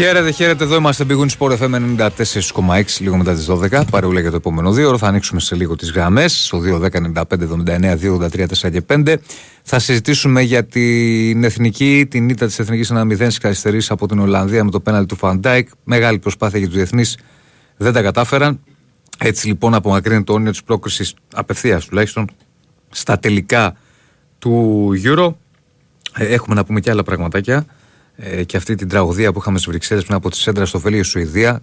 Χαίρετε, χαίρετε. Εδώ είμαστε bwin ΣΠΟΡ FM 94,6 λίγο μετά τις 12. Παρεούλα για το επόμενο δίωρο. Θα ανοίξουμε σε λίγο τις γραμμές. Στο 2, 10, 95, 79, 2, 83, 4 και 5. Θα συζητήσουμε για την εθνική, την ήττα της εθνικής 1-0 στις καθυστερήσεις από την Ολλανδία με το πέναλ του Φαν Ντάικ. Μεγάλη προσπάθεια για τους διεθνείς. Δεν τα κατάφεραν. Έτσι λοιπόν απομακρύνεται το όνειρο της πρόκρισης απευθείας τουλάχιστον στα τελικά του Euro. Ε, Έχουμε να πούμε και άλλα πραγματάκια. Ε, και αυτή την τραγωδία που είχαμε στις Βρυξέλλες πριν από τη Σέντρα στο Βέλγιο Σουηδία.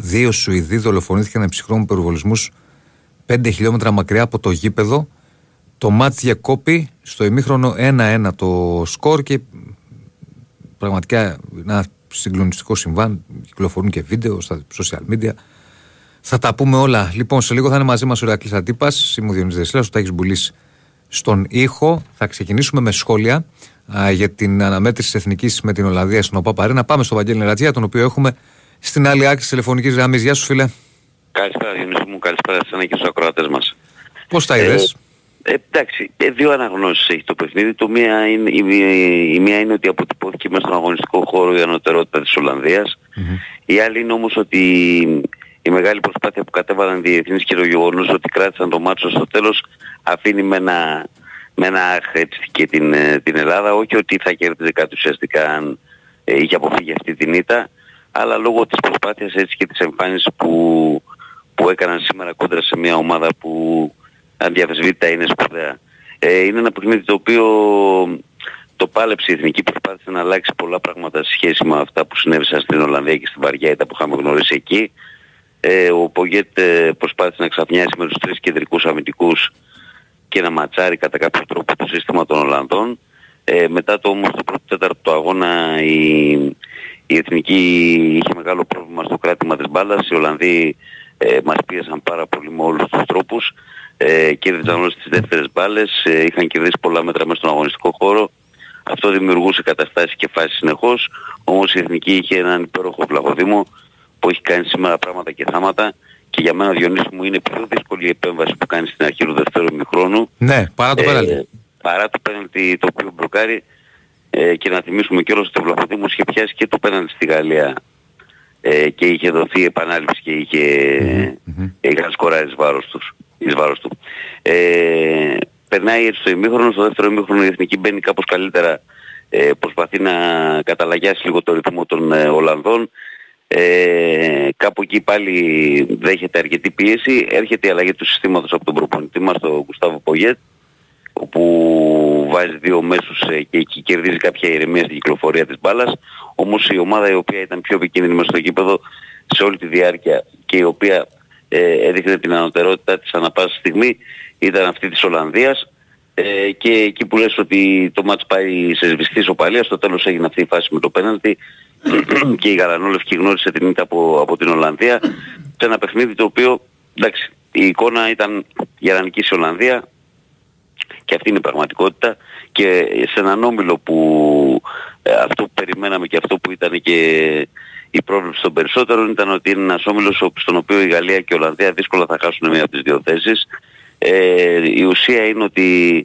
Δύο Σουηδοί δολοφονήθηκαν με ψυχρόμου περιβολισμού 5 χιλιόμετρα μακριά από το γήπεδο. Το μάτς διακόπη στο ημίχρονο 1-1 το σκορ και πραγματικά ένα συγκλονιστικό συμβάν. Κυκλοφορούν και βίντεο στα social media. Θα τα πούμε όλα. Λοιπόν, σε λίγο θα είναι μαζί μας ο Ηρακλής Αντίπας, είμαι ο Διονύσης Δεσίλας, ο Τάκης Μπουλής στον ήχο. Θα ξεκινήσουμε με σχόλια α, για την αναμέτρηση της Εθνικής με την Ολλανδία στην ΟΠΑ Να πάμε στο Βαγγέλη Ρατζία, τον οποίο έχουμε στην άλλη άκρη της τηλεφωνικής γραμμής. Γεια σου, φίλε. Καλησπέρα Διονύση μου, καλησπέρα σας και στους ακροατές μας. Πώς τα είδες; Ε, εντάξει, ε, δύο αναγνώσεις έχει το παιχνίδι. Το μία είναι, η, μία- η μία είναι ότι αποτυπώθηκε μέσα στον αγωνιστικό χώρο η ανωτερότητα της Ολλανδίας. Η άλλη είναι όμως ότι η μεγάλη προσπάθεια που κατέβαλαν οι διεθνείς και το γεγονός ότι κράτησαν το μάτσο στο τέλος αφήνει με ένα, με ένα αχ έτσι και την, ε, την Ελλάδα. Όχι ότι θα κέρδιζε κάτι ουσιαστικά αν ε, είχε αποφύγει αυτή την ήττα, αλλά λόγω της προσπάθειας έτσι και της εμφάνισης που, που έκαναν σήμερα κόντρα σε μια ομάδα που αδιαφεσβήτητα είναι σπουδαία. Ε, είναι ένα παιχνίδι το οποίο το πάλεψε η Εθνική, προσπάθησε να αλλάξει πολλά πράγματα σε σχέση με αυτά που συνέβησαν στην Ολλανδία και στην Βαριέτα που είχαμε γνωρίσει εκεί. Ε, ο Πογέτ ε, προσπάθησε να ξαφνιάσει με τους τρεις κεντρικούς αμυντικούς και να ματσάρει κατά κάποιο τρόπο το σύστημα των Ολλανδών. Ε, μετά το όμως το πρώτο τέταρτο του αγώνα η, η Εθνική είχε μεγάλο πρόβλημα στο κράτημα της μπάλας. Οι Ολλανδοί ε, μας πίεσαν πάρα πολύ με όλους τους τρόπους. Ε, κέρδισαν όλες τις δεύτερες μπάλες, ε, είχαν κερδίσει πολλά μέτρα μέσα στον αγωνιστικό χώρο. Αυτό δημιουργούσε καταστάσεις και φάσεις συνεχώς. Όμως η Εθνική είχε έναν υπέροχο βλαχοδήμο που έχει κάνει σήμερα πράγματα και θάματα. Και για μένα Διονύση μου είναι πιο δύσκολη η επέμβαση που κάνεις στην αρχή του δεύτερου ημιχρόνου. Ναι, παρά το Ε, πέναλτι. παρά το πέναλτι το οποίο μπλοκάρει ε, και να θυμίσουμε κιόλας ότι ο Βλαχοδήμος είχε πιάσει και το πέναλτι στη Γαλλία ε, και είχε δοθεί επανάληψη και είχε, είχαν σκοράρει εις βάρος, τους, εις βάρος του. Ε, περνάει έτσι στο ημίχρονο, στο δεύτερο ημίχρονο η Εθνική μπαίνει κάπως καλύτερα, ε, προσπαθεί να καταλαγιάσει λίγο το ρυθμό των ε, Ολλανδών. Ε, κάπου εκεί πάλι δέχεται αρκετή πίεση, έρχεται η αλλαγή του συστήματος από τον προπονητή μας, τον Γουστάβο Πογέτ, όπου βάζει δύο μέσους ε, και εκεί κερδίζει κάποια ηρεμία στην κυκλοφορία της μπάλας. Όμως η ομάδα η οποία ήταν πιο επικίνδυνη μέσα στο γήπεδο σε όλη τη διάρκεια και η οποία ε, έδειχνε την ανωτερότητα της ανά πάσα στιγμή ήταν αυτή της Ολλανδίας. Ε, και εκεί που λες ότι το μάτς πάει σε σβηστή σοπαλία στο τέλος έγινε αυτή η φάση με το πέναλτι και η Γαρανόλευκη γνώρισε την ήττα από, από την Ολλανδία. Σε ένα παιχνίδι το οποίο εντάξει η εικόνα ήταν για να νικήσει η Ολλανδία. Και αυτή είναι η πραγματικότητα. Και σε έναν όμιλο που ε, αυτό που περιμέναμε και αυτό που ήταν και η πρόβλεψη των περισσότερων ήταν ότι είναι ένας όμιλος στον οποίο η Γαλλία και η Ολλανδία δύσκολα θα χάσουν μία από τις δύο θέσεις. Ε, η ουσία είναι ότι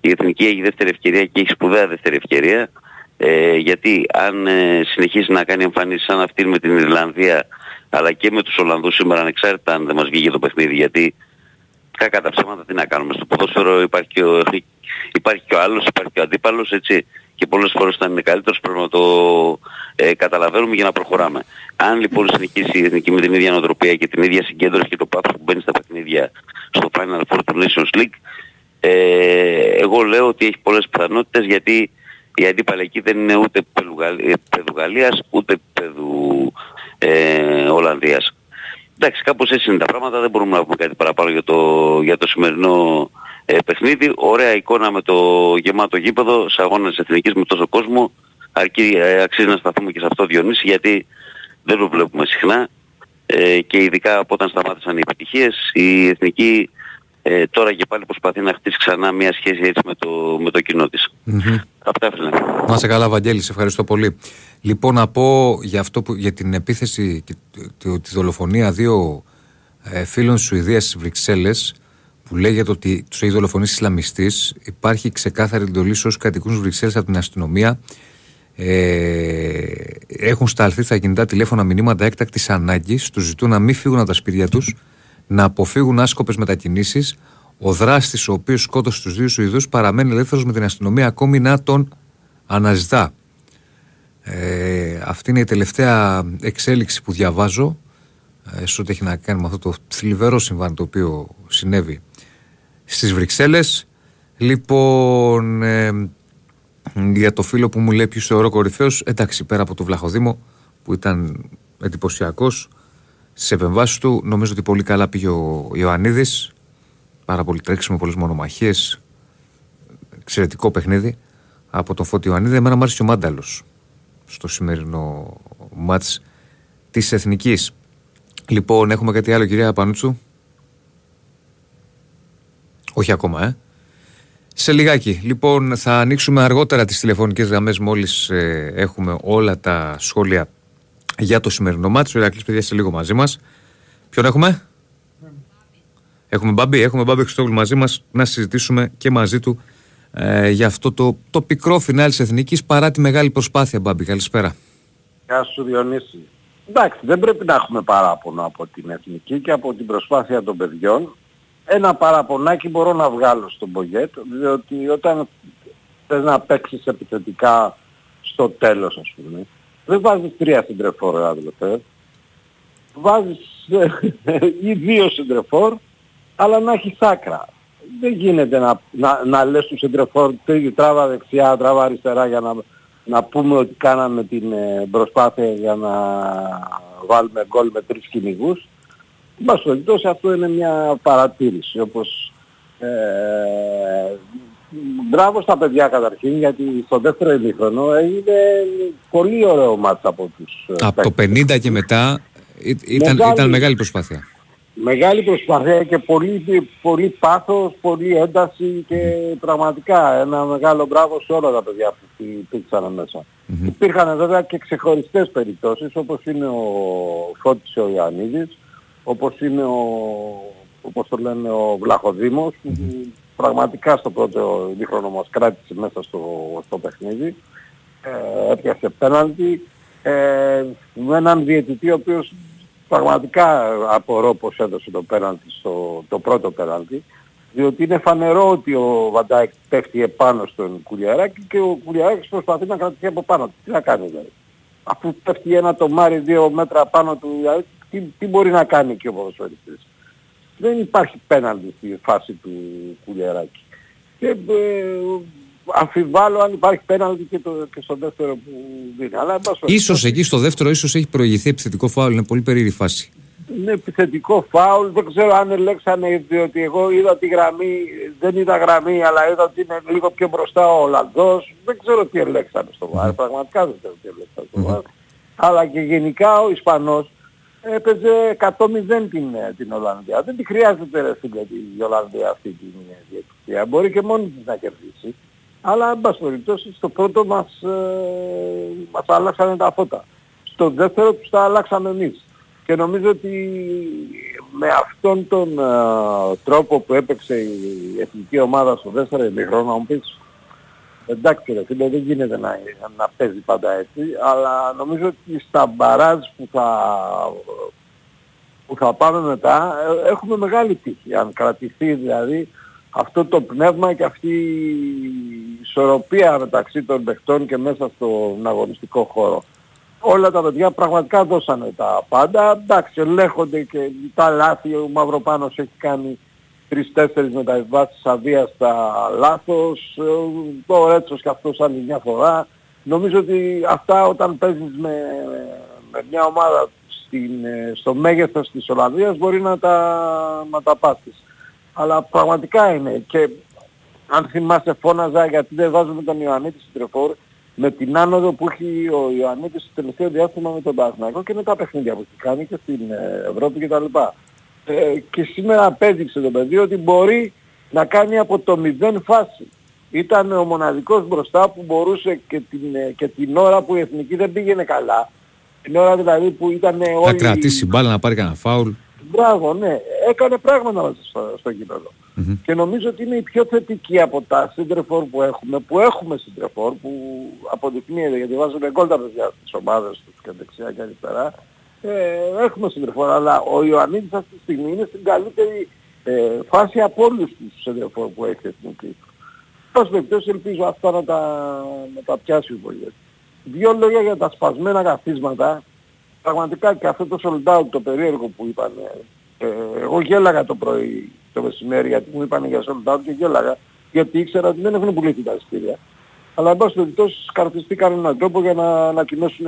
η Εθνική έχει δεύτερη ευκαιρία και έχει σπουδαία δεύτερη ευκαιρία ε, γιατί αν ε, συνεχίσει να κάνει εμφανίσεις σαν αυτή με την Ιρλανδία αλλά και με τους Ολλανδούς σήμερα ανεξάρτητα αν δεν μας βγήκε το παιχνίδι γιατί κακά τα ψέματα τι να κάνουμε. Στο ποδόσφαιρο υπάρχει και ο, υπάρχει και ο άλλος, υπάρχει και ο αντίπαλος έτσι και πολλές φορές όταν είναι καλύτερος πρέπει να το ε, καταλαβαίνουμε για να προχωράμε. Αν λοιπόν συνεχίσει η Εθνική με την ίδια νοοτροπία και την ίδια συγκέντρωση και το πάθος που μπαίνει στα παιχνίδια στο Final Four του Nations League ε, εγώ λέω ότι έχει πολλές πιθανότητες γιατί η αντίπαλη εκεί δεν είναι ούτε παιδου Γαλλίας ούτε παιδου ε, Ολλανδίας. Εντάξει, κάπως έτσι είναι τα πράγματα, δεν μπορούμε να πούμε κάτι παραπάνω για το, για το σημερινό ε, παιχνίδι. Ωραία εικόνα με το γεμάτο γήπεδο σε αγώνα της Εθνικής με τόσο κόσμο. Αρκεί, ε, αξίζει να σταθούμε και σε αυτό Διονύση γιατί δεν το βλέπουμε συχνά ε, και ειδικά από όταν σταμάτησαν οι επιτυχίες η Εθνική ε, τώρα και πάλι προσπαθεί να χτίσει ξανά μια σχέση έτσι με το, με το κοινό της. Mm-hmm. Αυτά φίλε. Να σε καλά Βαγγέλη, σε ευχαριστώ πολύ. Λοιπόν να πω για, αυτό που, για την επίθεση και τη δολοφονία δύο ε, φίλων Σουηδίας στις Βρυξέλλες που λέγεται ότι τους έχει δολοφονήσει Ισλαμιστής, υπάρχει ξεκάθαρη εντολή σε όσους κατοικούν Βρυξέλλες από την αστυνομία. Ε, έχουν σταλθεί στα κινητά τηλέφωνα μηνύματα έκτακτης ανάγκης. Τους ζητούν να μην φύγουν από τα σπίτια τους, να αποφύγουν άσκοπες μετακινήσεις. Ο δράστης, ο οποίος σκότωσε τους δύο Σουηδούς, παραμένει ελεύθερος με την αστυνομία ακόμη να τον αναζητά. Ε, αυτή είναι η τελευταία εξέλιξη που διαβάζω ε, σε ό,τι έχει να κάνει με αυτό το θλιβερό συμβάν το οποίο συνέβη στις Βρυξέλλες. Λοιπόν, ε, για το φίλο που μου λέει ποιος θεωρώ κορυφαίος, εντάξει πέρα από το Βλαχοδήμο που ήταν εντυπωσιακός σε επεμβάσεις του, νομίζω ότι πολύ καλά πήγε ο Ιωαννίδης, πάρα πολύ τρέξιμο, πολλές μονομαχίες, εξαιρετικό παιχνίδι από τον Φώτη Ιωαννίδη. Εμένα μου άρεσε και ο Μάνταλος στο σημερινό μάτς της Εθνικής. Λοιπόν, έχουμε κάτι άλλο κυρία Πανούτσου; Όχι ακόμα, ε. Σε λιγάκι. Λοιπόν, θα ανοίξουμε αργότερα τις τηλεφωνικές γραμμές μόλις ε, έχουμε όλα τα σχόλια για το σημερινό μάτι. Ο Ηρακλής, παιδιά, σε λίγο μαζί μας. Ποιον έχουμε; Έχουμε Μπάμπη, έχουμε Μπάμπη Χριστόγλου μαζί μας να συζητήσουμε και μαζί του ε, για αυτό το, το πικρό φινάλ της Εθνικής παρά τη μεγάλη προσπάθεια, Μπάμπη. Καλησπέρα. Γεια σου Διονύση. Εντάξει, δεν πρέπει να έχουμε παράπονο από την Εθνική και από την προσπάθεια των παιδιών. Ένα παραπονάκι μπορώ να βγάλω στον Πογέτ, διότι όταν θες να παίξεις επιθετικά στο τέλος ας πούμε, δεν βάζεις τρία συντρεφόρ αδελφέ. Βάζεις ή δύο συντρεφόρ, αλλά να έχει άκρα. Δεν γίνεται να, να, να λες του συντρεφόρ τράβα δεξιά, τράβα αριστερά για να, να πούμε ότι κάναμε την ε, προσπάθεια για να βάλουμε γκολ με τρεις κυνηγούς Μας περιπτώσει αυτό είναι μια παρατήρηση όπως ε, μπράβο στα παιδιά καταρχήν γιατί στο δεύτερο ημίχρονο έγινε πολύ ωραίο μάτς από τους ε, Από το 50 και μετά ήταν, μεγάλη, ήταν μεγάλη προσπάθεια. Μεγάλη προσπάθεια και πολύ, πολύ πάθος, πολύ ένταση και πραγματικά ένα μεγάλο μπράβο σε όλα τα παιδιά που υπήρξαν μέσα. Mm-hmm. Υπήρχαν βέβαια και ξεχωριστές περιπτώσεις όπως είναι ο Φώτης ο Ιωαννίδης όπως είναι ο, όπως το λένε, ο βλαχοδημος που πραγματικά στο πρώτο δίχρονο μας κράτησε μέσα στο, στο παιχνίδι. Ε, έπιασε πέναλτι ε, με έναν διαιτητή ο οποίος πραγματικά απορώ πως έδωσε το πέναλτι στο το πρώτο πέναλτι διότι είναι φανερό ότι ο Βαντάικ πέφτει επάνω στον Κουλιαράκη και ο Κουλιαράκης προσπαθεί να κρατηθεί από πάνω του. Τι να κάνει δηλαδή. Αφού πέφτει ένα τομάρι δύο μέτρα πάνω του τι, τι μπορεί να κάνει εκεί ο ποδοσφαιριστής; Δεν υπάρχει πέναντι στη φάση του Κουλιαράκη. Και ε, αμφιβάλλω αν υπάρχει πέναντι και, το, και στο δεύτερο που δίνει. Αλλά, ίσως εκεί στο δεύτερο ίσως έχει προηγηθεί επιθετικό φάουλ, είναι πολύ περίεργη φάση. είναι επιθετικό φάουλ, δεν ξέρω αν ελέξανε διότι εγώ είδα τη γραμμή, δεν είδα γραμμή αλλά είδα ότι είναι λίγο πιο μπροστά ο Ολλανδός, δεν ξέρω τι ελέξανε στο βάρ, πραγματικά δεν ξέρω τι ελέξανε στο βάρ. Αλλά και γενικά ο Ισπανός έπαιζε 100-0 την, την Ολλανδία. Δεν τη χρειάζεται ρε φίλε η Ολλανδία αυτή την διαιτησία. Μπορεί και μόνη της να κερδίσει. Αλλά εν πάση περιπτώσει στο πρώτο μας, ε, μας άλλαξαν τα φώτα. Στο δεύτερο τους τα αλλάξαμε εμείς. Και νομίζω ότι με αυτόν τον ε, τρόπο που έπαιξε η εθνική ομάδα στο δεύτερο ημιχρόνο, να μου πεις, εντάξει ρε φίλε, δεν γίνεται να, να παίζει πάντα έτσι, αλλά νομίζω ότι στα μπαράζ που θα, που θα πάμε μετά ε, έχουμε μεγάλη τύχη. Αν κρατηθεί δηλαδή αυτό το πνεύμα και αυτή η ισορροπία μεταξύ των παιχτών και μέσα στον αγωνιστικό χώρο όλα τα παιδιά πραγματικά δώσανε τα πάντα. Εντάξει, ελέγχονται και τα λάθη. Ο Μαυροπάνος έχει κάνει τρεις-τέσσερις μεταβιβάσεις αβίαστα λάθος. Ο Ρέτσος και αυτός άλλη μια φορά. Νομίζω ότι αυτά όταν παίζεις με, με μια ομάδα στην, στο μέγεθος της Ολλανδίας μπορεί να τα, να τα πάθεις. Αλλά πραγματικά είναι και αν θυμάσαι φώναζα γιατί δεν βάζουμε τον Ιωαννίτη στην τρεφόρ με την άνοδο που έχει ο Ιωαννίτης στο τελευταίο διάστημα με τον Παναθηναϊκό και με τα παιχνίδια που έχει κάνει και στην ε, Ευρώπη κτλ. Ε, και σήμερα απέδειξε το παιδί ότι μπορεί να κάνει από το μηδέν φάση. Ήταν ο μοναδικός μπροστά που μπορούσε και την, ε, και την ώρα που η Εθνική δεν πήγαινε καλά. Την ώρα δηλαδή που ήταν όλοι... Να κρατήσει μπάλα, να πάρει κανένα φάουλ. Μπράβο, ναι. Έκανε πράγματα μέσα στο, στο γηπεδο Και νομίζω ότι είναι η πιο θετική από τα σύντρεφόρ που έχουμε, που έχουμε σύντρεφόρ, που αποδεικνύεται γιατί βάζουν γκολ τα παιδιά στις ομάδες τους και δεξιά και αριστερά. Ε, έχουμε σύντρεφόρ, αλλά ο Ιωαννίδης αυτή τη στιγμή είναι στην καλύτερη ε, φάση από όλους τους σύντρεφόρ που έχει εθνική. Πώς περιπτώσει ελπίζω αυτά να τα, να τα πιάσει ο Υπουργές. Δύο λόγια για τα σπασμένα καθίσματα πραγματικά και αυτό το sold out το περίεργο που είπαν, ε, εγώ γέλαγα το πρωί το μεσημέρι γιατί μου είπαν για sold out και γέλαγα γιατί ήξερα ότι δεν έχουν πουλήσει τα εισιτήρια. Αλλά εν πάση περιπτώσει σκαρτιστήκαν έναν τρόπο για να ανακοινώσουν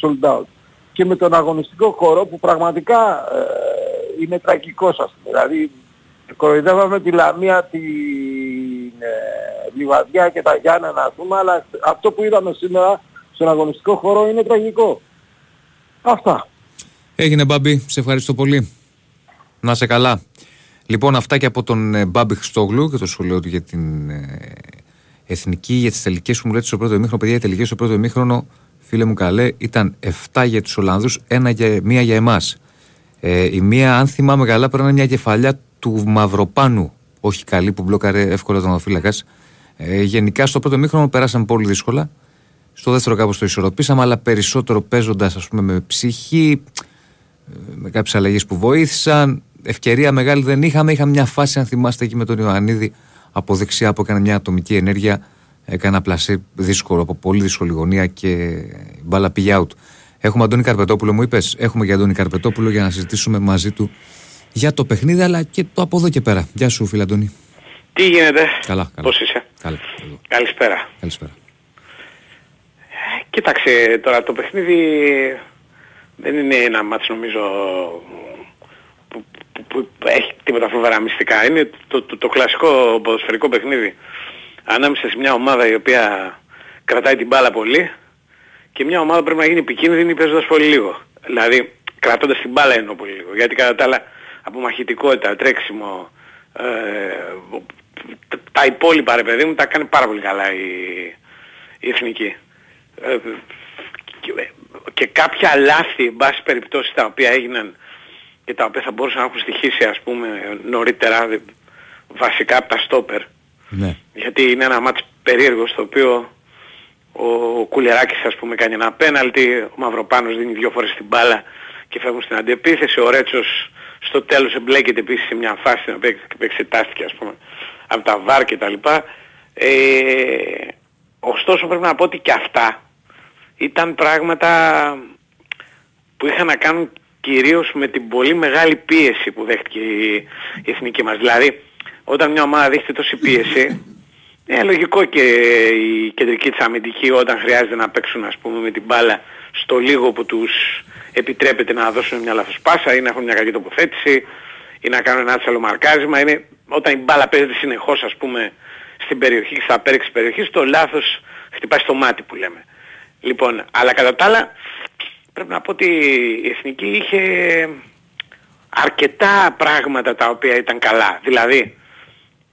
sold out. Και με τον αγωνιστικό χώρο που πραγματικά ε, είναι τραγικός ας πούμε. Δηλαδή κοροϊδεύαμε τη Λαμία, τη ε, Λιβαδιά και τα Γιάννενα ας πούμε, αλλά αυτό που είδαμε σήμερα στον αγωνιστικό χώρο είναι τραγικό. Αυτά. Έγινε Μπάμπη, σε ευχαριστώ πολύ. Να σε καλά. Λοιπόν, αυτά και από τον ε, Μπάμπη Χριστόγλου και το σχολείο του για την ε, εθνική, για τις τελικές που μου λέτε στο πρώτο ημίχρονο. Παιδιά, οι τελικές στο πρώτο ημίχρονο, φίλε μου καλέ, ήταν 7 για τους Ολλανδούς, μία για εμάς. Ε, η μία, αν θυμάμαι καλά, πρέπει να είναι μια κεφαλιά του Μαυροπάνου. Όχι καλή που μπλόκαρε εύκολα τον φύλακα. Ε, γενικά στο πρώτο μήχρονο περάσαμε πολύ δύσκολα. Στο δεύτερο κάπως το ισορροπήσαμε, αλλά περισσότερο παίζοντας ας πούμε με ψυχή, με κάποιες αλλαγές που βοήθησαν. Ευκαιρία μεγάλη δεν είχαμε. Είχαμε μια φάση, αν θυμάστε, εκεί με τον Ιωαννίδη από δεξιά που έκανε μια ατομική ενέργεια. Έκανε ένα πλασί δύσκολο, από πολύ δύσκολη γωνία και μπάλα πήγε out. Έχουμε Αντώνη Καρπετόπουλο, μου είπες. Έχουμε και Αντώνη Καρπετόπουλο για να συζητήσουμε μαζί του για το παιχνίδι, αλλά και το από εδώ και πέρα. Γεια σου, φίλε Αντώνη. Τι γίνεται, Καλά, καλά. πώς είσαι; Καλά. Καλησπέρα. Καλησπέρα. Κοίταξε τώρα το παιχνίδι δεν είναι ένα μάτς νομίζω που, που, που έχει τίποτα φοβερά μυστικά. Είναι το, το, το κλασικό ποδοσφαιρικό παιχνίδι ανάμεσα σε μια ομάδα η οποία κρατάει την μπάλα πολύ και μια ομάδα που πρέπει να γίνει επικίνδυνη παίζοντας πολύ λίγο. Δηλαδή κρατώντας την μπάλα εννοώ πολύ λίγο. Γιατί κατά τα άλλα από μαχητικότητα, τρέξιμο, ε, τα υπόλοιπα ρε παιδί μου τα κάνει πάρα πολύ καλά η, η εθνική. Ε, και, και κάποια λάθη, εν πάση περιπτώσει, τα οποία έγιναν και τα οποία θα μπορούσαν να έχουν στοιχήσει, ας πούμε, νωρίτερα, δε- βασικά από τα στόπερ. Ναι. Γιατί είναι ένα μάτς περίεργο στο οποίο ο Κουλεράκης ας πούμε κάνει ένα πέναλτι, ο Μαυροπάνος δίνει δύο φορές την μπάλα και φεύγουν στην αντεπίθεση, ο Ρέτσος στο τέλος εμπλέκεται επίσης σε μια φάση στην οποία εξετάστηκε ας πούμε από τα βάρ και τα λοιπά. Ε, ωστόσο πρέπει να πω ότι και αυτά ήταν πράγματα που είχαν να κάνουν κυρίως με την πολύ μεγάλη πίεση που δέχτηκε η, η εθνική μας. Δηλαδή, όταν μια ομάδα δέχεται τόση πίεση, είναι λογικό και η κεντρική της αμυντική όταν χρειάζεται να παίξουν ας πούμε με την μπάλα στο λίγο που τους επιτρέπεται να δώσουν μια λάθος πάσα ή να έχουν μια κακή τοποθέτηση ή να κάνουν ένα άτσαλο μαρκάρισμα. Είναι όταν η μπάλα παίζεται συνεχώς ας πούμε στην περιοχή και στα απέριξη της περιοχής το λάθος χτυπάει στο μάτι που λέμε. Λοιπόν, αλλά κατά τα άλλα πρέπει να πω ότι η Εθνική είχε αρκετά πράγματα τα οποία ήταν καλά. Δηλαδή,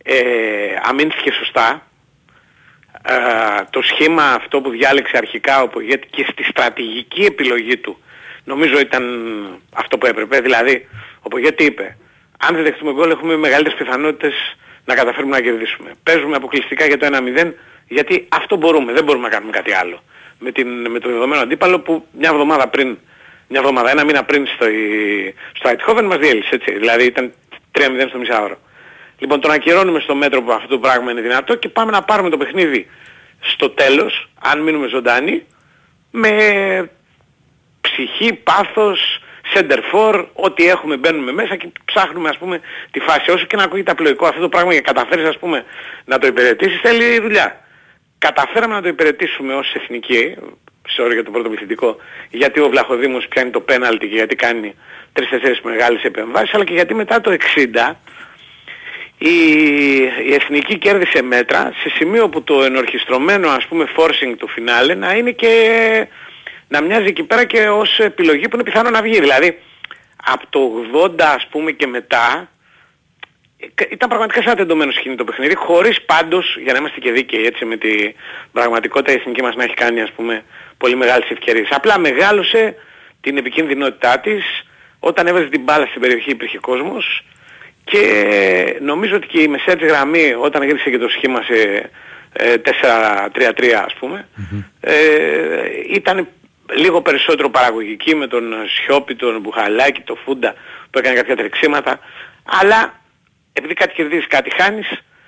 ε, αμήνθηκε σωστά. Ε, το σχήμα αυτό που διάλεξε αρχικά ο Πογέτη και στη στρατηγική επιλογή του νομίζω ήταν αυτό που έπρεπε. Δηλαδή, ο Πογέτη είπε, αν δεν δεχτούμε γκολ έχουμε μεγαλύτερες πιθανότητες να καταφέρουμε να κερδίσουμε. Παίζουμε αποκλειστικά για το 1-0 γιατί αυτό μπορούμε, δεν μπορούμε να κάνουμε κάτι άλλο. Με, την, με το δεδομένο αντίπαλο που μια εβδομάδα πριν, μια εβδομάδα, ένα μήνα πριν στο, στο Αιτχόβεν μας διέλυσε έτσι. Δηλαδή ήταν 3-0 στο μισάωρο. Λοιπόν τον ακυρώνουμε στο μέτρο που αυτό το πράγμα είναι δυνατό και πάμε να πάρουμε το παιχνίδι στο τέλος, αν μείνουμε ζωντάνοι, με ψυχή, πάθος, center for, ό,τι έχουμε μπαίνουμε μέσα και ψάχνουμε ας πούμε τη φάση. Όσο και να ακούγεται απλοϊκό αυτό το πράγμα για καταφέρεις ας πούμε να το υπηρετήσεις θέλει δουλειά. Καταφέραμε να το υπηρετήσουμε ως εθνική, σε όριο για το πρώτο πληθυντικό, γιατί ο Βλαχοδήμος πιάνει το πέναλτι και γιατί κάνει τρεις-τέσσερις μεγάλες επεμβάσεις, αλλά και γιατί μετά το 60 η, η εθνική κέρδισε μέτρα σε σημείο που το ενορχιστρωμένο ας πούμε forcing του φινάλε να είναι και να μοιάζει εκεί πέρα και ως επιλογή που είναι πιθανό να βγει. Δηλαδή από το 80 ας πούμε και μετά ήταν πραγματικά σαν τεντωμένο σκηνή το παιχνίδι χωρίς πάντως για να είμαστε και δίκαιοι έτσι με την πραγματικότητα η εθνική μας να έχει κάνει ας πούμε πολύ μεγάλες ευκαιρίες. Απλά μεγάλωσε την επικίνδυνοτητά της όταν έβαζε την μπάλα στην περιοχή υπήρχε κόσμος και νομίζω ότι και η μεσαία της γραμμή όταν γύρισε και το σχήμα σε 4-3-3 ε, ας πούμε ε, ήταν λίγο περισσότερο παραγωγική με τον Σιώπη, τον Μπουχαλάκη, τον Φούντα που έκανε κάποια τρεξίματα αλλά επειδή κάτι κερδίζεις κάτι χάνεις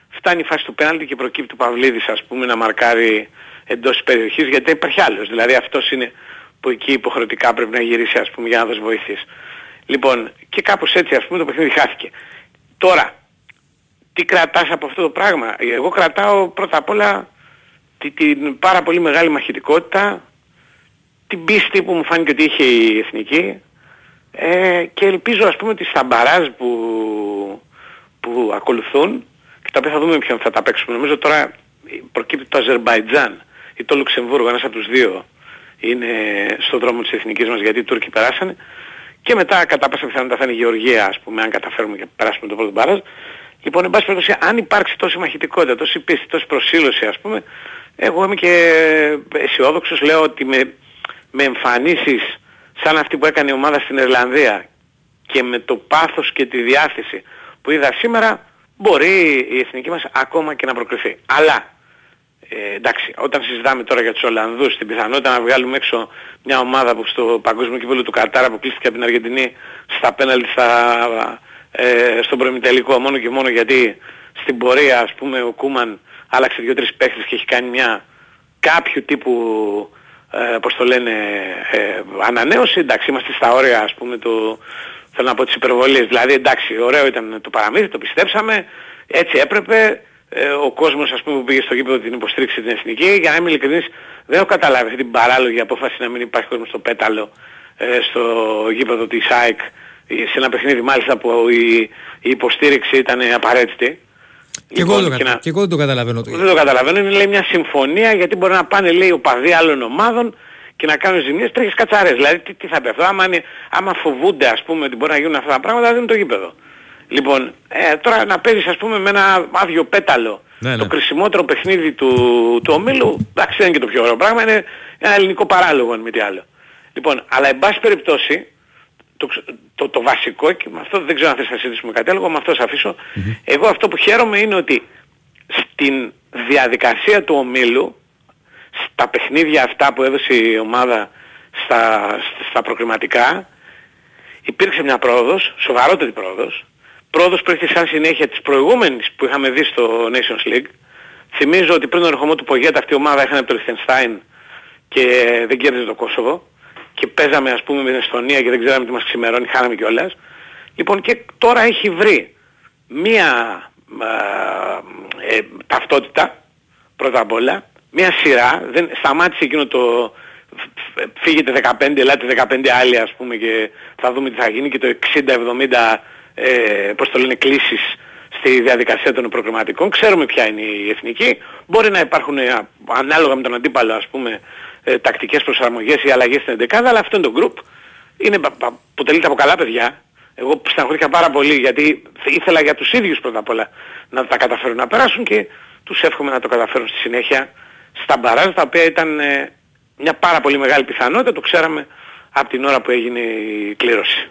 φτάνει η φάση του πέναλτη και προκύπτει ο Παυλίδης ας πούμε να μαρκάρει εντός της περιοχής γιατί δεν υπάρχει άλλος. Δηλαδή αυτός είναι που εκεί υποχρεωτικά πρέπει να γυρίσει ας πούμε για να δώσει βοήθειες λοιπόν και κάπως έτσι ας πούμε το παιχνίδι χάθηκε. Τώρα τι κρατάς από αυτό το πράγμα; Εγώ κρατάω πρώτα απ' όλα την πάρα πολύ μεγάλη μαχητικότητα την πίστη που μου φάνηκε ότι είχε η Εθνική ε, και ελπίζω ας πούμε ότι στα μπαράζ που, που ακολουθούν και τα οποία θα δούμε ποιον θα τα παίξουμε. Νομίζω τώρα προκύπτει το Αζερμπαϊτζάν ή το Λουξεμβούργο, ένας από τους δύο είναι στον δρόμο της Εθνικής μας γιατί οι Τούρκοι περάσανε και μετά κατά πάσα πιθανότητα θα είναι η Γεωργία ας πούμε αν καταφέρουμε και περάσουμε το πρώτο μπαράζ. Λοιπόν, εν πάση περιπτώσει, αν υπάρξει τόση μαχητικότητα, τόση πίστη, τόση προσήλωση ας πούμε, εγώ είμαι και αισιόδοξος, λέω ότι με με εμφανίσεις σαν αυτή που έκανε η ομάδα στην Ιρλανδία και με το πάθος και τη διάθεση που είδα σήμερα μπορεί η εθνική μας ακόμα και να προκριθεί. Αλλά ε, εντάξει, όταν συζητάμε τώρα για τους Ολλανδούς την πιθανότητα να βγάλουμε έξω μια ομάδα που στο παγκόσμιο κύπελο του Κατάρα αποκλείστηκε από την Αργεντινή στα πέναλτι στα, ε, στον προημιτελικό μόνο και μόνο γιατί στην πορεία ας πούμε ο Κούμαν άλλαξε δύο-τρεις παίχτες και έχει κάνει μια κάποιου τύπου ε, πώς το λένε, ε, ανανέωση, εντάξει είμαστε στα όρια ας πούμε του, θέλω να πω τις υπερβολίες, δηλαδή εντάξει ωραίο ήταν το παραμύθι, το πιστέψαμε, έτσι έπρεπε, ε, ο κόσμος ας πούμε που πήγε στο γήπεδο την υποστήριξε την εθνική, για να είμαι ειλικρινής δεν έχω καταλάβει αυτή την παράλογη απόφαση να μην υπάρχει κόσμος στο πέταλο, ε, στο γήπεδο της ΑΕΚ, σε ένα παιχνίδι μάλιστα που η, η υποστήριξη ήταν απαραίτητη. Και, λοιπόν, εγώ, το, και, να... και εγώ δεν το καταλαβαίνω. Δεν το καταλαβαίνω. Είναι λέει μια συμφωνία γιατί μπορεί να πάνε λέει οπαδοί άλλων ομάδων και να κάνουν ζημίες τρέχεις κατσαρές. Δηλαδή τι, τι θα πει αυτό; Άμα, είναι, άμα φοβούνται ας πούμε ότι μπορεί να γίνουν αυτά τα πράγματα δεν είναι το γήπεδο. Λοιπόν, ε, τώρα να παίζεις ας πούμε με ένα άδειο πέταλο ναι, ναι. το κρισιμότερο παιχνίδι του, του ομίλου, εντάξει δεν είναι και το πιο ωραίο πράγμα, είναι ένα ελληνικό παράλογο αν μη τι άλλο. Λοιπόν, αλλά εν πάση περιπτώσει, το, το, το βασικό και με αυτό δεν ξέρω αν θες να συζητήσουμε κάτι άλλο, με αυτό θα αφησω Εγώ αυτό που χαίρομαι είναι ότι στην διαδικασία του ομίλου, στα παιχνίδια αυτά που έδωσε η ομάδα στα, στα προκριματικά, υπήρξε μια πρόοδος, σοβαρότερη πρόοδος, πρόοδος που έρχεται σαν συνέχεια της προηγούμενης που είχαμε δει στο Nations League. Θυμίζω ότι πριν τον ερχομό του Πογέτα αυτή η ομάδα έκανε το Λιχτενστάιν και δεν κέρδιζε το Κόσοβο και παίζαμε ας πούμε με την Εστονία και δεν ξέραμε τι μας ξημερώνει, χάναμε κιόλας. Λοιπόν και τώρα έχει βρει μία ε, ταυτότητα πρώτα απ' όλα, μία σειρά, δεν, σταμάτησε εκείνο το φ- φύγετε 15, ελάτε 15 άλλοι ας πούμε και θα δούμε τι θα γίνει και το 60-70 ε, πώς το λένε κλήσεις στη διαδικασία των προκριματικών. Ξέρουμε ποια είναι η εθνική. Μπορεί να υπάρχουν ε, α- ανάλογα με τον αντίπαλο ας πούμε ε, τακτικές προσαρμογές ή αλλαγές στην 11 αλλά αυτό είναι το group. Είναι, πα- πα- αποτελείται από καλά παιδιά. Εγώ στεναχωρήθηκα πάρα πολύ γιατί ήθελα για τους ίδιους πρώτα απ' όλα να τα καταφέρουν να περάσουν και τους εύχομαι να το καταφέρουν στη συνέχεια στα μπαράζ τα οποία ήταν ε, μια πάρα πολύ μεγάλη πιθανότητα, το ξέραμε από την ώρα που έγινε η κλήρωση.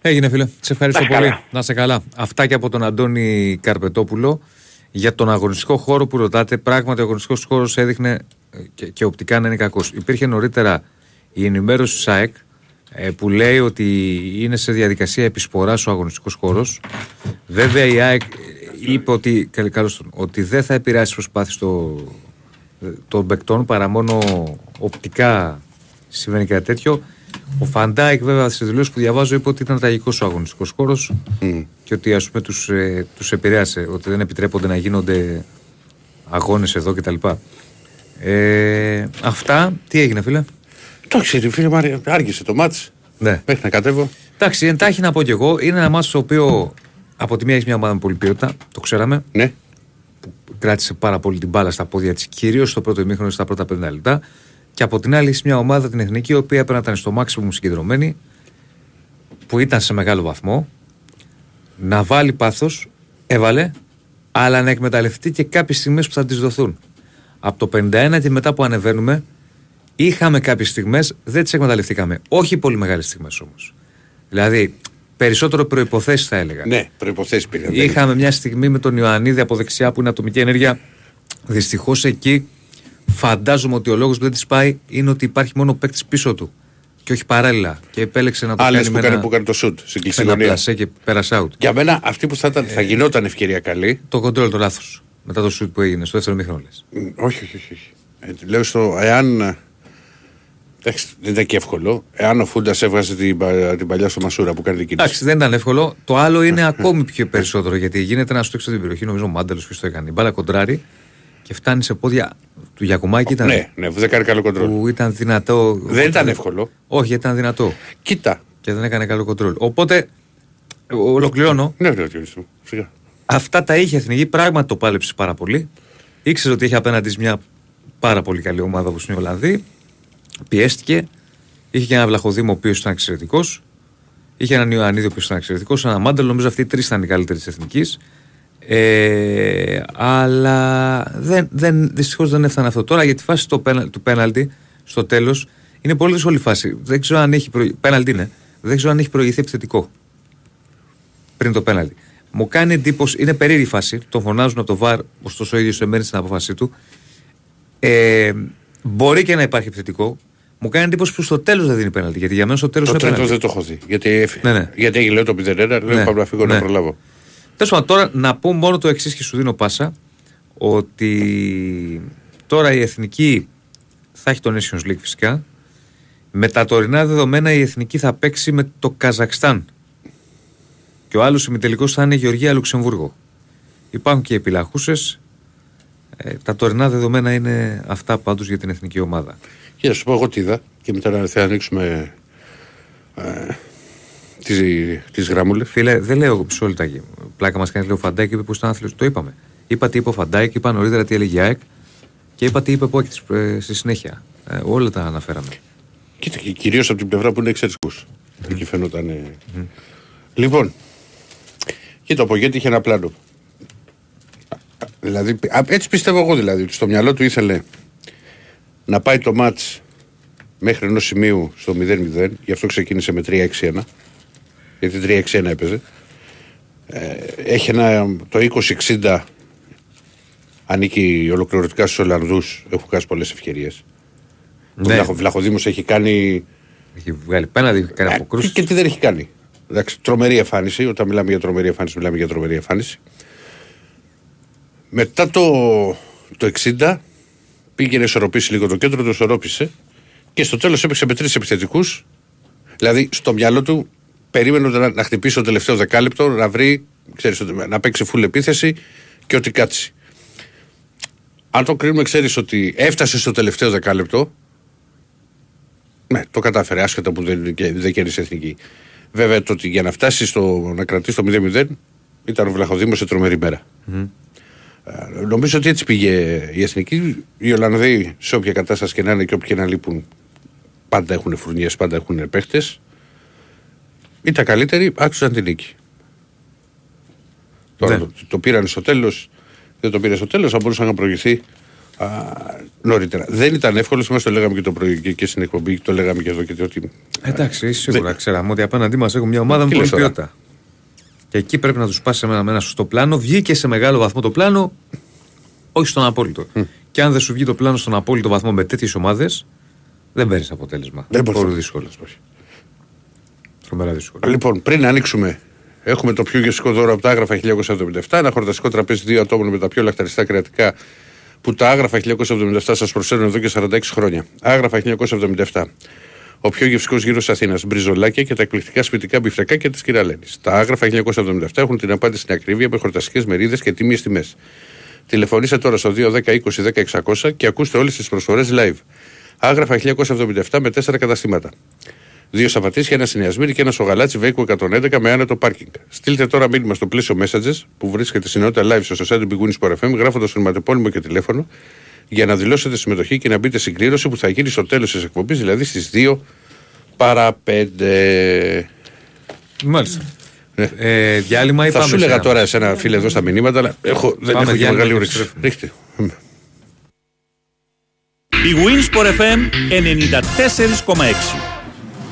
Έγινε φίλε. Σε ευχαριστώ Να είσαι πολύ. καλά. Να σε καλά. Αυτά και από τον Αντώνη Καρπετόπουλο για τον αγωνιστικό χώρο που ρωτάτε. Πράγματι, ο αγωνιστικός χώρος έδειχνε ε, και, και οπτικά να είναι κακός. Υπήρχε νωρίτερα η ενημέρωση του ΣΑΕΚ ε, που λέει ότι είναι σε διαδικασία επισποράς ο αγωνιστικός χώρος. Βέβαια, η ΑΕΚ ε, είπε ότι, καλ- καλώς τον, ότι δεν θα επηρεάσει τις προσπάθειες των, των παικτών παρά μόνο οπτικά συμβαίνει κάτι τέτοιο. Ο Φαν Ντάικ, βέβαια, στις δηλώσεις που διαβάζω, είπε ότι ήταν τραγικός ο αγωνιστικός χώρος και ότι ας πούμε τους ε, τους επηρέασε, ότι δεν επιτρέπονται να γίνονται αγώνες εδώ κτλ. Ε, αυτά, τι έγινε, φίλε; Εντάξει, ρε φίλε Μάρια, άργησε το ματς. Ναι. Μέχρι να κατέβω. Εντάξει, εντάξει να πω κι εγώ, είναι ένα ματς το οποίο από τη μία έχεις μια ομάδα με πολλή ποιότητα, το ξέραμε. Ναι. Κράτησε πάρα πολύ την μπάλα στα πόδια της, κυρίως στο πρώτο ημίχρονο στα πρώτα 50 λεπτά. Και από την άλλη, έχει μια ομάδα την εθνική, η οποία έπρεπε να ήταν στο maximum συγκεντρωμένη, που ήταν σε μεγάλο βαθμό, να βάλει πάθος, έβαλε, αλλά να εκμεταλλευτεί και κάποιες στιγμές που θα της δοθούν. Από το 51 και μετά που ανεβαίνουμε, είχαμε κάποιες στιγμές, δεν τις εκμεταλλευτήκαμε. Όχι πολύ μεγάλες στιγμές όμως. Δηλαδή, περισσότερο προποθέσει θα έλεγα. Ναι, προποθέσει πήγαν. Είχαμε μια στιγμή με τον Ιωαννίδη από δεξιά που είναι ατομική ενέργεια. Δυστυχώς εκεί φαντάζομαι ότι ο λόγος που δεν της πάει είναι ότι υπάρχει μόνο παίκτης πίσω του και όχι παράλληλα. Και επέλεξε να το Άλλες κάνει που με κάνει, ένα, που κάνει το σουτ στην με ένα κλεισιγωνία. πλασέ και πέρασε out. Για μένα αυτή που θα, ήταν, θα γινόταν ευκαιρία καλή. Το κοντρόλ το λάθος. Μετά το σουτ που έγινε στο δεύτερο μήχρονο λες. Μ, Όχι, όχι, όχι. όχι. Ε, λέω στο εάν. Ε, Εντάξει, δεν ήταν και εύκολο. Εάν ο Φούντας έβγαζε την, πα- την παλιά στο Μασούρα που κάνει την κίνηση. Εντάξει, δεν ήταν εύκολο. Το άλλο είναι ακόμη πιο περισσότερο γιατί γίνεται να στούξει την περιοχή. Νομίζω ο Μάντελο ποιος το έκανε. Η μπάλα κοντράρει και φτάνει σε πόδια του Γιακουμάκη. Ήταν, Ναι, ναι, δεν κάνει καλό κοντρόλ. που ήταν δυνατό. Δεν ήταν εύκολο. Όχι, ήταν δυνατό. Κοίτα. και δεν έκανε καλό κοντρόλ. Οπότε, ο- ολοκληρώνω. Ναι, ναι, ναι, ναι, σιγά. Αυτά τα είχε η εθνική. Πράγματι το πάλεψε πάρα πολύ. Ήξερε ότι είχε απέναντι της μια πάρα πολύ καλή ομάδα όπως είναι η Ολλανδοί. Πιέστηκε. Είχε και ένα Βλαχοδήμο ο οποίος ήταν εξαιρετικός. Είχε έναν Ιωαννίδη ο οποίος ήταν εξαιρετικός. Ένα Μάντελ, νομίζω αυτοί οι τρεις ήταν οι καλύτεροι της εθνικής. Ε, αλλά δεν, δεν, δυστυχώς δεν έφτανε αυτό. Τώρα για τη φάση του, πένα, του πέναλτι στο τέλος είναι πολύ δύσκολη φάση. Δεν ξέρω αν έχει προηγηθεί. Πέναλτι είναι. Δεν ξέρω αν έχει προηγηθεί επιθετικό πριν το πέναλτι. Μου κάνει εντύπωση, είναι περίεργη η φάση. Τον φωνάζουν από το βαρ, ωστόσο ο ίδιος εμένει στην απόφασή του. Ε, μπορεί και να υπάρχει επιθετικό. Μου κάνει εντύπωση που στο τέλος δεν δίνει πέναλτι. Γιατί για μένα στο τέλος Το είναι τρίτο πέναλτι. δεν το έχω δει. Γιατί, έφυγε. Ναι, ναι. γιατί έγινε λέω το 0-1, λέω Ναι, πάμε να φύγω ναι. να προλάβω. Τέλος πάντων, τώρα να πω μόνο το εξής και σου δίνω πάσα. Ότι τώρα η εθνική θα έχει το Nations League φυσικά. Με τα τωρινά δεδομένα η εθνική θα παίξει με το Καζακστάν. Και ο άλλος ημιτελικός θα είναι Γεωργία Λουξεμβούργο. Υπάρχουν και επιλαχούσε. Ε, τα τωρινά δεδομένα είναι αυτά πάντως για την εθνική ομάδα. Και να σου πω εγώ τι είδα και μετά να θα ανοίξουμε ε, τις, τις γραμμούλες. Φίλε, δεν λέω εγώ μισό λεπτάκι. Πλάκα μας κάνει λέει ο Φαντάικ είπε που ήταν άθλητο. Το είπαμε. Είπα τι είπε ο Φαντάικ, είπα νωρίτερα τι έλεγε η ΑΕΚ και είπα τι είπε Πόκη ε, στη συνέχεια. Ε, όλα τα αναφέραμε. Κοίτα, και κυρίως από την πλευρά που είναι εξαιρετικούς. Εκεί φαινόταν. ε. Λοιπόν, κοίτα, ο Πογέτη είχε ένα πλάνο. Δηλαδή, α, έτσι πιστεύω εγώ δηλαδή, ότι στο μυαλό του ήθελε να πάει το μάτς μέχρι ενός σημείου στο 0-0, γι' αυτό ξεκίνησε με 3-6-1, γιατί 3-6-1 έπαιζε. Ε, έχει ένα, το 20-60 ανήκει ολοκληρωτικά στους Ολλανδούς, έχουν κάνει πολλές ευκαιρίες. Ο Ναι. Βλαχο, Βλαχοδήμος έχει κάνει Έχει βγάλει πέναντι, έχει κάνει ε, αποκρούσεις. Και τι δεν έχει κάνει. Εντάξει, τρομερή εμφάνιση. Όταν μιλάμε για τρομερή εμφάνιση, μιλάμε για τρομερή εμφάνιση. Μετά το, το 60 πήγε να ισορροπήσει λίγο το κέντρο, το ισορρόπησε και στο τέλος έπαιξε με τρεις επιθετικούς. Δηλαδή στο μυαλό του περίμενε να, να χτυπήσει το τελευταίο δεκάλεπτο, να βρει, ξέρεις, ότι- να παίξει full επίθεση και ότι κάτσει. Αν το κρίνουμε, ξέρεις ότι έφτασε στο τελευταίο δεκάλεπτο, Ναι, το κατάφερε άσχετα που δεν, και- δεν κέρδισε εθνική. Βέβαια το ότι για να φτάσει στο, να κρατήσει το 0-0 ήταν ο Βλαχοδήμος σε τρομερή μέρα. Ε, νομίζω ότι έτσι πήγε η εθνική. Οι Ολλανδοί σε όποια κατάσταση και να είναι και όποιοι και να λείπουν πάντα έχουν φουρνιές, πάντα έχουν παίχτες. Ήταν καλύτεροι, άξιζαν την νίκη. Τώρα Ναι. το, το πήραν στο τέλος, δεν το πήρε στο τέλος, θα μπορούσε να προηγηθεί α, νωρίτερα. Δεν ήταν εύκολο, μα το λέγαμε και το πρωί και, και στην εκπομπή, το λέγαμε και εδώ και ότι. Εντάξει, σίγουρα ξέραμε ότι απέναντί μας έχουμε μια ομάδα με Τι πολλή λες τώρα; ποιότητα. Και εκεί πρέπει να τους πάσει σε ένα, με ένα σωστό πλάνο. Βγήκε σε μεγάλο βαθμό το πλάνο, όχι στον απόλυτο. Και αν δεν σου βγει το πλάνο στον απόλυτο βαθμό με τέτοιες ομάδες, δεν παίρνεις αποτέλεσμα. Δεν μπορείς Πολύ να- δύσκολο. Τρομερά δύσκολο. Λοιπόν, πριν ανοίξουμε, έχουμε το πιο γευστικό δώρο από τα άγραφα 1977. Ένα χορταστικό τραπέζι δύο ατόμων με τα πιο λαχταριστά κρεατικά που τα άγραφα 1977 σας προσφέρουν εδώ και 46 χρόνια. Άγραφα 1977. Ο πιο γευστικός γύρος Αθήνας, μπριζολάκια και τα εκπληκτικά σπιτικά μπιφτεκάκια της κυρα-Λένης. Τα Άγραφα 1977 έχουν την απάντηση στην ακρίβεια με χορταστικές μερίδες και τίμιες τιμές. Τηλεφωνήστε τώρα στο 210 20 10 600 και ακούστε όλες τις προσφορές live. Άγραφα 1977 με 4 καταστήματα. Δύο στα Πατήσια, ένα στη Νέα Σμύρνη και ένα στο Γαλάτσι, Βεΐκου 111 με άνετο πάρκινγκ. Στείλτε τώρα μήνυμα στο πλαίσιο Messages που βρίσκεται στην ενότητα live στο site του bwin ΣΠΟΡ FM γράφοντας ονοματεπώνυμο και τηλέφωνο για να δηλώσετε συμμετοχή και να μπείτε στην κλήρωση που θα γίνει στο τέλος της εκπομπής, δηλαδή στις 2 παρά 5. Μάλιστα. Ε, διάλειμμα ή Θα πάμε σου σε έλεγα ένα; τώρα σε ένα φίλο εδώ στα μηνύματα, αλλά έχω, δεν Πάμε έχω και διάλειμμα μεγάλη και όρεξη. επιστρέφουμε. Ρίχτε. Η Winsport FM 94,6.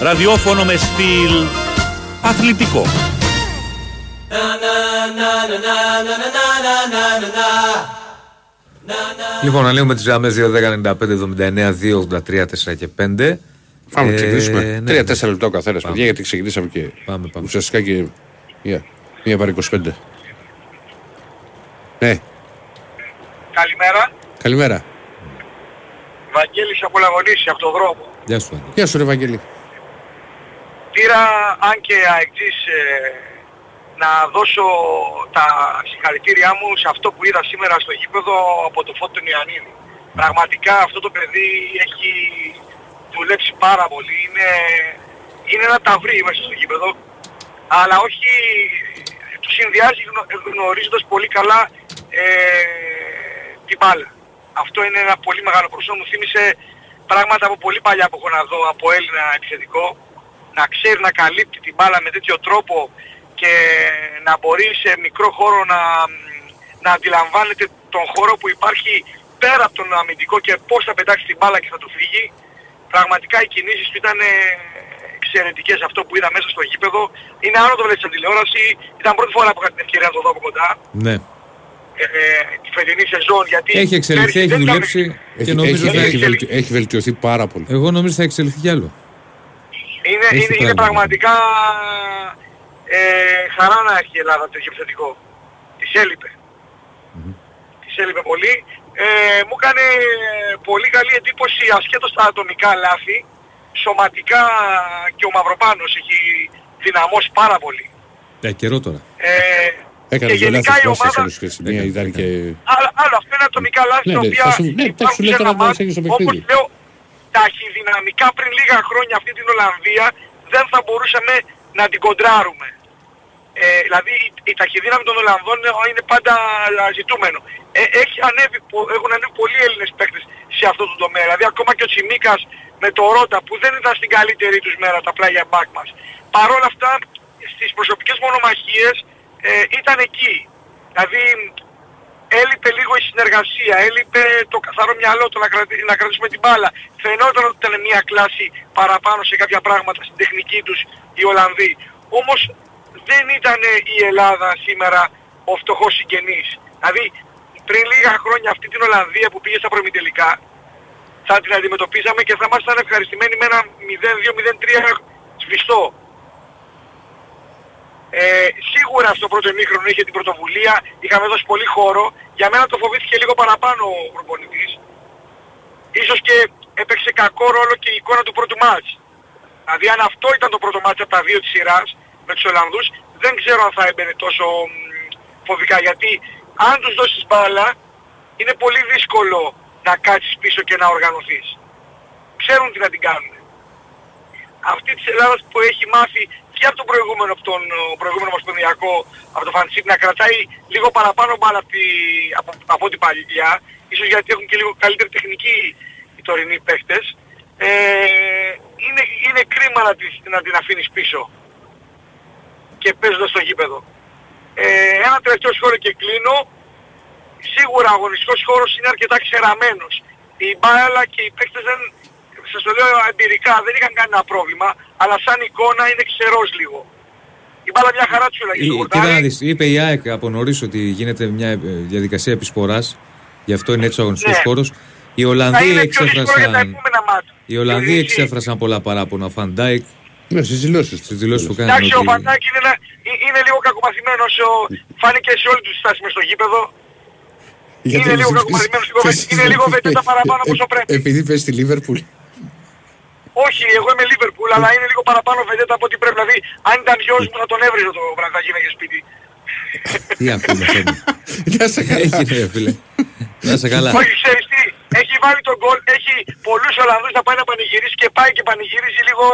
Ραδιόφωνο με στυλ αθλητικό. Λοιπόν, ανοίγουμε τις γραμμές 2, 10, 95, 79, 2, 83, 4 και 5. Πάμε να Ε, ξεκινήσουμε. ναι, Τρία-τέσσερα ναι. λεπτά ο καθένας, παιδιά, γιατί ξεκινήσαμε και Πάμε, πάμε. ουσιαστικά και μία, μία παρά 25. Ναι, Καλημέρα. καλημέρα. Βαγγέλης από Λαγωνίση, από τον δρόμο. Γεια σου, Άγγελε. Γεια σου, ρε Βαγγέλη. Πήρα, αν και αεκτής, ε, να δώσω τα συγχαρητήριά μου σε αυτό που είδα σήμερα στο γήπεδο από το Φώτο Ιωαννίδη. Πραγματικά αυτό το παιδί έχει δουλέψει πάρα πολύ. Είναι, είναι ένα ταυρί μέσα στο γήπεδο. Αλλά όχι, του συνδυάζει γνω- γνωρίζοντας πολύ καλά ε, την μπάλα. Αυτό είναι ένα πολύ μεγάλο προσώπημα. Μου θύμισε πράγματα από πολύ παλιά που έχω να δω από Έλληνα επιθετικό. Να ξέρει να καλύπτει την μπάλα με τέτοιο τρόπο και να μπορεί σε μικρό χώρο να, να αντιλαμβάνεται τον χώρο που υπάρχει πέρα από τον αμυντικό και πώς θα πετάξει την μπάλα και θα του φύγει. Πραγματικά οι κινήσεις του ήταν ε, εξαιρετικές αυτό που είδα μέσα στο γήπεδο. Είναι άλλο το βλέπεις στην τηλεόραση. Ήταν πρώτη φορά που είχα την ευκαιρία να το δω από κοντά. Ναι. Ε, ε, τη φετινή σεζόν γιατί Έχει εξελιχθεί, πέρσι έχει δεν ήταν- δουλέψει και Έχει, νομίζω έχει, θα έχει, έχει. βελτι- έχει βελτιωθεί πάρα πολύ. Εγώ νομίζω θα εξελιχθεί κι άλλο. Είναι, Έχει είναι, είναι πράγματα. πραγματικά ε, χαρά να έχει η Ελλάδα τέτοιο επιθετικό. Της έλειπε. Της έλειπε πολύ. Ε, μου έκανε πολύ καλή εντύπωση ασχέτως τα ατομικά λάθη. Σωματικά και ο Μαυροπάνος έχει δυναμώσει πάρα πολύ. Για καιρό τώρα. Ε, Έκανε και δύο γενικά λάθη η ομάδα... πλάσια και στη μία ήταν και. Άλλο, άλλο, αυτό είναι ατομικά λάθη Ναι, τα ναι, οποία θα σου- ναι, εντάξει, υπάρχουν σου λέω σε τώρα ένα να μάτς, έχεις το όπως παιχνίδι. λέω ταχυδυναμικά πριν λίγα χρόνια αυτή την Ολλανδία δεν θα μπορούσαμε να την κοντράρουμε. Ε, δηλαδή η, η ταχυδύναμη των Ολλανδών είναι, είναι πάντα ζητούμενο. Ε, έχει ανέβει, πο- έχουν ανέβει πολλοί Έλληνες παίκτες σε αυτό το τομέα. Δηλαδή ακόμα και ο Τσιμίκας με το Ρότα που δεν ήταν στην καλύτερη τους μέρα τα πλάγια μπακ μας. Παρ' όλα αυτά στις προσωπικές μονομαχίες ε, ήταν εκεί. Δηλαδή έλειπε λίγο η συνεργασία, έλειπε το καθαρό μυαλό, το να, κρατη- να κρατήσουμε την μπάλα. Φαινόταν ότι ήταν μια κλάση παραπάνω σε κάποια πράγματα στην τεχνική τους οι Ολλανδοί. Όμως δεν ήταν η Ελλάδα σήμερα ο φτωχός συγγενής. Δηλαδή πριν λίγα χρόνια αυτή την Ολλανδία που πήγε στα προημιτελικά θα την αντιμετωπίζαμε και θα ήμασταν ευχαριστημένοι με ένα 0-2-0-3 σβηστό. Ε, σίγουρα στο πρώτο ημίχρονο είχε την πρωτοβουλία, είχαμε δώσει πολύ χώρο. Για μένα το φοβήθηκε λίγο παραπάνω ο προπονητής. Ίσως και έπαιξε κακό ρόλο και η εικόνα του πρώτου μάτς. Δηλαδή αν αυτό ήταν το πρώτο μάτς από τα δύο της σειράς με τους Ολλανδούς, δεν ξέρω αν θα έμπαινε τόσο μ, φοβικά. Γιατί αν τους δώσεις μπάλα, είναι πολύ δύσκολο να κάτσεις πίσω και να οργανωθείς. Ξέρουν τι να την κάνουν. Αυτή της Ελλάδας που έχει μάθει και από τον προηγούμενο, από τον ο, προηγούμενο μας πονδιακό, από το Φανσίπ, να κρατάει λίγο παραπάνω μπάλα από, τη, από, από την παλιά, ίσως γιατί έχουν και λίγο καλύτερη τεχνική οι τωρινοί παίχτες, ε, είναι, είναι κρίμα να, τις, να την αφήνεις πίσω και παίζοντας στο γήπεδο. Ε, ένα τελευταίο σχόλιο και κλείνω. Σίγουρα ο αγωνιστικός χώρος είναι αρκετά ξεραμένος. Η μπάλα και οι παίκτες δεν, σας το λέω εμπειρικά, δεν είχαν κανένα πρόβλημα, αλλά σαν εικόνα είναι ξερός λίγο. Η μπάλα μια χαρά τους έλεγε στο Ε, Κοίτα χορτάρι. να δεις, είπε η ΑΕΚ από νωρίς ότι γίνεται μια ε, διαδικασία επισποράς, γι' αυτό είναι έτσι ο αγωνιστικός Ναι. χώρος. Οι Θα Ολλανδοί είναι πιο δύσκολο για τα εξέφρασαν, επόμενα μάτια. οι Ολλανδοί εξέφρασαν πολλά παράπονα. Ο Φαντάικ Ναι, στις δηλώσεις του. στις δηλώσεις που κάνανε Εντάξει, ο ότι... Φαντάκη είναι, ένα- ε- είναι λίγο κακομαθημένος, ο- φάνηκε σε όλη τους τη στάση μες στο γήπεδο. Είναι λίγο κακομαθημένος στην κόβεση. Είναι λίγο βεντέτα παραπάνω από όσο πρέπει. Επειδή πες στη Λίβερπουλ. Όχι, εγώ είμαι Λίβερπουλ, αλλά είναι λίγο παραπάνω βεντέτα από ό,τι πρέπει. Δηλαδή, αν ήταν γιος μου θα τον έβριζε το βράδυ, θα γίναγε σπίτι. Τι ακούμε, Θέμη. Να 'σαι καλά. Έγινε, ρε φίλε. Να 'σαι καλά. Όχι, ξέρεις τι, έχει βάλει τον γκολ, έχει πολλούς Ολλανδούς να πάει να πανηγυρίσει και πάει και πανηγυρίζει λίγο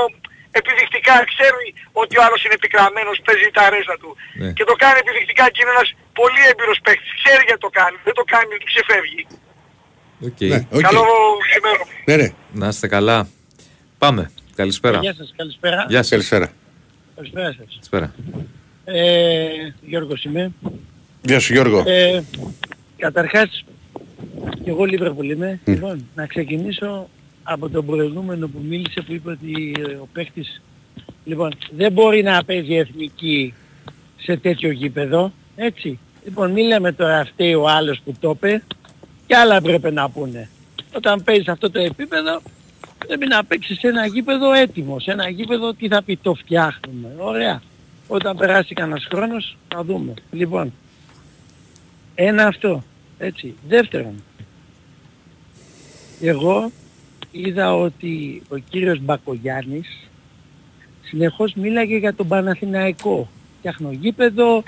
επιδεικτικά. Ξέρει ότι ο άλλος είναι πικραμένος, παίζει τα ρέστα του. Ναι. Και το κάνει επιδεικτικά και είναι ένας πολύ έμπειρος παίκτης. Ξέρει γιατί το κάνει, δεν το κάνει, του ξεφεύγει. Οκ. Ναι, οκ. Καλό σημείο. Ναι, ναι. Να είστε καλά. Πάμε. Καλησπέρα. Γεια σας, καλησπέρα. Γεια σας. Καλησπέρα. Καλησπέρα σας. Καλησπέρα. Ε, Γιώργος είμαι. Γεια σου Γιώργο. Ε, καταρχάς, και εγώ Λίβερπουλ είμαι. Λοιπόν, να ξεκινήσω από τον προηγούμενο που μίλησε που είπε ότι ε, ο παίχτης λοιπόν, δεν μπορεί να παίζει εθνική σε τέτοιο γήπεδο. Έτσι. Λοιπόν, μη λέμε τώρα φταίει ο άλλος που το είπε και άλλα πρέπει να πούνε. Όταν παίζεις αυτό το επίπεδο πρέπει να παίξεις σε ένα γήπεδο έτοιμος. Σε ένα γήπεδο τι θα πει το φτιάχνουμε. Ωραία. Όταν περάσει κανένας χρόνος θα δούμε. Λοιπόν, ένα αυτό. Έτσι. Δεύτερον, εγώ είδα ότι ο κύριος Μπακογιάννης συνεχώς μίλαγε για τον Παναθηναϊκό. Φτιάχνω γήπεδο,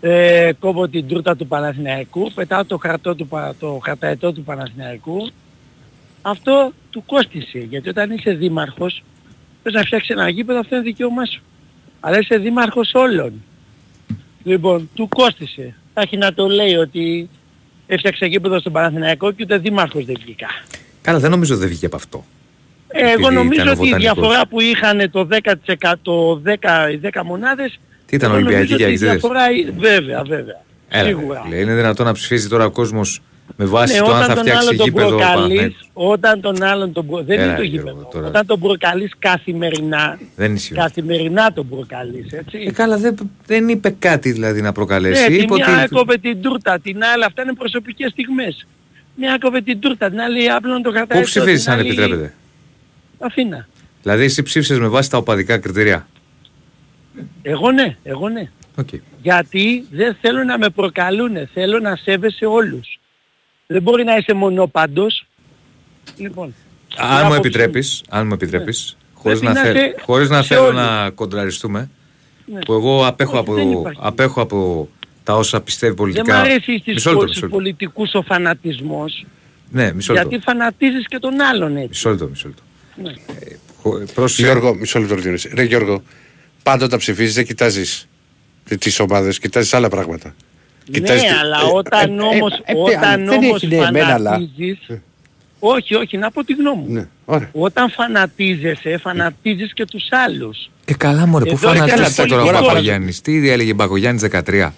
ε, κόβω την τούρτα του Παναθηναϊκού, πετάω το, χαρτό του, Πα- το χαρταετό του Παναθηναϊκού. Αυτό του κόστισε, γιατί όταν είσαι δήμαρχος, θες να φτιάξεις ένα γήπεδο, αυτό είναι δικαίωμά σου. Αλλά είσαι δήμαρχος όλων. Λοιπόν, του κόστισε. Θα έχει να το λέει ότι έφτιαξε γήπεδο στον Παναθηναϊκό και ούτε δήμαρχος δεν βγήκα. Καλά, δεν νομίζω δεν βγήκε από αυτό. Ε, εγώ Επειδή νομίζω ήταν ο ότι η βοτανικός. διαφορά που είχαν το 10%, 10, οι 10 μονάδες, Τι ήταν εγώ Ολυμπιακοί νομίζω και ότι η Αιγυδές. διαφορά, ε, βέβαια, βέβαια. Έλα, Σίγουρα. ρε, είναι δυνατόν να ψηφίζει τώρα ο κόσμος με βάση Ναι, το αν όταν θα τον φτιάξει άλλον τον γήπεδο ο προκαλείς, Παναθηναϊκός. όταν τον άλλον τον προ... δεν Έλα, είναι το Γιώργο, γήπεδο. τώρα. Όταν τον προκαλείς καθημερινά, Δεν ισχύει. καθημερινά τον προκαλείς, έτσι. Ε, καλά, δεν, δεν είπε κάτι δηλαδή να Ναι, προκαλέσει. τη είπε μια ότι... έκοβε την τούρτα, την άλλη, αυτά είναι προσωπικές στιγμές. Μια έκοβε την τούρτα, την άλλη άπλωνε το Πού χαρτάκι. ψηφίζεις αν επιτρέπετε; Αθήνα. Δηλαδή εσύ ψήφισες με βάση τα οπαδικά κριτήρια; Εγώ ναι, εγώ ναι. Οκ. Γιατί δεν θέλω να με προκαλούνε, θέλω να σέβεσαι όλους. Δεν μπορεί να είσαι μονοπαντός. Λοιπόν. Αν η μου άποψη επιτρέπεις, αν μου επιτρέπεις, χωρίς Πρέπει να, να θε- είσαι χωρίς να σε θέλω όλους. να κοντραριστούμε, Ναι. που εγώ απέχω, Όχι, δεν από, υπάρχει. απέχω από τα όσα πιστεύει Δεν πολιτικά. μ' αρέσει στις Μισό λεπτό, στους μισό λεπτό. πολιτικούς ο φανατισμός. Ναι, μισό λεπτό. Γιατί φανατίζεις και τον άλλον έτσι. Μισό λεπτό, μισό λεπτό. Ναι. Χω- πρόσεξε. Γιώργο, μισό λεπτό Διονύση. Ρε Γιώργο, πάντα όταν ψηφίζεις δεν κοιτάζεις τις ομάδες, κοιτάζεις άλλα πράγματα. Κοιτάζεις ναι, τι- αλλά ε, όταν ε, όμως, ε, ε, όταν δεν όμως έχει ναι, εμένα, αλλά- φανατίζεις... Όχι, όχι, να πω τη γνώμη μου. Ναι, ωραία. Όταν φανατίζεσαι, φανατίζεις και τους άλλους. Ε, καλά μωρέ, πού Εδώ φανατίζεσαι είναι τώρα ο πολιτικός. Μπακογιάννης. Τι ίδια έλεγε Μπακογιάννης 13.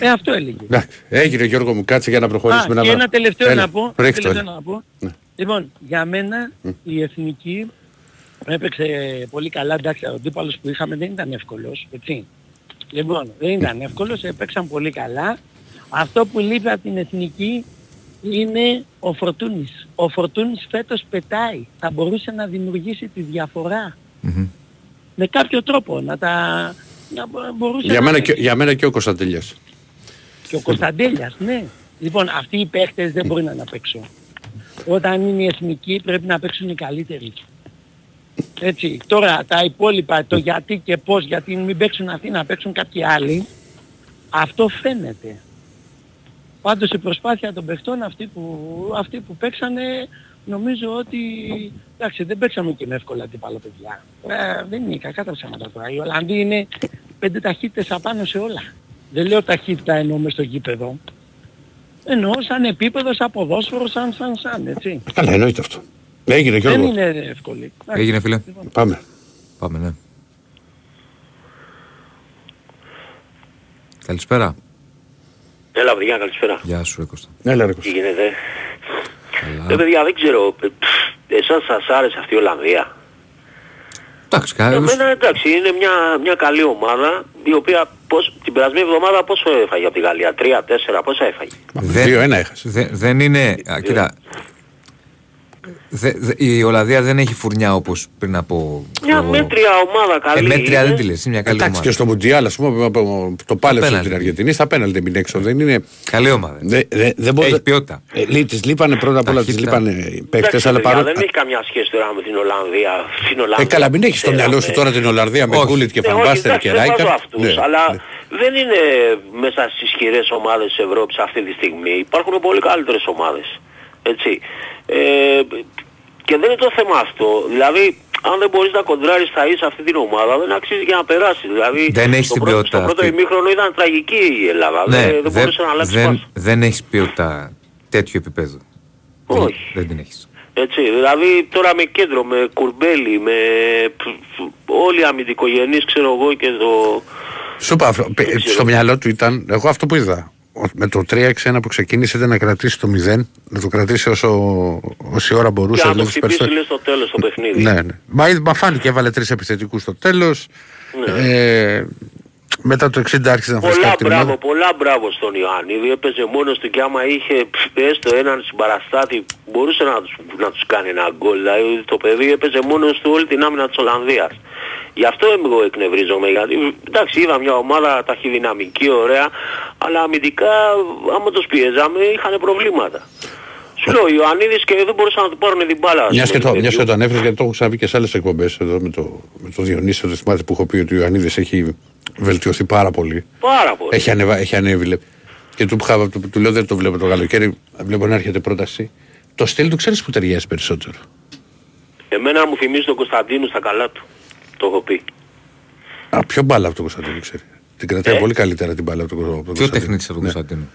Ε, αυτό έλεγε. Εντάξει, Έγινε Γιώργο μου, κάτσε για να προχωρήσουμε. Α, και ένα τελευταίο Έλα, να πω. ρίχτω, τελευταίο έλα. να πω. Ναι. Λοιπόν, για μένα η εθνική έπαιξε πολύ καλά. Εντάξει, ο αντίπαλος που είχαμε δεν ήταν εύκολος, έτσι. Λοιπόν, δεν ήταν εύκολος, έπαιξαν πολύ καλά. Αυτό που λείπει από την εθνική είναι ο Φορτούνης. Ο Φορτούνης φέτος πετάει. Θα μπορούσε να δημιουργήσει τη διαφορά. Με κάποιο τρόπο να τα... Να μπο- μπορούσε Για να μένα, παίξει. και, για μένα και ο Κωνσταντέλιας. Και ο Κωνσταντέλιας, ναι. Λοιπόν, αυτοί οι παίχτες δεν μπορεί να είναι απ' έξω. Όταν είναι οι εθνικοί πρέπει να παίξουν οι καλύτεροι. Έτσι. Τώρα τα υπόλοιπα, το γιατί και πώς, γιατί μην παίξουν αυτοί να παίξουν κάποιοι άλλοι, αυτό φαίνεται. Πάντως η προσπάθεια των παιχτών αυτοί που, αυτοί που παίξανε νομίζω ότι εντάξει δεν παίξαμε και με εύκολα αντίπαλο παιδιά. Ε, δεν είναι κακά τα ψέματα τώρα. Οι Ολλανδοί είναι πέντε ταχύτητες απάνω σε όλα. Δεν λέω ταχύτητα εννοώ μες στο γήπεδο. Εννοώ σαν επίπεδο, σαν ποδόσφαιρο, σαν σαν σαν έτσι. Καλά, εννοείται αυτό. Έγινε και Δεν εγώ. είναι εύκολη. Έγινε φίλε. Πάμε. Πάμε, ναι. Καλησπέρα. Έλα, παιδιά, καλησπέρα. Γεια σου, Έκοστα. Έλα, ρε, Τι γίνεται. Καλά. Ε, παιδιά, δεν ξέρω. ε, πφ, Εσάς σας άρεσε αυτή η Ολλανδία; Εντάξει, Για κα- μένα εντάξει, είναι μια, μια καλή ομάδα η οποία πώς, την περασμένη εβδομάδα πόσο έφαγε από τη Γαλλία; Τρία, τέσσερα, πόσα έφαγε; Δεν, δε- δεν είναι. α, κοίτα. Δε, δε- η Ολλανδία δεν έχει φουρνιά όπως πριν από. Μια ξέρω εγώ, μέτρια ομάδα Ε, καλή. μέτρια είναι. δεν τη λες. Είναι μια καλή Εντάξει, ομάδα. και στο Μουντιάλ, ας πούμε, από- το πάλεψε Απέναντι. την Αργεντινή, στα πέναλτι μην έξω. Δεν είναι. Καλή ομάδα. Δε, δε, δεν μπορεί. Έχει ποιότητα. Ε, λύ- της λείπανε πρώτα απ' όλα, της Ταχύτητα. λείπανε οι παίκτες, Εντάξει, αλλά παιδιά, παρότι... δεν έχει καμιά σχέση τώρα με την Ολλανδία. Την Ε, Ολλανδία. καλά, μην έχεις στο Θέλαμε. μυαλό σου τώρα την Ολλανδία με Όχι. Γκούλιτ και Ναι, όχι, Φανμπάστερ εντάξει, και δεν Ράικαρ. βάζω αυτούς, Ναι, αλλά ναι. δεν είναι μέσα στις ισχυρές ομάδες της Ευρώπης αυτή τη στιγμή. Υπάρχουν πολύ καλύτερες ομάδες. Έτσι. Ε, και δεν είναι το θέμα αυτό. Δηλαδή, αν δεν μπορείς να κοντράρεις τα ίσα αυτή την ομάδα, δεν αξίζει και να περάσεις. Δηλαδή, Δεν έχεις στο την πρώτο- ποιότητα Στο πρώτο αυτή. ημίχρονο ήταν τραγική η Ελλάδα. Ναι, δεν, δεν δεν, μπορούσε να αλλάξεις δεν, πάση. δεν έχεις ποιότητα τέτοιου επίπεδου. Όχι. Δεν, δεν την έχεις. Έτσι, δηλαδή τώρα με κέντρο, με κουρμπέλι, με π- π- όλοι οι αμυντικογενείς, ξέρω εγώ και το... Σου είπα, αυτό, πε- στο μυαλό του ήταν, εγώ αυτό που είδα, ο- με το 3-6-1 που ξεκίνησε ήταν να κρατήσει το 0, να το κρατήσει όσο, όση ώρα μπορούσε. Και να το δηλαδή, χτυπήσει περισσότερο- λέει στο τέλος το παιχνίδι. Ναι, ναι. Μα, είδ- μα φάνηκε, έβαλε τρεις επιθετικούς στο τέλος. Ναι. Ε, μετά το 60 άρχισε να φρέσκει Πολλά από την μπράβο, ομάδα. πολλά μπράβο στον Ιωαννίδη. Έπαιζε μόνος του και άμα είχε πφ, έστω έναν συμπαραστάτη μπορούσε να τους, να τους κάνει ένα γκολ. Δηλαδή το παιδί έπαιζε μόνος του όλη την άμυνα της Ολλανδίας. Γι' αυτό εγώ εκνευρίζομαι. Γιατί εντάξει είδα μια ομάδα ταχυδυναμική, ωραία, αλλά αμυντικά άμα τους πιέζαμε είχαν προβλήματα. Σου λέω, ο Ιωαννίδης και δεν μπορούσαν να του πάρουν την μπάλα. ας Μια και, πούμε, το, τέτοιο. μιας και το ανέφερες, γιατί το έχω ξαναπεί και σε άλλες εκπομπές εδώ με το, με το Διονύση, το θυμάται που έχω πει ότι ο Ιωαννίδης έχει βελτιωθεί πάρα πολύ. Πάρα πολύ. Έχει, ανεβα, έχει ανέβει. λέει. Και του, είχα- του, του λέω δεν το βλέπω το καλοκαίρι, βλέπω να έρχεται πρόταση. Το στυλ του ξέρεις που ταιριάζει περισσότερο; Εμένα μου θυμίζει τον Κωνσταντίνου στα καλά του. Το έχω πει. Α, πιο μπάλα από τον Κωνσταντίνο ξέρει; Την κρατάει Ε. πολύ καλύτερα την μπάλα από τον, από τον Πιο Κωνσταντίνο. τεχνίτη από τον Κωνσταντίνο;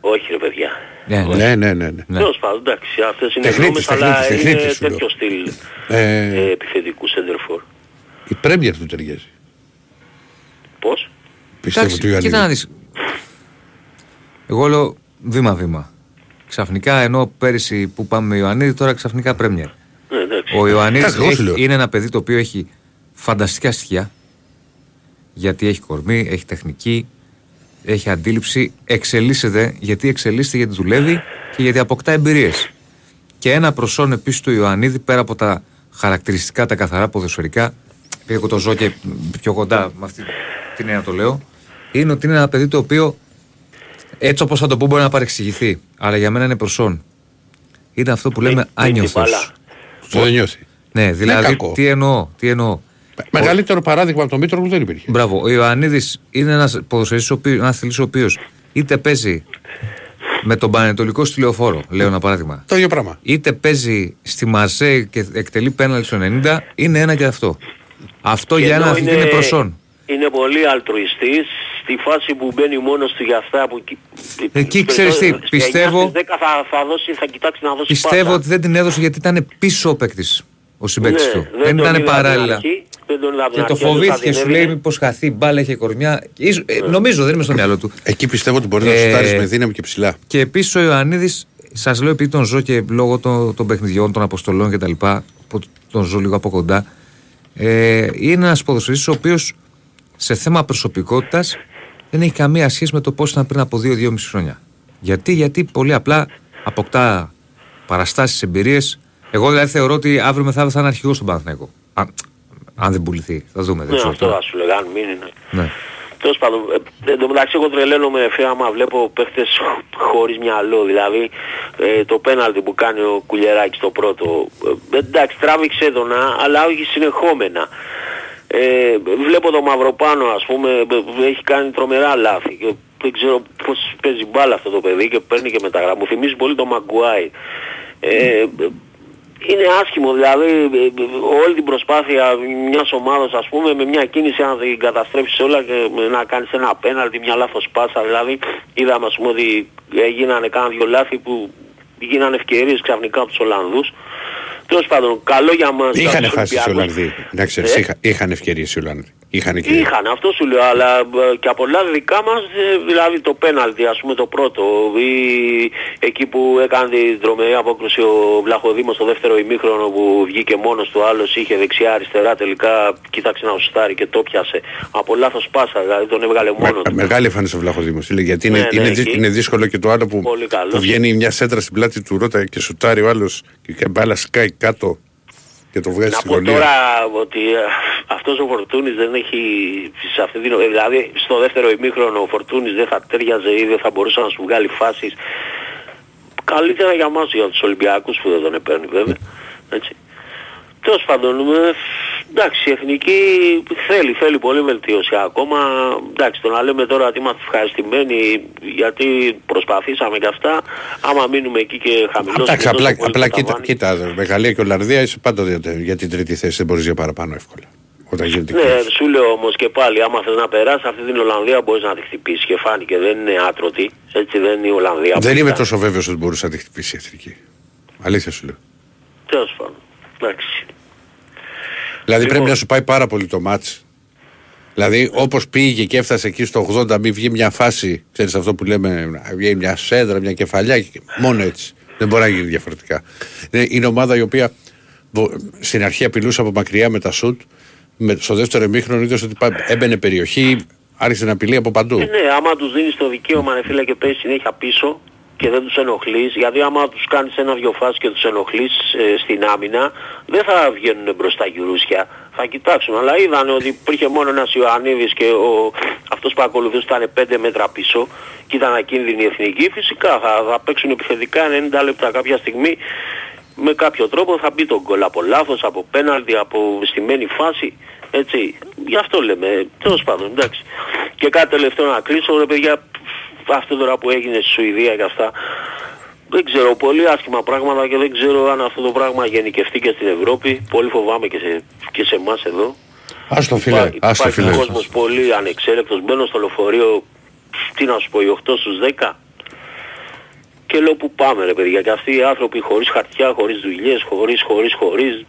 Όχι ρε παιδιά. Ναι, ναι. Ναι, ναι, ναι. ναι. Ναι. Τέλος πάντων, εντάξει, αυτές είναι Τεχνίτης, γνώμες, αλλά τεχνίτης, είναι τεχνίτης, σου λέω. τέτοιο στυλ Ε, ε, επιθετικού σέντερφορ. η Πρέμιερ του ταιριάζει. Πώς; Πιστεύω ότι ο Εντάξει, κοίτα να Ιωαννίδης. δεις. Εγώ λέω βήμα-βήμα. Ξαφνικά ενώ πέρυσι που πάμε με Ιωαννίδη, τώρα ξαφνικά πρέμιερ. Ναι, εντάξει. Ο Ιωαννίδης Εντάξει, εγώ σου έχει- λέω. είναι ένα παιδί το οποίο έχει φανταστικά στοιχεία. Γιατί έχει κορμί, έχει τεχνική, έχει αντίληψη, εξελίσσεται γιατί εξελίσσεται γιατί δουλεύει και γιατί αποκτά εμπειρίες. Και ένα προσόν επίσης του Ιωαννίδη πέρα από τα χαρακτηριστικά, τα καθαρά ποδοσφαιρικά, επειδή εγώ το ζω και πιο κοντά με αυτή την έννοια το λέω, είναι ότι είναι ένα παιδί το οποίο έτσι όπως θα το πω μπορεί να παρεξηγηθεί. Αλλά για μένα είναι προσόν. Είναι αυτό που λέμε Δίνει άνιωθος. μπάλα. Το δεν νιώθει. Ναι, δηλαδή κακό. τι εννοώ, τι εννοώ. Μεγαλύτερο παράδειγμα από τον Μήτρο που δεν υπήρχε. Μπράβο. Ο Ιωαννίδης είναι ένας ποδοσφαιριστής, ένας αθλητής ο οποίος είτε παίζει με τον Πανετολικό στη λεωφόρο, λέω ένα παράδειγμα. Το ίδιο πράγμα. Είτε παίζει στη Μαρσέ και εκτελεί πέναλτι στο 90, είναι ένα και αυτό. Αυτό Και για ένας ενώ αθλητή είναι προσόν. Είναι πολύ αλτρουιστής στη φάση που μπαίνει μόνος του για αυτά που... κι- Εκεί ξέρεις τι, στις πιστεύω- 9 στις 10 θα, θα, δώσει, θα κοιτάξει να δώσει Πιστεύω πάσα. ότι δεν την έδωσε γιατί ήταν πίσω ο παίκτης. Ο συμπαίκτης Ναι, του. δεν Δεν τον ήταν είδα από την παράλληλα. αρχή, δεν τον είδα από την Και το αρχή, αλλιώς θα φοβήθηκε, την σου λέει έδινε. μήπως χαθεί, μπάλα είχε κορμιά. Ίσο- ε, νομίζω, δεν είμαι στο μυαλό του. Εκεί πιστεύω ότι μπορεί να Ε, σουτάρεις με δύναμη και ψηλά. Και επίσης ο Ιωαννίδης, σας λέω επειδή τον ζω και λόγω των, των παιχνιδιών, των αποστολών κτλ. που τον ζω λίγο από κοντά. Ε, είναι ένας ποδοσφαιριστής ο οποίος σε θέμα προσωπικότητας δεν έχει καμία σχέση με το πώς ήταν πριν από 2-2,5 χρόνια. Γιατί, γιατί πολύ απλά αποκτά παραστάσεις, εμπειρίες. Εγώ δηλαδή θεωρώ ότι αύριο μεθαύριο θα είναι αρχηγός στον Παναθηναϊκό. Αν, αν δεν πουληθεί, θα δούμε. Δεν Ναι, ξέρω αυτό τώρα. θα σου λέγα, αν μείνει. ναι. Ναι. Τέλος πάντων, ε, εν τω μεταξύ εγώ τρελαίνομαι φε άμα βλέπω παίχτες χωρίς μυαλό, δηλαδή ε, το πέναλτι που κάνει ο Κουλιεράκης στο πρώτο, ε, εντάξει τράβηξε έντονα, αλλά όχι συνεχόμενα. Ε, βλέπω το Μαυροπάνο ας πούμε, ε, έχει κάνει τρομερά λάθη και δεν ξέρω πώς παίζει μπάλα αυτό το παιδί και παίρνει και μεταγραμμή. Μου θυμίζει πολύ το Μαγκουάι. Ε, είναι άσχημο δηλαδή ε, ε, όλη την προσπάθεια μιας ομάδας ας πούμε με μια κίνηση να την καταστρέψεις όλα και με να κάνεις ένα πέναλτι, μια λάθος πάσα δηλαδή είδαμε ας πούμε ότι έγινανε κάνα δυο λάθη που γίνανε ευκαιρίες ξαφνικά από τους Ολλανδούς Τέλος πάντων, καλό για μας. για Είχαν τους φάσει οι Ολυμπιακούς. Ολλανδοί. Να ξέρεις, Ε; είχα- είχαν ευκαιρίες οι Ολλανδοί. Είχαν και. Είχαν, αυτό σου λέω, αλλά ε, και από πολλά δικά μας, ε, δηλαδή το πέναλτι, ας πούμε το πρώτο, ή εκεί που έκανε την τρομερή απόκριση ο Βλαχοδήμος στο δεύτερο ημίχρονο που βγήκε μόνος του, άλλος είχε δεξιά-αριστερά, τελικά κοίταξε να σουτάρει και το πιάσε. Από λάθος πάσα, δηλαδή τον έβγαλε μόνος του. Μεγάλη εμφάνιση ο Βλαχοδήμος. Λέει, Γιατί είναι, Ναι, ναι, είναι, δυ- εκεί. είναι δύσκολο και το άλλο που, Πολύ καλός. που βγαίνει μια σέντρα στην πλάτη του Ρότα και σουτάρει ο άλλος και η μπάλα σκάει κάτω και το βγάζει Να στη πω γωνία. τώρα ότι ε, αυτός ο Φορτούνης δεν έχει σε αυτή την... ε, Δηλαδή στο δεύτερο ημίχρονο ο Φορτούνης δεν θα τέριαζε ή δεν θα μπορούσε να σου βγάλει φάσεις. Καλύτερα για μας για τους Ολυμπιακούς που δεν τον παίρνει βέβαια. Έτσι. Τέλος πάντων, ε, εντάξει, η εθνική θέλει, θέλει πολύ βελτίωση ακόμα. Εντάξει, το να λέμε τώρα ότι είμαστε ευχαριστημένοι γιατί προσπαθήσαμε και αυτά, άμα μείνουμε εκεί και χαμηλώσουμε Εντάξει, τόσο απλά, πολύ απλά το κοίτα, ταβάνι. κοίτα, με Γαλλία και Ολλανδία είσαι πάντα για, για την τρίτη θέση, δεν μπορείς για παραπάνω εύκολα. Όταν γίνεται Ναι, κρίση. σου λέω όμως και πάλι, άμα θες να περάσεις αυτή την Ολλανδία μπορείς να τη χτυπήσεις και φάνηκε, δεν είναι άτρωτη, έτσι δεν είναι η Ολλανδία. Δεν που είμαι ήταν. τόσο βέβαιος ότι μπορούσε να τη χτυπήσει η εθνική. Αλήθεια σου λέω. Τέλος πάντων, εντάξει. Δηλαδή Λοιπόν. πρέπει να σου πάει πάρα πολύ το μάτς. Δηλαδή όπως πήγε και έφτασε εκεί στο 80 μην βγει μια φάση, ξέρεις αυτό που λέμε, να βγει μια σέντρα, μια κεφαλιά, και- μόνο έτσι. Δεν μπορεί να γίνει διαφορετικά. Είναι, είναι ομάδα η οποία βο- στην αρχή απειλούσε από μακριά με τα σουτ, με, στο δεύτερο εμίχρονο είδες ότι πά- έμπαινε περιοχή, άρχισε να απειλεί από παντού. Ε, ναι, άμα τους δίνεις το δικαίωμα ρε φίλε και παίζεις συνέχεια πίσω και δεν τους ενοχλείς, γιατί άμα τους κάνεις ένα-δυο φάσεις και τους ενοχλείς ε, στην άμυνα, δεν θα βγαίνουν μπροστά γιουρούσια. Θα κοιτάξουν, αλλά είδαν ότι υπήρχε μόνο ένας Ιωαννίδης και ο, αυτός που ακολουθούσε ήταν 5 μέτρα πίσω και ήταν ακίνδυνη η εθνική. Φυσικά θα, θα παίξουν επιθετικά 90 λεπτά κάποια στιγμή με κάποιο τρόπο θα μπει το γκολ από λάθος, από πέναλτι, από στημένη φάση. Έτσι, γι' αυτό λέμε, τέλος πάντων, εντάξει. Και κάτι τελευταίο να κλείσω, ρε παιδιά, αυτό τώρα που έγινε στη Σουηδία και αυτά, δεν ξέρω, πολύ άσχημα πράγματα και δεν ξέρω αν αυτό το πράγμα γενικευτεί και στην Ευρώπη. Πολύ φοβάμαι και σε, και σε εμάς εδώ. Ας το φίλε, Υπάρχει, ας το υπάρχει φίλε. κόσμος πολύ ανεξέλεκτος, μπαίνω στο λεωφορείο, τι να σου πω, οι 8 στους 10 και λέω που πάμε ρε παιδιά και αυτοί οι άνθρωποι χωρίς χαρτιά, χωρίς δουλειές, χωρίς, χωρίς, χωρίς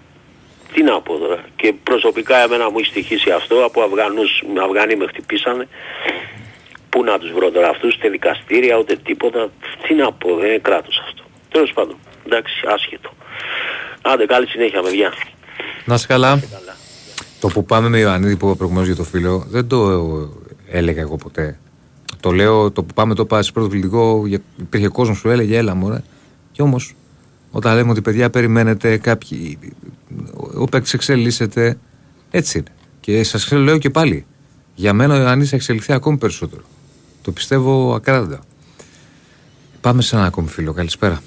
τι να πω τώρα και προσωπικά εμένα μου έχει στοιχήσει αυτό από Αφγανούς, Αφγανοί με χτυπήσανε πού να τους βρω τώρα αυτούς, ούτε δικαστήρια ούτε τίποτα τι να πω, δεν είναι κράτος αυτό τέλος πάντων, εντάξει, άσχετο άντε καλή συνέχεια παιδιά Να είσαι καλά. Το που πάμε με Ιωαννίδη που είπα προηγουμένως για το φίλο, δεν το έλεγα εγώ ποτέ. Το λέω, το που πάμε το είπα σε πρώτο αθλητικό, για- υπήρχε κόσμος που έλεγε έλα μωρέ. Και όμως, όταν λέμε ότι παιδιά περιμένετε κάποιοι, ο- ο παίκτης εξελίσσεται, έτσι είναι. Και σας λέω και πάλι, για μένα ο Ιωαννίδης θα εξελιχθεί ακόμη περισσότερο. Το πιστεύω ακράδαντα. Πάμε σε ένα ακόμη φίλο. Καλησπέρα.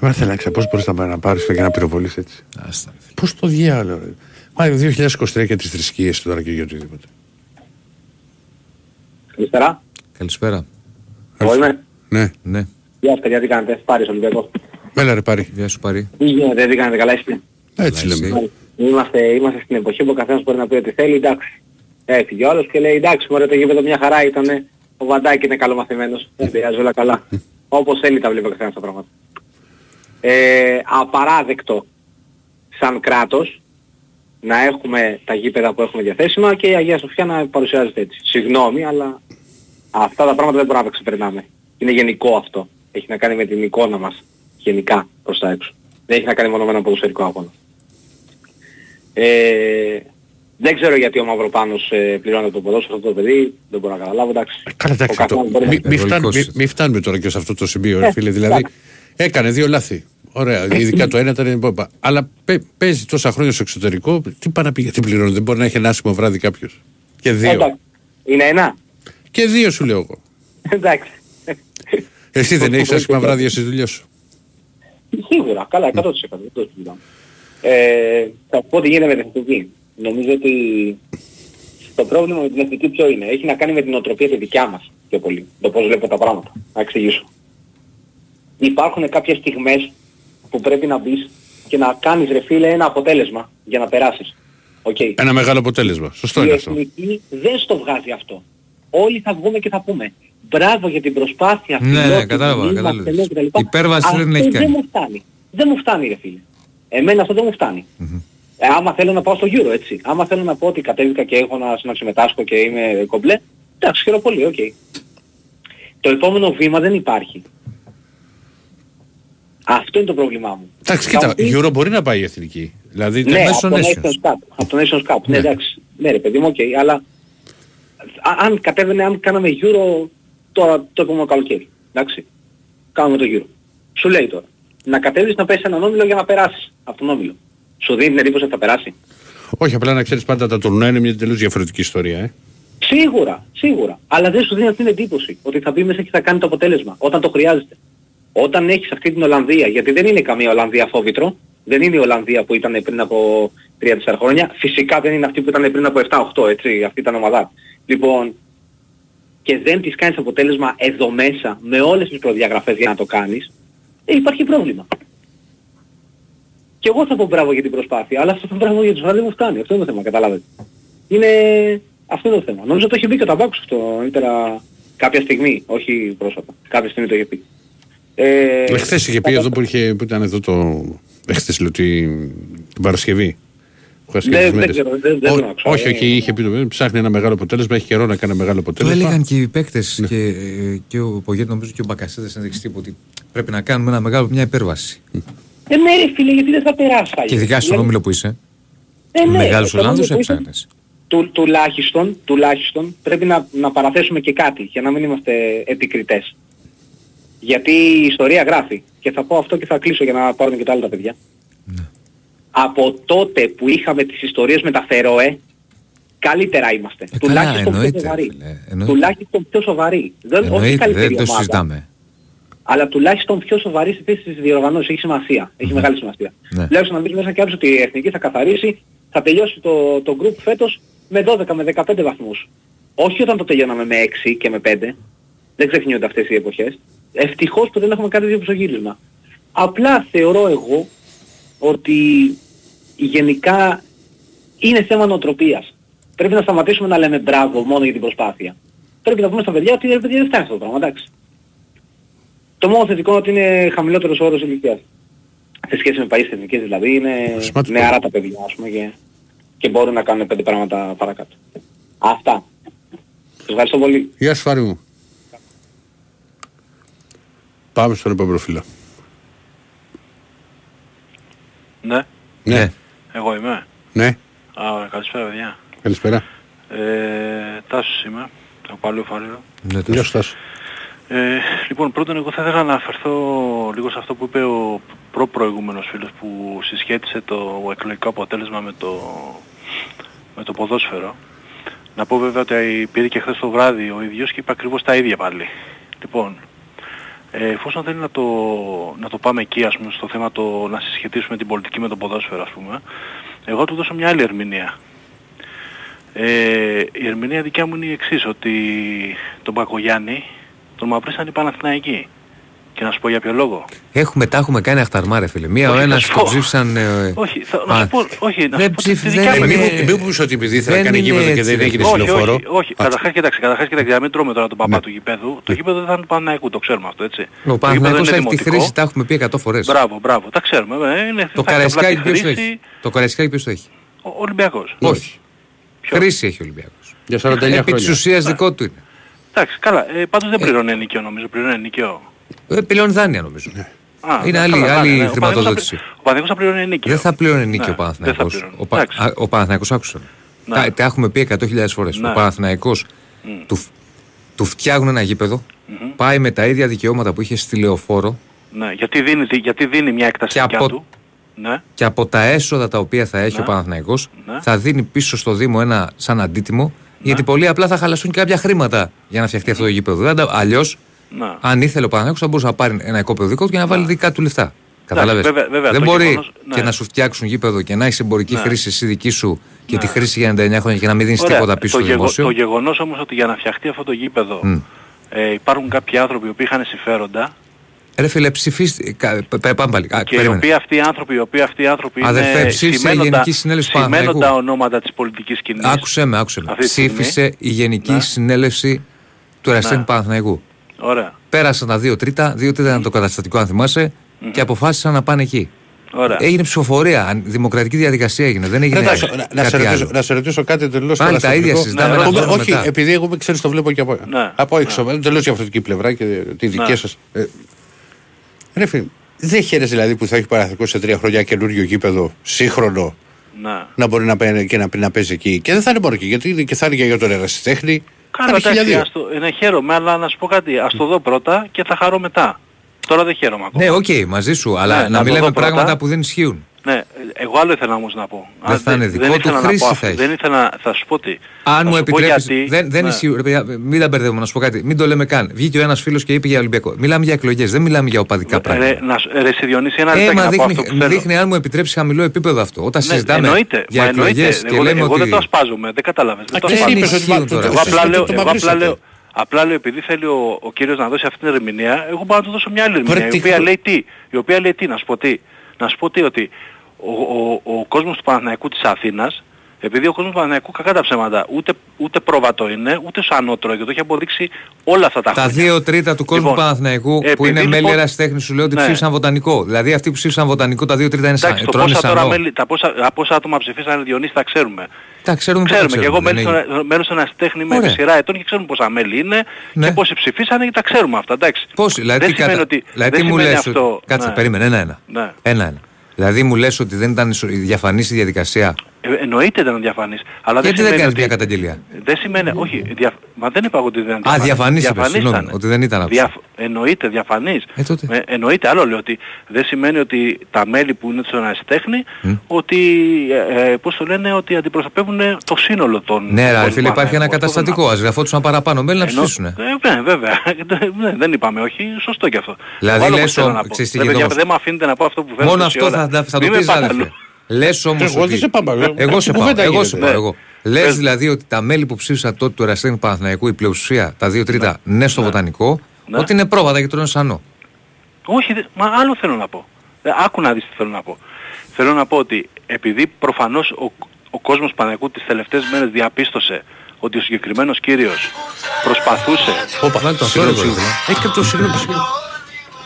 Μα θέλω να ξέρω πώς μπορείς να, να πάρεις και να πυροβολείς έτσι. Άστα. Πώς το διάλογο. ρε. Μα 2023 και τις θρησκείες τώρα και για οτιδήποτε. Καλησπέρα. Καλησπέρα. Εγώ είμαι. Ναι. Ναι. Γεια σας παιδιά, τι κάνετε; Πάρεις Ολυμπιακό. Έλα ρε πάρει. Γεια σου πάρει. Τι γίνεται, τι κάνετε, καλά είστε; Έτσι Καλά, λέμε. εσύ. Είμαστε, είμαστε στην εποχή που ο καθένας μπορεί να πει ό,τι θέλει, εντάξει. Έφυγε ο άλλος και λέει εντάξει μωρέ το γήπεδο μια χαρά ήταν, ο Βαντάκη είναι καλομαθημένος, δεν πειράζει όλα καλά. Όπως θέλει τα βλέπει ο καθένας τα πράγματα. Ε, απαράδεκτο σαν κράτος να έχουμε τα γήπεδα που έχουμε διαθέσιμα και η Αγία Σοφιά να παρουσιάζεται έτσι. Συγγνώμη, αλλά αυτά τα πράγματα δεν μπορούμε να τα ξεπερνάμε. Είναι γενικό αυτό. Έχει να κάνει με την εικόνα μας γενικά προς τα έξω. Δεν έχει να κάνει μόνο με ένα ποδοσφαιρικό αγώνα. Ε, Δεν ξέρω γιατί ο Μαυροπάνος ε, πληρώνει το ποδόσφαιρο αυτό το παιδί, δεν μπορώ να καταλάβω, εντάξει. Καλά, εντάξει. Ο το- καθένας μπορεί να- Μη μη φτάνουμε, Ευρωϊκός. μη- μη φτάνουμε τώρα και σε αυτό το σημείο, ρε Ε, φίλε. Δηλαδή, εντάξει. έκανε δύο λάθη. Ωραία, ειδικά το ένα ήταν. Αλλά παι- παίζει τόσα χρόνια στο εξωτερικό, τι πάει να πει γιατί πληρώνει. Δεν μπορεί να έχει ένα άσημο βράδυ κάποιος. Και δύο. Εντάξει. Είναι ένα. Και δύο σου λέω εγώ. Εντάξει. Εσύ δεν Το- έχεις το- άσχημα το- βράδια στι δουλειέ σου. Σίγουρα, καλά, 100%. Δεν το συζητάμε. Ε, θα πω τι γίνεται με την εθνική. Νομίζω ότι το πρόβλημα με την εθνική ποιο είναι; Έχει να κάνει με την νοοτροπία τη δικιά μας πιο πολύ. Το πώς βλέπω τα πράγματα. Να εξηγήσω. Υπάρχουν κάποιες στιγμές που πρέπει να μπεις και να κάνεις ρε φίλε ένα αποτέλεσμα για να περάσεις. Οκ. Ένα μεγάλο αποτέλεσμα. Σωστό Η είναι αυτό. εθνική δεν στο βγάζει αυτό. Όλοι θα βγούμε και θα πούμε μπράβο για την προσπάθεια Ναι, ναι, φιλότιμη, κατάλαβα, είμαστε, κατάλαβα. ναι, κτλ. Υπέρβαση Αυτό δεν έχει κάνει. Δεν μου φτάνει. Δεν μου φτάνει ρε φίλε. Εμένα αυτό δεν μου φτάνει. Ε, άμα θέλω να πάω στο Euro έτσι. Άμα θέλω να πω ότι κατέβηκα και έχω να, να συμμετάσχω και είμαι κομπλέ. Εντάξει, χαίρομαι πολύ, οκ. Το επόμενο βήμα δεν υπάρχει. Αυτό είναι το πρόβλημά μου. Εντάξει, Θα κοίτα, μου πεις- η Euro μπορεί να πάει η εθνική. Δηλαδή, ναι, μέσω από το Nations. Nations Cup. Από το Nations Cup. Ναι, Ναι. εντάξει. Ναι, ρε παιδί μου, οκ. Αλλά α- αν κατέβαινε, αν κάναμε Euro τώρα το επόμενο καλοκαίρι. Εντάξει. Κάνουμε το Euro. Σου λέει τώρα. Να κατέβεις να πέσει έναν όμιλο για να περάσεις από τον όμιλο. Σου δίνει την εντύπωση ότι θα περάσει. όχι απλά να ξέρεις πάντα τα τουρνουά είναι μια τελείως διαφορετική ιστορία. Ε. Σίγουρα, σίγουρα. Αλλά δεν σου δίνει αυτή την εντύπωση ότι θα μπει μέσα και θα κάνει το αποτέλεσμα όταν το χρειάζεται. Όταν έχεις αυτή την Ολλανδία, γιατί δεν είναι καμία Ολλανδία φόβητρο, δεν είναι η Ολλανδία που ήταν πριν από 3-4 χρόνια, φυσικά δεν είναι αυτή που ήταν πριν από 7-8, έτσι, αυτή ήταν ομάδα. Λοιπόν, και δεν της κάνεις αποτέλεσμα εδώ μέσα, με όλες τις προδιαγραφές για να το κάνεις, ε, υπάρχει πρόβλημα. Και εγώ θα πω μπράβο για την προσπάθεια, αλλά αυτό το μπράβο για τους άλλους δεν μου φτάνει. Αυτό είναι το θέμα, καταλάβετε. Είναι... Αυτό είναι το θέμα. Νομίζω το είχε πει και ο Ταμπάκος αυτό νωρίτερα κάποια στιγμή, όχι πρόσφατα. Κάποια στιγμή το είχε πει. Ε, Εχθές είχε πει εδώ που, είχε, που ήταν εδώ το. Εχθές λέω την, την Παρασκευή. Που είχα Δεν- σκεφτεί δεν μέρες. ξέρω, δεν- δεν Ό- τον άκουσα, Όχι, ε. όχι, είχε πει το ψάχνει ένα μεγάλο αποτέλεσμα, έχει καιρό να κάνει ένα μεγάλο Το αποτέλεσμα. έλεγαν και οι παίκτες και, ε, και ο Πογέτη, νομίζω και ο Μπακασέτας συνέντευξη τύπου ότι πρέπει να κάνουμε ένα μεγάλο, μια υπέρβαση. Ε, ναι ρε φίλε, γιατί δεν θα περάσει. Και ειδικά στον όμιλο που είσαι. Ε, ναι, Μεγάλου στον Ολλάνδου όμιλο που είσαι, έψαχνε. του, τουλάχιστον, τουλάχιστον πρέπει να, να παραθέσουμε και κάτι για να μην είμαστε επικριτές. Γιατί η ιστορία γράφει. Και θα πω αυτό και θα κλείσω για να πάρουν και τα άλλα τα παιδιά. Ναι. Από τότε που είχαμε τις ιστορίες με τα Φερόε, καλύτερα είμαστε. Ε, καλά, τουλάχιστον πιο εννοείται, σοβαροί. φίλε, εννοείται. Τουλάχιστον πιο σοβαροί. Δεν, όχι Εννοείται, καλύτερη δεν το ομάδα, συζητάμε. Αλλά τουλάχιστον πιο σοβαρή στη θέση της διοργανώσης. Έχει σημασία. Έχει μεγάλη σημασία. Ναι. Τουλάχιστον να μπει μέσα και άψει ότι η Εθνική θα καθαρίσει, θα τελειώσει το, το group φέτος με 12 με 15 βαθμούς. Όχι όταν το τελειώναμε με 6 και με 5. Δεν ξεχνιούνται αυτές οι εποχές. Ευτυχώς που δεν έχουμε κάνει δύο πισωγύρισμα. Απλά θεωρώ εγώ ότι γενικά είναι θέμα νοοτροπίας. Πρέπει να σταματήσουμε να λέμε μπράβο μόνο για την προσπάθεια. Πρέπει να πούμε στα παιδιά ότι ρε παιδιά δεν φτάνει αυτό το πράγμα, εντάξει. Το μόνο θετικό είναι ότι είναι χαμηλότερος ο όρος ηλικίας. Σε σχέση με παλιές εθνικές δηλαδή είναι Σημαντικό. νεαρά τα παιδιά ας πούμε και, και μπορούν να κάνουν πέντε πράγματα παρακάτω. Αυτά. Σας ευχαριστώ πολύ. Γεια σου, Φάρη μου. Πάμε στον επόμενο φίλο. Ναι, Ναι, εγώ είμαι. ναι, Α, ωραία, καλησπέρα παιδιά. καλησπέρα. Ε, Τάσος είμαι, από Παλαιό Φαρέρο. Ναι, Γεια σου, Τάσο. Ε, λοιπόν, πρώτον εγώ θα ήθελα να αναφερθώ λίγο σε αυτό που είπε ο προ-προηγούμενος φίλος που συσχέτισε το εκλογικό αποτέλεσμα με το, με το ποδόσφαιρο. Να πω βέβαια ότι πήρε και χθες το βράδυ ο ίδιος και είπε ακριβώς τα ίδια πάλι. Λοιπόν, ε, εφόσον θέλει να το, να το πάμε εκεί, ας πούμε, στο θέμα το να συσχετίσουμε την πολιτική με το ποδόσφαιρο, ας πούμε, εγώ του δώσω μια άλλη ερμηνεία. Ε, η ερμηνεία δικιά μου είναι η εξής, ότι τον Πακογιάννη τον μαυρίσαν οι Παναθηναϊκοί. Και να σου πω για ποιο λόγο. Έχουμε, τα έχουμε κάνει αχταρμά, ρε φίλε. Μία Όχι, ο θα ένα σου το πω. ψήφισαν. ε, Όχι, θα, να α, σου πω, όχι, να δεν σου πω τη ψήφι- δικιά δεν μου είναι- ερμηνεία. Μην πεις ότι επειδή ήθελα να Δεν κάνει είναι γήπεδο και έτσι, δεν ρε έγινε φίλε. Όχι, συνοφόρο. όχι, όχι. Καταρχάς κοιτάξτε, καταρχάς κοιτάξτε, να μην τρώμε τώρα τον παπά του γηπέδου. Το γήπεδο δεν θα είναι του Παναθηναϊκού, το ξέρουμε αυτό, έτσι. Ο Το γήπεδο Παναθηναϊκός είναι έχει τη δημοτικό. χρήση, τα έχουμε πει 100 φορές. Μπράβο, μπράβο, τα ξέρουμε. ε, Είναι, Το θα έχει απλά τη Καραϊσκάκι ποιος το χρήση έχει; Το Καραϊσκάκι ποιος το έχει; Ο Ολυμπιακός. Όχι. Ποιος; Χρήση έχει ο Ολυμπιακός. Για 49 Επί της χρόνια. ουσίας δικό του είναι. Εντάξει, καλά. Ε, πάντως δεν πληρώνει ενοικιό νομίζω, πληρώνει ενοικιό. Ε, Πληρώνει δάνεια νομίζω. Α, Είναι καλά, άλλη- καλά, άλλη ναι, ναι. Ο χρηματοδότηση. Παναθηναϊκός θα πλη- Ο Παναθηναϊκός θα πληρώνει ενίκιο. Δεν θα πληρώνει Ναι, νίκη ο δεν θα Παναθηναϊκός. πληρώνει. Ο, Πα... Εντάξει. α, ο Παναθηναϊκός άκουσε. με. Ναι. Τα, τα έχουμε πει 100.000 φορές. Ναι. Ο Παναθηναϊκός Μμ. του, του φτιάχνουν ένα γήπεδο, Μμμ. πάει με τα ίδια δικαιώματα που είχε στη Λεωφόρο Ναι, γιατί δίνει, γιατί δίνει μια έκταση Και δικιά από- του. Ναι. και από τα έσοδα τα οποία θα έχει Ναι. ο Παναθηναϊκός Ναι. θα δίνει πίσω στο Δήμο ένα σαν αντίτιμο γιατί πολύ απλά θα χαλαστούν και κάποια χρήματα για να φτιαχτεί αυτό το γήπεδο. Αλλιώς, Ναι. αν ήθελε ο Παναθηναϊκός θα μπορούσε να πάρει ένα οικόπεδο δικό του και να βάλει δικά του λεφτά. Κατάλαβε. βέβαια- βέβαια, Δεν το μπορεί γεγονός- ναι. και να σου φτιάξουν γήπεδο και να έχει εμπορική Ναι. χρήση εσύ δική σου και τη χρήση για 99 χρόνια και να μην δίνεις Ωραία. τίποτα πίσω το, στο γεγο- δημόσιο. το γεγονός όμως ότι για να φτιαχτεί αυτό το γήπεδο Μμ. ε, υπάρχουν κάποιοι άνθρωποι που είχαν συμφέροντα Ρε φίλε, ψηφίστε. κα- π- π- Πάμε πάλι. Α, και οι περίμενε. οποίοι αυτοί οι άνθρωποι, οι οποίοι αυτοί οι άνθρωποι Αδερφέ, είναι ψήφισε η σημαίνοντα- Γενική Συνέλευση σημαίνοντα Παναθηναϊκού. ονόματα της πολιτικής κοινής. Άκουσε με, άκουσε με. Αυτή τη στιγμή. Ψήφισε η Γενική Ναι. Συνέλευση του Εραστέχνη Ναι. Παναθηναϊκού. Ωραία. Πέρασαν τα δύο τρίτα, δύο τρίτα ήταν το καταστατικό, αν θυμάσαι, και αποφάσισαν να πάνε εκεί. Ωραία. Έγινε ψηφοφορία, αν- δημοκρατική διαδικασία έγινε. Δεν έγινε. Ρε, να, να, να, κάτι σε ρωτήσω, άλλο. να σε ρωτήσω κάτι εντελώ Πάλι τα ίδια συζητάμε ένα χρόνο Όχι, μετά. επειδή εγώ ξέρεις το βλέπω και από, Ναι. από έξω. Εντελώ διαφορετική πλευρά και τη δική Ναι. σας. Ε, ρε φίλε, δεν χαίρεσαι δηλαδή που θα έχει Παναθηναϊκός σε τρία χρόνια καινούριο γήπεδο σύγχρονο Ναι. να μπορεί να, παίρνει και να, να παίζει εκεί. Και δεν θα είναι μόνο εκεί, γιατί είναι και θα είναι και για τον ερασιτέχνη. Καλά, θα είναι εντάξει, χίλια ας το, ναι, χαίρομαι, αλλά να σου πω κάτι. Ας το δω πρώτα και θα χαρώ μετά. Τώρα δεν χαίρομαι ακόμα. Ναι, οκ, μαζί σου, αλλά Ναι, να να μην το λέμε δω πρώτα. πράγματα που δεν ισχύουν. Ναι, εγώ άλλο ήθελα όμως να πω. Δεν Α, θα είναι δικό του, ήθελα να πω χρήση αυτό. θα έχει. Δεν ήθελα να... Θα σου πω τι. Αν Θα μου σου πω επιτρέπει. γιατί- Δεν, δεν ναι. ισχύει. Ρε, παιδιά, μην τα μπερδεύουμε, να σου πω κάτι. Μην το λέμε καν. Βγήκε ο ένας φίλος και είπε για Ολυμπιακό. Μιλάμε για εκλογές, δεν μιλάμε για οπαδικά πράγματα. Ρε, να, σου- ρε, σε Διονύση, ένα Ε, λεπτάκι μα να πω δείχνει, αυτό που θέλω. δείχνει αν μου επιτρέψει χαμηλό επίπεδο αυτό. Όταν Ναι, συζητάμε εννοείται, για μα εκλογές εννοείται. και εγώ, λέμε εγώ ότι. δεν το ασπάζομαι, δεν κατάλαβες. Δεν το και εσύ ασπάζομαι. είπες ότι ισχύουν το- τώρα. το- Εγώ απλά το- λέω, το εγώ απλά μαυρίσατε. λέω, απλά λέω επειδή θέλει ο, ο κύριος να δώσει αυτή την ερμηνεία, εγώ μπορώ να του δώσω μια άλλη ερμηνεία, Βρε, η τι οποία χρο- λέει τι, η οποία λέει τι, να σου πω τι, να σου πω τι, ότι ο, ο, ο κόσμος του Παναθηναϊκού της Αθήνας, επειδή ο κόσμος του Παναθηναϊκού κακά τα ψέματα, ούτε, ούτε πρόβατο είναι, ούτε σανότρο, και το έχει αποδείξει όλα αυτά τα Τα χρόνια. δύο τρίτα του κόσμου Λοιπόν, Παναθηναϊκού που επειδή είναι μέλη λοιπόν- ερασιτέχνη σου λέω ότι Ναι. ψήφισαν βοτανικό. Δηλαδή αυτοί που ψήφισαν βοτανικό τα δύο τρίτα είναι σαν. Εντάξει, το τρώνε πόσα τώρα σανό. μέλη, τα πόσα, τα πόσα άτομα ψηφίσανε Διονύσης τα ξέρουμε. Τα ξέρουμε πώς τα Ξέρουμε και εγώ δεν μέλος είναι. στον- μέλος στον Αστέχνη με Ωραία. σειρά ετών και ξέρουμε πόσα μέλη είναι Ναι. και πόσοι ψηφίσανε και τα ξέρουμε αυτά, εντάξει. Πώς, δηλαδή, δεν τι σημαίνει κατα- ότι δηλαδή δεν τι μου σημαίνει λες αυτό. ότι... Κάτσε, ναι. περίμενε, ένα-ένα. Ναι. Ένα-ένα. Δηλαδή μου λες ότι δεν ήταν ισο- διαφανής η διαδικασία; Ε, εννοείται δεν είναι διαφανής. Αλλά Γιατί δεν σημαίνει κάνεις ότι- μια καταγγελία; Δεν σημαίνει, όχι, δια... μα δεν είπα εγώ ότι δεν είναι Α, διαφανής είπες, συγγνώμη, ήταν. ότι δεν ήταν αυτό. Διαφ... Εννοείται διαφανής. Ε, τότε. Ε, εννοείται άλλο λέω ότι δεν σημαίνει ότι τα μέλη που είναι στον Αστέχνη Μμ. ότι, ε, ε, πώς το λένε, ότι αντιπροσωπεύουν το σύνολο των... Ναι, ρε, των φίλε, υπάρχει ένα Παναθηναϊκών. Αυτό καταστατικό. Α γραφόντουσαν παραπάνω μέλη να Ενώ- ψηφίσουν. Ε, ναι, βέβαια. Ναι, δεν είπαμε όχι. Σωστό και αυτό. Δηλαδή, Εγώ άλλο λες πώς θέλω ο- να πω. ξέρεις τι Ρε, γίνεται παιδιά, όμως. Δεν με αφήνετε να πω αυτό που θέλω. Μόνο τόση αυτό ώρα. θα, θα το Μην με πεις, πάτε αδελφέ. αλλού. Λες όμως. Εγώ δεν σε πάω, εγώ- Εγώ σε την πάω. κουβέντα Εγώ γίνεται. σε πάω. Ναι. Εγώ. Λες Πες. δηλαδή ότι τα μέλη που ψήφισαν τότε του Εραστέχνη Παναθηναϊκού, η πλειοψηφία, τα δύο τρίτα, ναι, στο βοτανικό, Ναι. ότι είναι πρόβατα και τρώνε σανό. Όχι, δε- μα άλλο θέλω να πω. Ε, Άκου να δεις τι θέλω να πω. Θέλω να πω ότι επειδή προφανώς ο, ο κόσμος Παναγικού τις τελευταίες μέρες διαπίστωσε ότι ο συγκεκριμένος κύριος προσπαθούσε... Όπα, βάλει το Συγγνώμη, αθόρυβο. συγγνώμη. Έχει και το συγγνώμη, συγγνώμη.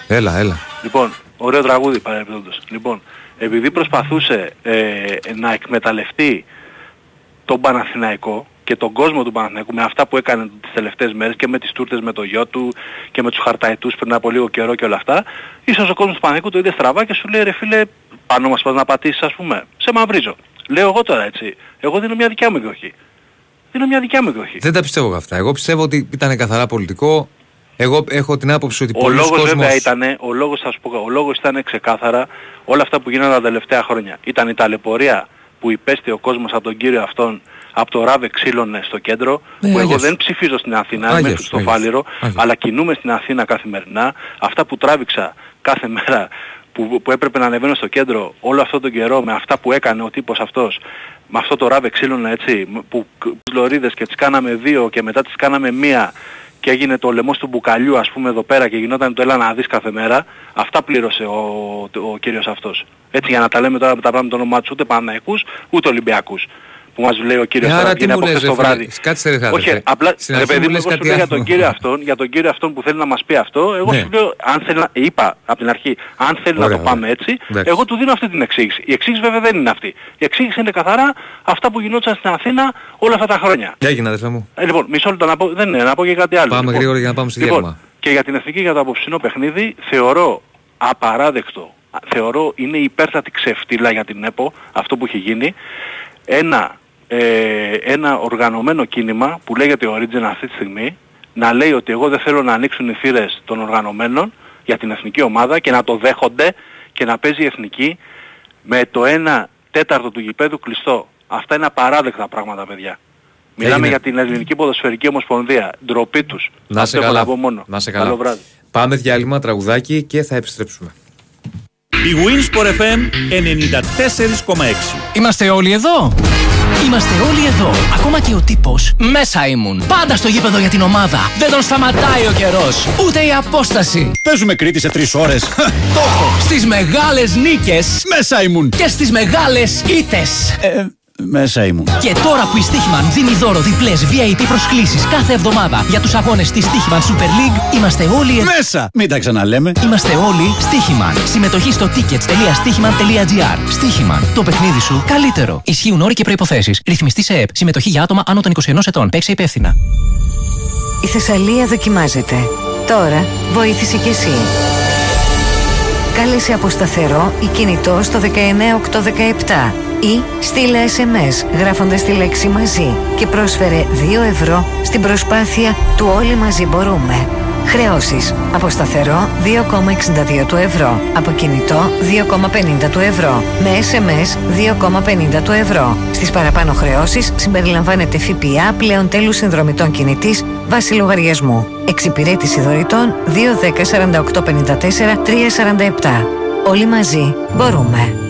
Έλα, έλα. Λοιπόν, ωραίο τραγούδι παρεμπιπτόντως. Λοιπόν, επειδή προσπαθούσε ε, να εκμεταλλευτεί τον Παναθηναϊκό και τον κόσμο του Παναθηναϊκού με αυτά που έκανε τις τελευταίες μέρες και με τις τούρτες με το γιο του και με τους χαρταϊτούς πριν από λίγο καιρό και όλα αυτά, ίσως ο κόσμος του Παναθηναϊκού το είδε στραβά και σου λέει ρε φίλε πάνω μας πας να πατήσεις ας πούμε. Σε μαυρίζω. Λέω εγώ τώρα έτσι. Εγώ δίνω μια δικιά μου εκδοχή. Δίνω μια δικιά μου εκδοχή. Δεν τα πιστεύω αυτά. Εγώ πιστεύω ότι ήταν καθαρά πολιτικό. Εγώ έχω την άποψη ότι Ο πολλοί λόγος κόσμος... βέβαια ήταν, ο λόγος, θα σου πω, ο λόγος ήταν ξεκάθαρα όλα αυτά που γίνανε τα τελευταία χρόνια. Ήταν η ταλαιπωρία που υπέστη ο κόσμος από τον κύριο αυτόν, από το ράβε ξύλωνε στο κέντρο, Ναι, που εγώ Άγιος. δεν ψηφίζω στην Αθήνα, Άγιος, είμαι στο Άγιος, Φάληρο, Άγιος. αλλά κινούμαι στην Αθήνα καθημερινά. Αυτά που τράβηξα κάθε μέρα που, που έπρεπε να ανεβαίνω στο κέντρο όλο αυτόν τον καιρό με αυτά που έκανε ο τύπος αυτός, με αυτό το ράβε ξύλωνα έτσι, που τις λωρίδες και τις κάναμε δύο και μετά τις κάναμε μία και έγινε το λαιμό του μπουκαλιού ας πούμε εδώ πέρα και γινόταν το έλα να δεις κάθε μέρα, αυτά πλήρωσε ο, ο, κύριος αυτός. Έτσι για να τα λέμε τώρα με τα πράγματα το όνομά τους ούτε Παναϊκούς ούτε Ολυμπιακούς. Που μας λέει ο κύριος Ε, τώρα άρα βγαίνει τι μου από λες, χθες το ρε φίλε, βράδυ. κάτσε ρε Όχι, αδερφέ. απλά Στην ρε αρχή παιδί μου μου, λες εγώ σου κάτι λέω για άλλο. τον κύριο αυτόν, για τον κύριο αυτόν που θέλει να μας πει αυτό, εγώ Ναι. σου λέω, αν θέλει να, είπα από την αρχή, αν θέλει Ωραία, να το ωραία. πάμε έτσι, Εντάξει. εγώ του δίνω αυτή την εξήγηση. Η εξήγηση βέβαια δεν είναι αυτή. Η εξήγηση είναι καθαρά αυτά που γινόταν στην Αθήνα όλα αυτά τα χρόνια. Τι έγινε, αδερφέ μου; Ε, λοιπόν, μισό λεπτό να πω, δεν είναι, να πω και κάτι άλλο. Πάμε λοιπόν, γρήγορα για να πάμε στη λοιπόν, διάλειμμα. και για την εθνική για το απόψινό παιχνίδι θεωρώ απαράδεκτο, θεωρώ είναι υπέρτατη ξεφτύλα για την ΕΠΟ αυτό που έχει γίνει. Ένα ε, ένα οργανωμένο κίνημα που λέγεται Origin αυτή τη στιγμή να λέει ότι εγώ δεν θέλω να ανοίξουν οι θύρες των οργανωμένων για την εθνική ομάδα και να το δέχονται και να παίζει η εθνική με το 1 τέταρτο του γηπέδου κλειστό. Αυτά είναι απαράδεκτα πράγματα παιδιά. Μιλάμε Έγινε. για την Ελληνική Ποδοσφαιρική Ομοσπονδία. Ντροπή τους. Να σε Αυτό έχω καλά. πω μόνο. Να σε Καλό καλά. βράδυ. Πάμε διάλειμμα, τραγουδάκι και θα επιστρέψουμε. Η Winsport FM 94,6. Είμαστε όλοι εδώ; Είμαστε όλοι εδώ. Ακόμα και ο τύπος μέσα ήμουν. Πάντα στο γήπεδο για την ομάδα. Δεν τον σταματάει ο καιρός. Ούτε η απόσταση. Παίζουμε Κρήτη σε τρεις ώρες. Το έχω. Στις μεγάλες νίκες. Μέσα ήμουν. Και στις μεγάλες ήττες. Ε, μέσα ήμουν. Και τώρα που η Στίχημαν δίνει δώρο διπλές VIP προσκλήσεις κάθε εβδομάδα για τους αγώνες της Στίχημαν Super League, είμαστε όλοι εδώ. Μέσα! Μην τα ξαναλέμε. Είμαστε όλοι Στίχημαν. Συμμετοχή στο tickets.stichiman.gr. Στίχημαν. Το παιχνίδι σου καλύτερο. Ισχύουν όροι και προϋποθέσεις. Ρυθμιστή σε ΕΠ. Συμμετοχή για άτομα άνω των 21 ετών. Παίξε υπεύθυνα. Η Θεσσαλία δοκιμάζεται. Τώρα βοήθησε κι εσύ. Κάλεσε από σταθερό ή κινητό στο 19817 ή στείλε SMS γράφοντας τη λέξη μαζί και πρόσφερε 2 ευρώ στην προσπάθεια του Όλοι μαζί μπορούμε. Χρεώσεις από σταθερό 2,62 του ευρώ, από κινητό 2,50 του ευρώ, με SMS 2,50 του ευρώ. Στις παραπάνω χρεώσεις συμπεριλαμβάνεται ΦΠΑ πλέον τέλους συνδρομητών κινητής βάση λογαριασμού. Εξυπηρέτηση δωρητών 210 48 54 347. Όλοι μαζί μπορούμε.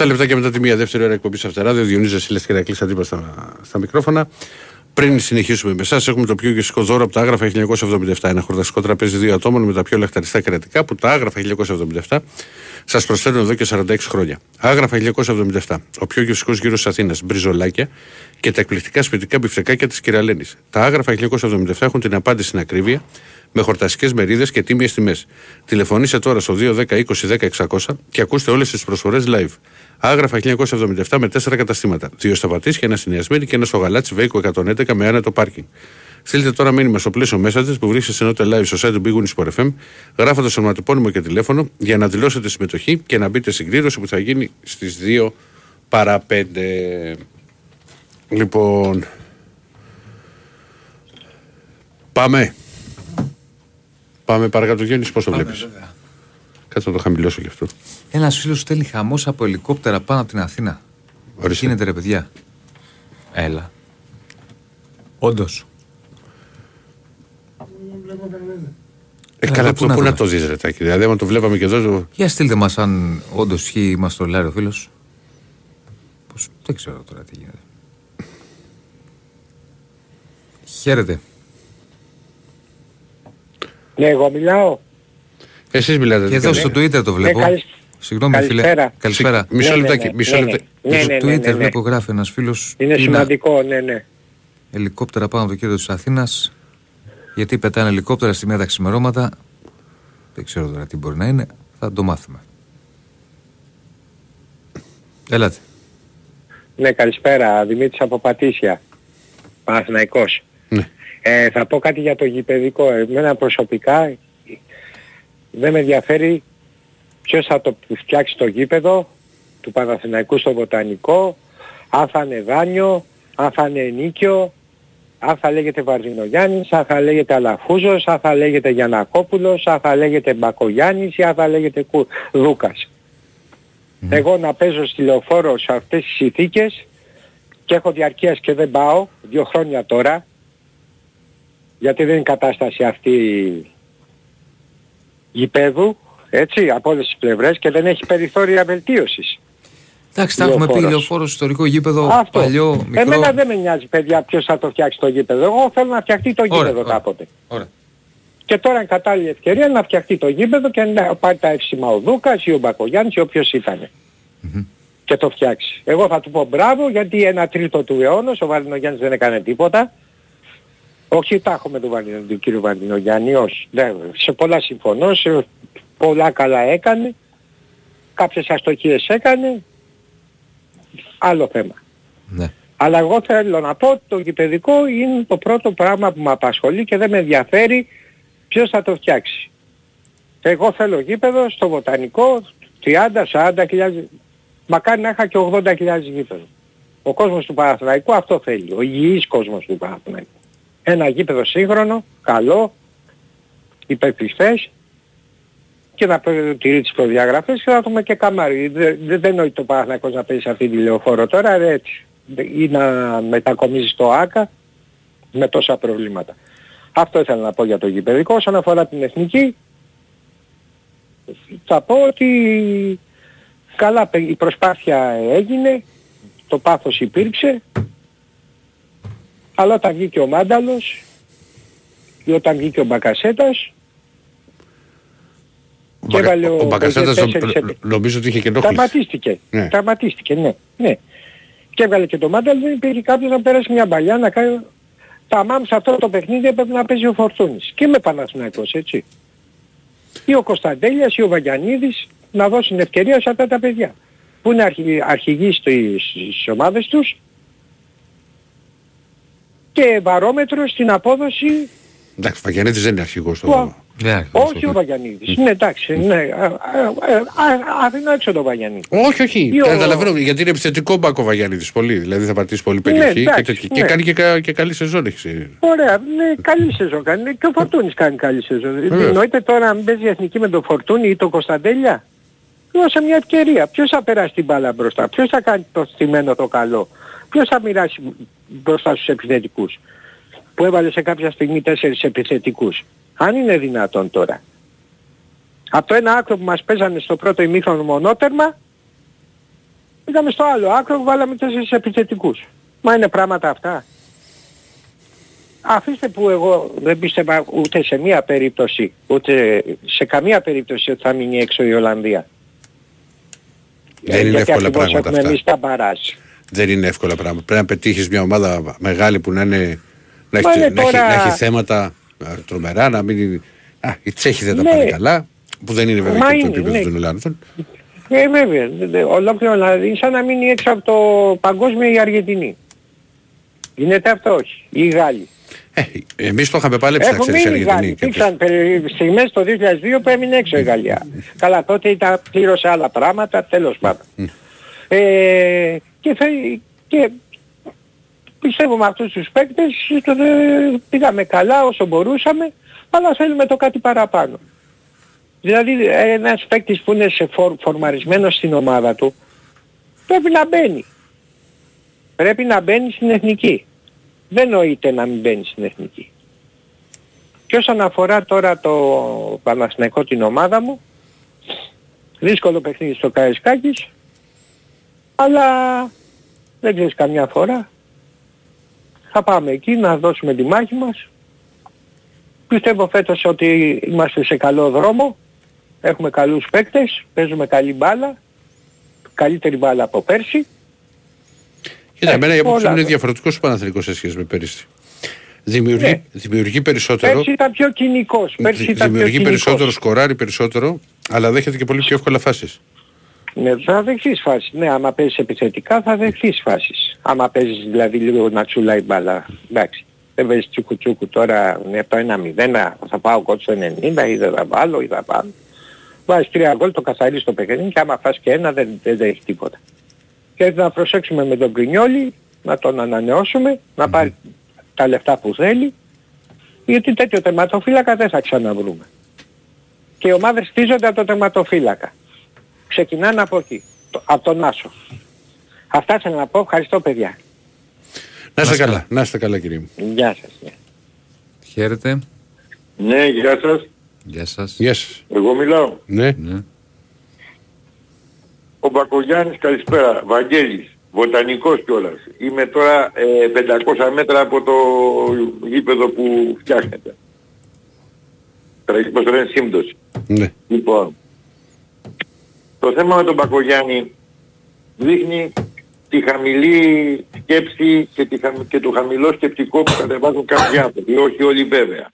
7 λεπτά μετά τη μία δεύτερη ώρα εκπομπής After Ράδιο. Διονύζα Σιλέ και Ηρακλής Αντύπας στα, στα μικρόφωνα. Πριν συνεχίσουμε με εσάς, έχουμε το πιο γευστικό δώρο από τα άγραφα 1977. Ένα χορταστικό τραπέζι δύο ατόμων με τα πιο λαχταριστά κρεατικά που τα άγραφα 1977 σας προσφέρουν εδώ και 46 χρόνια. Άγραφα 1977. Ο πιο γευστικός γύρος της Αθήνας, μπριζολάκια και τα εκπληκτικά σπιτικά μπιφτεκάκια της κυρα-Λένης. Τα άγραφα 1977 έχουν την απάντηση στην ακρίβεια με χορταστικές μερίδες και τίμιες τιμές. Τηλεφωνήστε τώρα στο 210 20 10 600 και ακούστε όλες τις προσφορές live. Άγραφα 1977 με 4 καταστήματα. Δύο στα Πατήσια, ένα στην Ιασμίνη και ένα στο Γαλάτσι Βέικο 111 με άνετο πάρκινγκ. Στείλτε τώρα μήνυμα στο πλαίσιο Messages που βρίσκεται σε νότε live στο site του Big Win Sport FM, γράφοντας ονοματεπώνυμο και τηλέφωνο για να δηλώσετε συμμετοχή και να μπείτε στην κλήρωση που θα γίνει στις 2 παρά 5. Λοιπόν. Πάμε. Πάμε παρακάτω, Γιάννης, πώς το Πάμε, βλέπεις; βέβαια. Κάτσε να το χαμηλώσω γι' αυτό. Ένας φίλος στέλνει χαμός από ελικόπτερα πάνω από την Αθήνα. Ορίστε. Γίνεται ρε παιδιά. Έλα. Όντως. Ε, Ε, καλά, πού αυτό να πού να δούμε. το δει, Ρετάκι. Δηλαδή, άμα το βλέπαμε και εδώ. το- Για στείλτε μας αν όντως ισχύει μας το λέει ο φίλος. Πώς... Δεν ξέρω τώρα τι γίνεται. Χαίρετε. Ναι, εγώ μιλάω. Εσείς μιλάτε. Και εδώ στο Twitter το βλέπω. Ναι, καλησ- Συγγνώμη, φίλε. καλησπέρα. Καλησπέρα. Μισό Ναι, ναι, λεπτάκι. ναι, Μισό ναι, λεπτάκι. ναι, ναι, Στο ναι, Twitter ναι, ναι. βλέπω γράφει ένας φίλος. Είναι σημαντικό, ναι, ναι. Ελικόπτερα πάνω από το κέντρο της Αθήνας. Γιατί πετάνε ελικόπτερα στη μία τα ξημερώματα. Δεν ξέρω τώρα τι μπορεί να είναι. Θα το μάθουμε. Έλατε. Ναι, καλησπέρα. Δημήτρης από Πατήσια. Παναθηναϊκός. Ναι. Ε, θα πω κάτι για το γηπαιδικό. Εμένα προσωπικά δεν με ενδιαφέρει ποιος θα το φτιάξει το γήπεδο του Παναθηναϊκού στο Βοτανικό, αν θα είναι δάνειο, αν θα είναι ενίκιο, αν θα λέγεται Βαρδινογιάννης, αν θα λέγεται Αλαφούζος, αν θα λέγεται Γιανακόπουλος, αν θα λέγεται Μπακογιάννης ή αν θα λέγεται Κου... Δούκας. Εγώ να παίζω στη λεωφόρο σε αυτές τις συνθήκες και έχω διαρκείας και δεν πάω, δύο χρόνια τώρα, γιατί δεν είναι κατάσταση αυτή γηπέδου, έτσι, από όλες τις πλευρές και δεν έχει περιθώρια βελτίωσης. Εντάξει, τα έχουμε πει Λεωφόρος. λεωφόρος ιστορικό γήπεδο, Αυτό. παλιό, μικρό. Εμένα δεν με νοιάζει παιδιά ποιος θα το φτιάξει το γήπεδο. Εγώ θέλω να φτιαχτεί το Ωραία, γήπεδο ωραία. κάποτε. Ωραία. Και τώρα είναι κατάλληλη ευκαιρία να φτιαχτεί το γήπεδο και να πάρει τα εύσημα ο Δούκας ή ο Μπακογιάννης ή όποιος ήταν. Και το φτιάξει. Εγώ θα του πω μπράβο γιατί ένα τρίτο του αιώνας ο Βαρδινογιάννης δεν έκανε τίποτα. Όχι τα έχουμε του, Βαρδινο, του κύριου Βαρδινογιάννη, όχι. Δεν, σε πολλά συμφωνώ, σε πολλά καλά έκανε. Κάποιες αστοχίες έκανε. Άλλο θέμα. Ναι. Αλλά εγώ θέλω να πω ότι το γηπαιδικό είναι το πρώτο πράγμα που με απασχολεί και δεν με ενδιαφέρει ποιος θα το φτιάξει. Εγώ θέλω γήπεδο στο βοτανικό 30-40 χιλιάδες, μακάρι να είχα και 80 χιλιάδες γήπεδο. Ο κόσμος του Παναθηναϊκού αυτό θέλει, ο υγιής κόσμος του Παναθηναϊκού. Ένα γήπεδο σύγχρονο, καλό, υπερπιστές και να τηρεί τις προδιαγραφές και να έχουμε και καμάρι. Δεν, δεν, δεν νοεί το Παναθηναϊκός να παίζει σε αυτή τη λεωφόρο τώρα, ρε, έτσι. Ή να μετακομίζεις στο ΆΚΑ με τόσα προβλήματα. Αυτό ήθελα να πω για το γηπεδικό. Όσον αφορά την εθνική, θα πω ότι καλά η προσπάθεια έγινε, το πάθος υπήρξε, αλλά όταν βγήκε ο Μάνταλος ή όταν βγήκε ο Μπακασέτας και έβαλε Ο ο Μπακασέτας Μπεζέ νο- τέσσερις επι- νομίζω ότι είχε και ενόχληση. Τραυματίστηκε. Ναι. Τραυματίστηκε, ναι. ναι. Και έβγαλε και το Μάνταλο, δεν υπήρχε κάποιος να πέρασε μια παλιά να κάνει... Τα μάμς σε αυτό το παιχνίδι έπρεπε να παίζει ο Φορτούνης. Και με Παναθηναϊκός, έτσι. Ή ο Κωνσταντέλιας ή ο Βαγιανίδης να δώσουν ευκαιρία σε αυτά τα παιδιά. Που είναι αρχι... αρχηγοί στις, στις ομάδες τους και βαρόμετρος στην απόδοση Εντάξει, ο Βαγιανίδης δεν είναι αρχηγός του... στο... Όχι ο Βαγιανίδης. Ναι, εντάξει. Ναι. Α, α, α, Αφήνω έξω το Βαγιανίδη. Όχι, όχι. Ή ο- Καταλαβαίνω γιατί είναι επιθετικό μπακ ο Βαγιανίδης πολύ. Δηλαδή θα πατήσει πολύ Ναι, περιοχή εντάξει, και, τέτοια. ναι. και κάνει και, κα- και καλή σεζόν. Έχεις. Ωραία, ναι, καλή σεζόν κάνει. Και ο Φορτούνης κάνει καλή σεζόν. Βεβαίως. Εννοείται τώρα αν παίζει η εθνική με τον Φορτούνη ή τον Κωνσταντέλια. Δώσε μια ευκαιρία. Ποιος θα περάσει την μπάλα μπροστά. Ποιος θα κάνει το στημένο το καλό. Ποιος θα μοιράσει μπροστά στους επιθετικούς; Που έβαλε σε κάποια στιγμή τέσσερις επιθετικούς. Αν είναι δυνατόν τώρα. Από το ένα άκρο που μας παίζανε στο πρώτο ημίχρονο μονότερμα, πήγαμε στο άλλο άκρο που βάλαμε τέσσερις επιθετικούς. Μα είναι πράγματα αυτά. Αφήστε που εγώ δεν πίστευα ούτε σε μία περίπτωση, ούτε σε καμία περίπτωση ότι θα μείνει έξω η Ολλανδία. Δεν είναι Γιατί εύκολα ακριβώς πράγματα έχουμε αυτά. εμείς τα μπαράζ. Δεν είναι εύκολα πράγματα. Πρέπει να πετύχεις μια ομάδα μεγάλη που να, είναι, να, Μα έχει, είναι να, έχει, τώρα- να έχει θέματα α, τρομερά, να μην είναι... Α, οι Τσέχοι δεν τα Ναι. πάνε καλά, που δεν είναι βέβαια Μα και το είναι, επίπεδο ναι. των Ελλάδων. Ε, βέβαια. Δε- δε- Ολόκληρο δηλαδή είναι σαν να μείνει έξω από το παγκόσμιο η Αργεντινή. Γίνεται αυτό όχι. Οι Γάλλοι. Εμείς το είχαμε παλέψει να Έχουν ξέρεις η μείνει οι Αργεντινή. Γάλλοι. Υπήρξαν περι- στιγμές το 2002 που έμεινε έξω η Γαλλία. Καλά τότε ήταν πλήρωσε άλλα πράγματα, τέλος πάντων. Ε, και, θα, και πιστεύω με αυτούς τους παίκτες το, ε, πήγαμε καλά όσο μπορούσαμε, αλλά θέλουμε το κάτι παραπάνω. Δηλαδή ένας παίκτης που είναι σε φορ, φορμαρισμένος στην ομάδα του πρέπει να μπαίνει. Πρέπει να μπαίνει στην εθνική. Δεν νοείται να μην μπαίνει στην εθνική. Και όσον αφορά τώρα το Παναθηναϊκό την ομάδα μου, δύσκολο παιχνίδι στο Καραϊσκάκης, αλλά δεν ξέρεις καμιά φορά. Θα πάμε εκεί να δώσουμε τη μάχη μας. Πιστεύω φέτος ότι είμαστε σε καλό δρόμο. Έχουμε καλούς παίκτες, παίζουμε καλή μπάλα, καλύτερη μπάλα από πέρσι. Κοίτα, εμένα η άποψή μου όλα. είναι διαφορετικός ο Παναθηναϊκός σε σχέση με πέρυσι. Δημιουργεί, Ναι. δημιουργεί περισσότερο, Πέρσι ήταν πιο κοινικός. Πέρσι δη- ήταν πιο δημιουργεί κοινικός. περισσότερο, σκοράρει περισσότερο, αλλά δέχεται και πολύ πιο εύκολα φάσεις. Ναι, θα δεχθείς φάσεις. Ναι, άμα παίζεις επιθετικά θα δεχθείς φάσεις. Άμα παίζεις δηλαδή λίγο να τσουλάει η μπάλα. Εντάξει. Δεν παίζεις τσούκου τσούκου τώρα ναι, το 1-0, θα πάω κότσο στο 90 ή δεν θα βάλω ή θα πάω. Βάζεις τρία γκολ, το καθαρίζεις το παιχνίδι και άμα φας και ένα δεν, δεν, δεν έχει τίποτα. Και να προσέξουμε με τον Κρινιόλη, να τον ανανεώσουμε, να πάρει τα λεφτά που θέλει, γιατί τέτοιο τερματοφύλακα δεν θα ξαναβρούμε. Και οι ομάδες στίζονται από το τερματοφύλακα. Ξεκινάνε από εκεί, το- από τον Άσο. Αυτά ήθελα να πω. Ευχαριστώ παιδιά. Να είστε καλά, να είστε καλά κύριε μου. Γεια σας. ναι. Χαίρετε. Ναι, γεια σας. Γεια σας. Γεια σας. Εγώ μιλάω. Ναι. Ο Μπακογιάννης καλησπέρα. Βαγγέλης. Βοτανικός κιόλας. Είμαι τώρα ε, 500 μέτρα από το γήπεδο που φτιάχνεται. Τραγική πώς το λένε σύμπτωση. Ναι. Λοιπόν, το θέμα με τον Μπακογιάννη δείχνει τη χαμηλή σκέψη και, τη, χαμ- και το χαμηλό σκεπτικό που κατεβάζουν κάποιοι άνθρωποι, όχι όλοι βέβαια.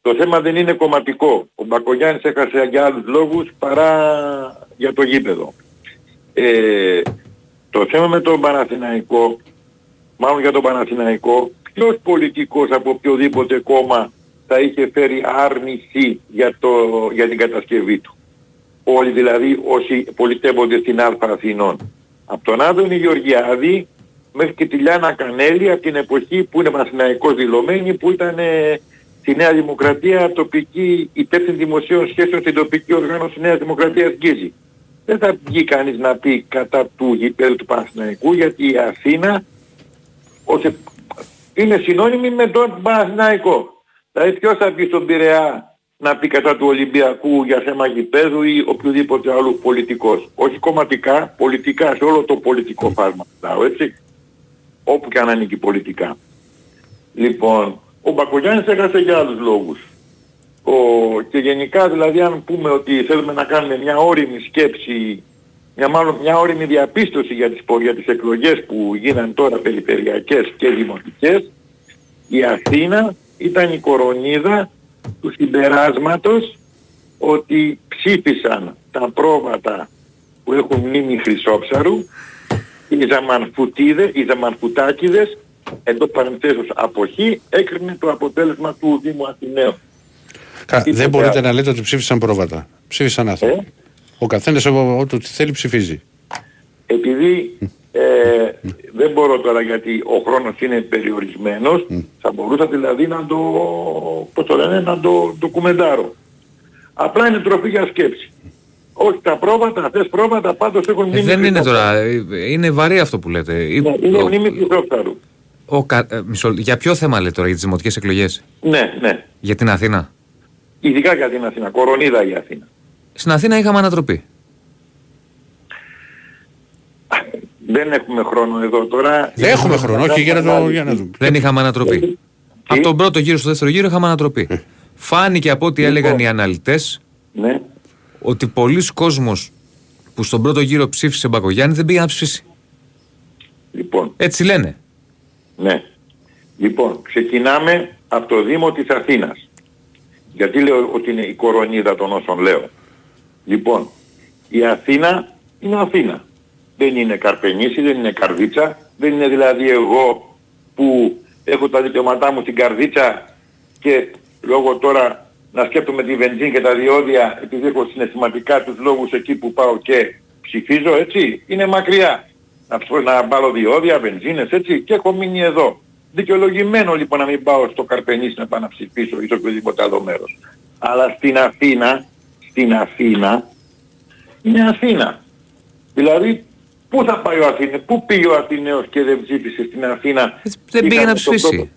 Το θέμα δεν είναι κομματικό. Ο Μπακογιάννης έχασε για άλλους λόγους παρά για το γήπεδο. Ε, το θέμα με τον Παναθηναϊκό, μάλλον για τον Παναθηναϊκό, ποιος πολιτικός από οποιοδήποτε κόμμα θα είχε φέρει άρνηση για, το, για την κατασκευή του; Όλοι δηλαδή όσοι πολιτεύονται στην Α Αθηνών. Από τον Άδωνη Γεωργιάδη μέχρι και τη Λιάνα Κανέλη από την εποχή που είναι Παναθηναϊκός δηλωμένη που ήταν ε, στη Νέα Δημοκρατία τοπική υπεύθυνη δημοσίων σχέσεων στην τοπική οργάνωση Νέας Δημοκρατίας Γκίζη. Δεν θα βγει κανείς να πει κατά του γηπέδου του Παναθηναϊκού γιατί η Αθήνα ως ε- είναι συνώνυμη με τον Παναθηναϊκό. Δηλαδή ποιος θα πει στον Πειραιά να πει κατά του Ολυμπιακού για θέμα γηπέδου ή οποιοδήποτε άλλου πολιτικός. Όχι κομματικά, πολιτικά, σε όλο το πολιτικό φάσμα. μιλάω, έτσι. Όπου και αν ανήκει πολιτικά. Λοιπόν, ο Μπακογιάννης έχασε για άλλους λόγους. Ο, και γενικά δηλαδή αν πούμε ότι θέλουμε να κάνουμε μια όριμη σκέψη, μια, μάλλον μια όριμη διαπίστωση για τις, πο- για τις εκλογές που γίναν τώρα περιφερειακές και δημοτικές, η Αθήνα ήταν η κορονίδα του συμπεράσματος ότι ψήφισαν τα πρόβατα που έχουν μνήμη Χρυσόψαρου, οι Ζαμανφουτίδες, οι Ζαμανφουτάκηδες, εντός παρενθέσεως αποχή, έκρινε το αποτέλεσμα του Δήμου Αθηναίου. Κα- Τίποτε Δεν μπορείτε άλλο. να λέτε ότι ψήφισαν πρόβατα. Ψήφισαν άνθρωποι. Ο καθένας ό- ό,τι θέλει ψηφίζει. Επειδή ε, δεν μπορώ τώρα γιατί ο χρόνος είναι περιορισμένος, θα μπορούσα δηλαδή να το, πώς το λένε, να το ντοκουμεντάρω. Απλά είναι τροφή για σκέψη. Όχι τα πρόβατα, αυτές πρόβατα πάντως έχουν Ε, μνήμη δεν είναι Χρυσόψαρου. τώρα. ε, Είναι βαρύ αυτό που λέτε. Ε, Ναι, είναι ο- μνήμη Χρυσόψαρου. ο κα- ε, μισό- για ποιο θέμα λέτε τώρα, για τις δημοτικές εκλογές; Ναι, ναι. Για την Αθήνα. Ειδικά για την Αθήνα. Κορονίδα η Αθήνα. Στην Αθήνα είχαμε ανατροπή. Δεν έχουμε χρόνο εδώ τώρα. Δεν έχουμε χρόνο, όχι για να, το, για να δούμε. Δεν είχαμε ανατροπή. Από τον πρώτο γύρο στο δεύτερο γύρο είχαμε ανατροπή. Φάνηκε από ό,τι έλεγαν οι αναλυτές Ναι. ότι πολλοί κόσμος που στον πρώτο γύρο ψήφισε Μπακογιάννη δεν πήγε να ψηφίσει. Λοιπόν. Έτσι λένε. Ναι. Λοιπόν, ξεκινάμε από το Δήμο της Αθήνας. Γιατί λέω ότι είναι η κορονίδα των όσων λέω. Λοιπόν, η Αθήνα είναι Αθήνα. Δεν είναι Καρπενήσι, δεν είναι Καρδίτσα. Δεν είναι δηλαδή εγώ που έχω τα δικαιώματά μου στην Καρδίτσα και λόγω τώρα να σκέπτομαι τη βενζίνη και τα διόδια επειδή έχω συναισθηματικά τους λόγους εκεί που πάω και ψηφίζω έτσι. Είναι μακριά. Να, ψω- να πάρω διόδια, βενζίνες έτσι και έχω μείνει εδώ. Δικαιολογημένο λοιπόν να μην πάω στο Καρπενήσι να πάω να ψηφίσω ή σε οποιοδήποτε άλλο μέρος. Αλλά στην Αθήνα, στην Αθήνα, είναι Αθήνα. Δηλαδή, πού θα πάει ο Αθήναιος, πού πήγε ο Αθηναίος και δεν ψήφισε στην Αθήνα; Δεν πήγε Είχαμε να στον ψηφίσει. πρώτο-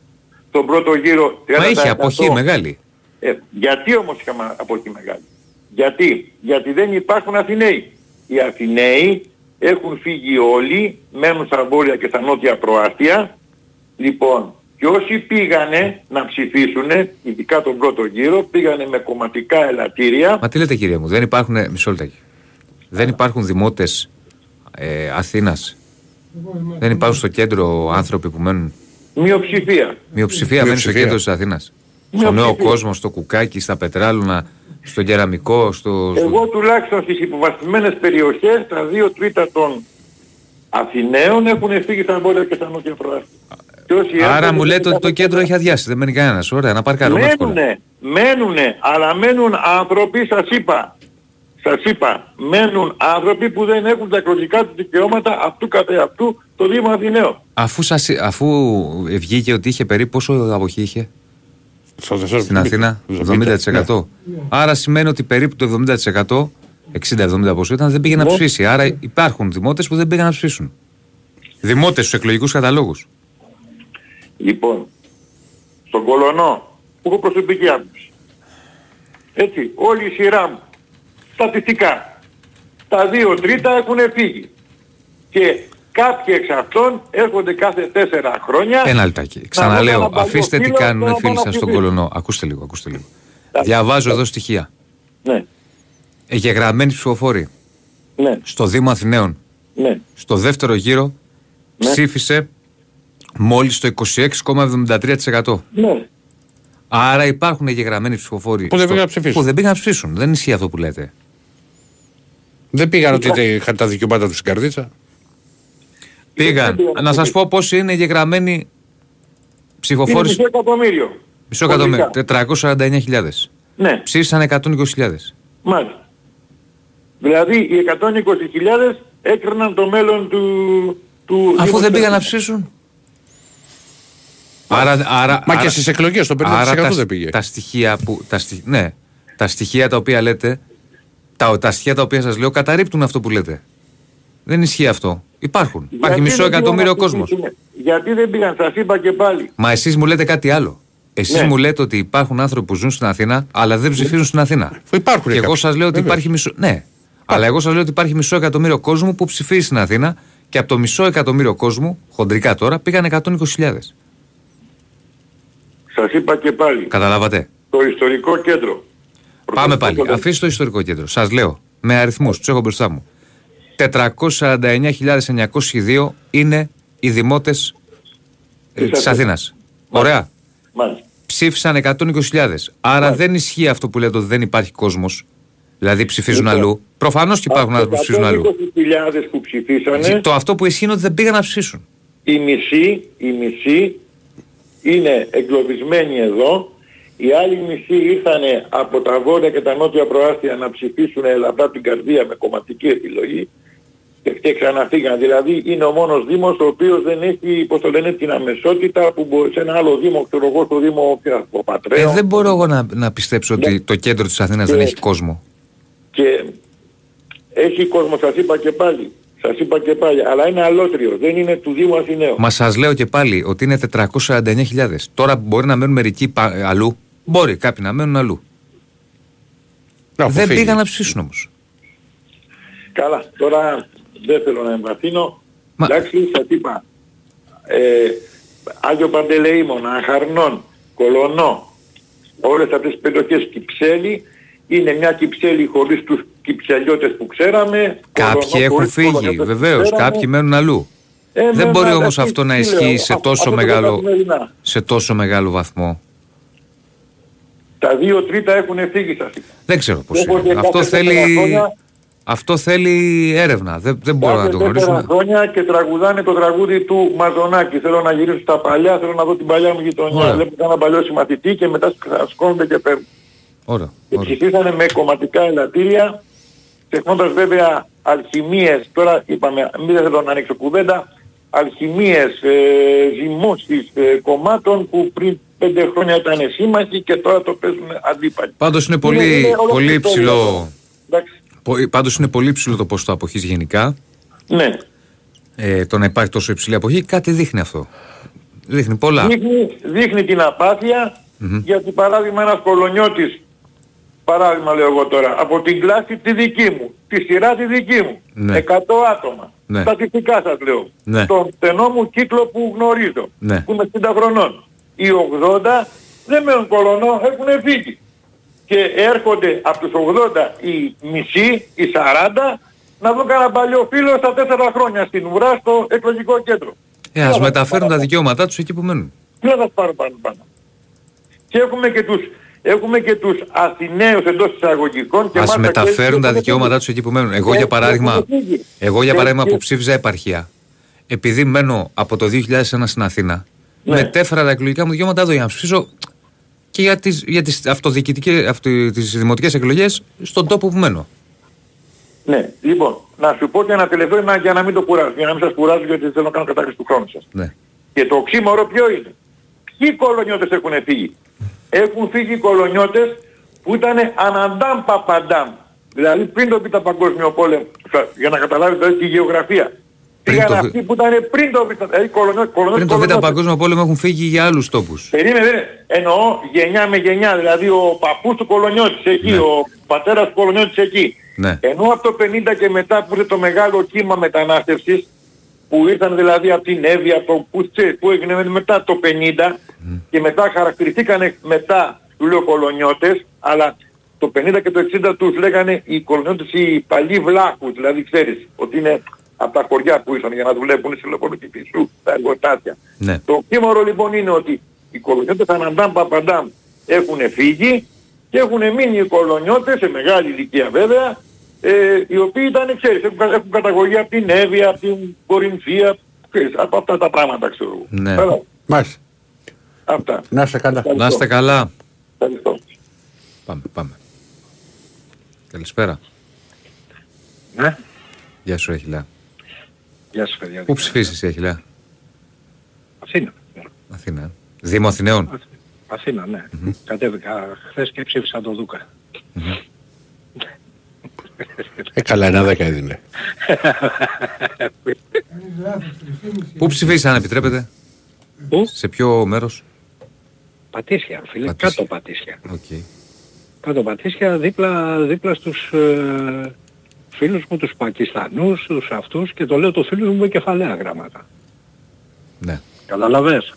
Τον πρώτο γύρο 30%. Μα είχε αποχή μεγάλη. Ε, γιατί όμως είχαμε αποχή μεγάλη; Γιατί, γιατί δεν υπάρχουν Αθηναίοι. Οι Αθηναίοι έχουν φύγει όλοι, μένουν στα βόρεια και στα νότια προάστια. Λοιπόν, και όσοι πήγανε να ψηφίσουν, ειδικά τον πρώτο γύρο, πήγανε με κομματικά ελαττήρια. Μα τι λέτε κύριε μου, δεν υπάρχουν. Μισό λεπτάκι. Δεν υπάρχουν δημότες ε, Αθήνας. Δεν υπάρχουν στο κέντρο άνθρωποι που μένουν; Μειοψηφία. Μειοψηφία μένει στο Μειοψηφία. κέντρο της Αθήνας. Στο Μειοψηφία. νέο κόσμο, στο κουκάκι, στα πετράλουνα, στο κεραμικό, στο. στο- Εγώ τουλάχιστον στις υποβαθμισμένες περιοχές, τα δύο τρίτα των Αθηναίων έχουν φύγει στα βόρεια και στα νότια προάστια. Και όσοι Άρα έρχονται μου λέτε δεν ότι το κέντρο έχει αδειάσει. Δεν μένει κανένας. Ωραία, να παρκάρουμε εύκολα. Μένουνε, μένουνε, αλλά μένουν άνθρωποι, σας είπα, σας είπα, μένουν άνθρωποι που δεν έχουν τα εκλογικά τους δικαιώματα αυτού καθεαυτού το Δήμο Αθηναίο. Αφού, σας, αφού βγήκε ότι είχε περίπου πόσο αποχή είχε; Στην Αθήνα, 70%. Άρα σημαίνει ότι περίπου το 70%, 60-70 πόσο ήταν, δεν πήγε να Ναι. ψηφίσει. Άρα υπάρχουν δημότες που δεν πήγαν να ψηφίσουν. Δημότες στους εκλογικούς καταλόγους. Λοιπόν, στον Κολονό, που έχω προσωπική άποψη. Έτσι, όλη η σειρά μου, στατιστικά, τα δύο τρίτα έχουν φύγει. Και κάποιοι εξ αυτών έρχονται κάθε τέσσερα χρόνια. Ένα λεπτάκι. να Ξαναλέω, δω κανένα αφήστε τι παλιό φίλο κάνουν να οι φίλοι πάω σας να στον ψηφίσω. Κολονό. Ακούστε λίγο, ακούστε λίγο. Διαβάζω εδώ στοιχεία. Ναι. Εγγεγραμμένοι ψηφοφόροι. Ναι. Στο Δήμο Αθηναίων. Ναι. Στο δεύτερο γύρο ψήφισε μόλις το 26,73%. Ναι. Άρα υπάρχουν εγγεγραμμένοι ψηφοφόροι Που δεν στο- πήγαν να ψηφίσουν. Που δεν πήγαν να ψηφίσουν. Δεν ισχύει αυτό που λέτε. Δεν πήγαν ότι τε- είχαν τα δικαιώματα τους στην καρδίτσα. Πήγαν. Να σας πω πόσοι είναι εγγεγραμμένοι Είναι ψηφοφόροι. μισό εκατομμύριο. Μισό εκατομμύριο. Κωδικά. 449.000. Ναι. Ψήφισαν 120.000. Μάλιστα. Δηλαδή οι 120.000 έκριναν το μέλλον του... του Αφού δεν Δήμου πήγαν να της ψηφίσουν. Άρα, άρα, Μα και άρα- στις εκλογές το 50% άρα τα, δεν πήγε. Τα στοιχεία που. Τα στοιχ- ναι, τα στοιχεία τα οποία λέτε. Τα, τα στοιχεία τα οποία σας λέω καταρρύπτουν αυτό που λέτε. Δεν ισχύει αυτό. Υπάρχουν. Υπάρχει Γιατί μισό δεν πήγαν εκατομμύριο να κόσμος. ψηφίσουν. Γιατί δεν πήγαν, σας είπα και πάλι. Μα εσείς μου λέτε κάτι άλλο. Εσείς Ναι. μου λέτε ότι υπάρχουν άνθρωποι που ζουν στην Αθήνα, αλλά δεν ψηφίζουν στην Αθήνα. Υπάρχουν Και εγώ κάποιοι. σας λέω ότι Βέβαια. υπάρχει μισό. Ναι. Αλλά εγώ σας λέω ότι υπάρχει μισό εκατομμύριο κόσμο που ψηφίζει στην Αθήνα και από το μισό εκατομμύριο κόσμου, χοντρικά τώρα, πήγαν 120.000. Σας είπα και πάλι. Καταλάβατε. Το ιστορικό κέντρο. Πάμε πάλι. Αφήστε το ιστορικό κέντρο. Σας λέω με αριθμούς, τους έχω μπροστά μου. 449.902 είναι οι δημότες ε, Της της Αθήνας. Ωραία. Μάλιστα. Ψήφισαν 120.000. Άρα δεν ισχύει αυτό που λέτε ότι δεν υπάρχει κόσμος. Δηλαδή ψηφίζουν Λοιπόν, αλλού. Προφανώς και υπάρχουν άνθρωποι που ψηφίζουν αλλού. 120.000 που ψηφίσανε, Το αυτό που ισχύει είναι ότι δεν πήγαν να ψηφίσουν. η μισή, η μισή είναι εγκλωβισμένοι εδώ, οι άλλοι μισοί ήρθανε από τα βόρεια και τα νότια προάστια να ψηφίσουν ελαφρά από την καρδία με κομματική επιλογή και, και ξαναφύγαν. Δηλαδή είναι ο μόνος Δήμος ο οποίος δεν έχει, πώς το λένε, την αμεσότητα που μπορεί σε ένα άλλο Δήμο, ξέρω εγώ, στο Δήμο τι να σου πω, Ε, Πατρέων. δεν μπορώ εγώ να, να πιστέψω Ναι. ότι το κέντρο της Αθήνας δεν Και- έχει κόσμο. Και έχει κόσμο, σας είπα και πάλι. Σας είπα και πάλι, αλλά είναι αλότριο, δεν είναι του Δήμου Αθηναίου. Μα σας λέω και πάλι ότι είναι 449.000. Τώρα μπορεί να μένουν μερικοί πα- αλλού. Μπορεί κάποιοι να μένουν αλλού. δεν αποφύγει. πήγαν να ψηφίσουν όμως. Καλά, τώρα δεν θέλω να εμβαθύνω. Εντάξει, σας είπα. Ε, Άγιο Παντελεήμονα, Αχαρνών, Κολονό, όλες αυτές τις περιοχές Κυψέλη, είναι μια Κυψέλη χωρίς τους Κυψελιώτες που ξέραμε. Κάποιοι Κολονό έχουν χωρίς φύγει, Κολονιώτες που βεβαίως. ξέραμε. Κάποιοι μένουν αλλού. Ε, δεν βέβαια, μπορεί όμως εντάξει, αυτό να τι ισχύει λέω, σε αυτό- τόσο, αυτό το μεγάλο, καθημερινά. σε τόσο μεγάλο βαθμό. Τα δύο τρίτα έχουν φύγει σας είπα. Δεν ξέρω πώς Έχω και είναι. Αυτό κάθε θέλει, τέσσερα χρόνια- αυτό θέλει έρευνα. Δεν, δεν μπορώ να Κάθε το τέσσερα γνωρίσουμε. χρόνια και τραγουδάνε το τραγούδι του Μαζονάκη. Θέλω να γυρίσω στα παλιά, θέλω να δω την παλιά μου γειτονιά. Ωραία. Βλέπω ένα παλιό συμμαθητή και μετά σκόνονται και παίρνουν. Ωραία. Και ψηφίσανε με κομματικά ελαττήρια, ξεχνώντας βέβαια αλχημίες, τώρα είπαμε, μην δεν θέλω να ανοίξω κουβέντα, αλχημίες, ε, ζυμώσεις ε, κομμάτων που πριν πέντε χρόνια ήταν σύμμαχοι και τώρα το παίζουν αντίπαλοι. Πάντως είναι πολύ, Είναι- είναι ολόκληρη πολύ ιστορία υψηλό. αυτό. Εντάξει. πο- Πάντως είναι πολύ υψηλό το ποσοστό αποχής γενικά. Ναι. Ε, το να υπάρχει τόσο υψηλή αποχή, κάτι δείχνει αυτό. Δείχνει πολλά. Δείχνει, δείχνει την απάθεια Μμμ. γιατί παράδειγμα ένας κολονιώτης, παράδειγμα λέω εγώ τώρα, από την κλάση τη δική μου, τη σειρά τη δική μου, Ναι. 100 άτομα, Ναι. στατιστικά σας λέω, Ναι. στον στενό μου κύκλο που γνωρίζω, Ναι. που είμαι 60 χρονών, οι 80 δεν μένουν κολονό, έχουν φύγει. Και έρχονται από τους 80 οι μισοί, οι 40, να δουν κανένα παλιό φίλο στα 4 χρόνια στην ουρά στο εκλογικό κέντρο. Ε, ας μεταφέρουν τα δικαιώματά τους εκεί που μένουν. Τι να τα πάρω πάνω πάνω. Και έχουμε και τους, έχουμε και τους Αθηναίους εντός εισαγωγικών και Ας μάλιστα και μεταφέρουν έχουν τα φύγει. δικαιώματά τους εκεί που μένουν. Εγώ Και- για και παράδειγμα, έχουν φύγει. εγώ για Και- παράδειγμα και- που ψήφιζα επαρχία, επειδή μένω από το 2001 στην Αθήνα, Ναι. μετέφερα τα εκλογικά μου δικαιώματα εδώ για να ψηφίσω και για τις, για τις, αυτοδιοικητικές, αυτο, τις δημοτικές εκλογές στον τόπο που μένω. Ναι, λοιπόν, να σου πω και ένα τελευταίο να- για να μην το κουράσω, για να μην σας κουράσω γιατί θέλω να κάνω κατάκριση του χρόνου σας. Ναι. Και το οξύμορο ποιο είναι; Ποιοι κολονιώτες έχουν φύγει; Έχουν φύγει οι κολονιώτες που ήταν αναντάμ παπαντάμ. Δηλαδή πριν το Β' Παγκόσμιο Πόλεμο, σα- για να καταλάβετε δηλαδή, τη γεωγραφία. Πήγαν το Β' αυτοί που ήταν πριν το Β' δηλαδή κολονιώτες. Πριν το Β' Παγκόσμιο Πόλεμο έχουν φύγει για άλλους τόπους. Περίμενε, περίμενε. εννοώ γενιά με γενιά, δηλαδή ο παππούς του κολονιώτης εκεί, Ναι. ο πατέρας του κολονιώτης εκεί. Ναι. Ενώ από το 50 και μετά που ήρθε το μεγάλο κύμα μετανάστευσης, που ήρθαν δηλαδή από την Εύη, από το που, ξέρεις, που έγινε μετά το 50 και μετά χαρακτηριστήκαν μετά του λέω κολονιώτες, αλλά το 50 και το 60 τους λέγανε οι κολονιώτες οι παλιοί βλάχους, δηλαδή ξέρεις ότι είναι από τα χωριά που ήρθαν για να δουλεύουν σε λεωφορείο και φυσού, τα εργοτάτια. Ναι. Το κύμορο λοιπόν είναι ότι οι κολονιώτες αναντάμ παπαντάμ έχουν φύγει και έχουν μείνει οι κολονιώτες σε μεγάλη ηλικία βέβαια ε, οι οποίοι ήταν ξέρεις έχουν, κα- έχουν καταγωγή από την Εύβοια, από την Κορινθία ξέρεις, από αυτά τα πράγματα ξέρω εγώ. Ναι. Καλά. Μάλιστα. Αυτά. Να είστε καλά. Να είστε καλά. Ευχαριστώ. Πάμε, πάμε. Καλησπέρα. Ναι. Γεια σου, Αχιλά. Γεια σας παιδιά. Πού ψηφίσεις, Αχιλά. Αθήνα. Αθήνα. Δήμο Αθηναίων. Αθήνα, ναι. Κατέβηκα χθες και ψήφισα τον Δούκα. Ε, καλά, ένα δέκα έδινε. Πού ψηφίσατε, αν επιτρέπετε; Πού; Σε ποιο μέρος; Πατήσια, φίλε, Πατήσια. κάτω Πατήσια. Οκ. Κάτω Πατήσια, δίπλα, δίπλα στους ε, φίλους μου, τους Πακιστανούς, τους αυτούς και το λέω το φίλους μου με κεφαλαία γράμματα. Ναι. Καταλαβες;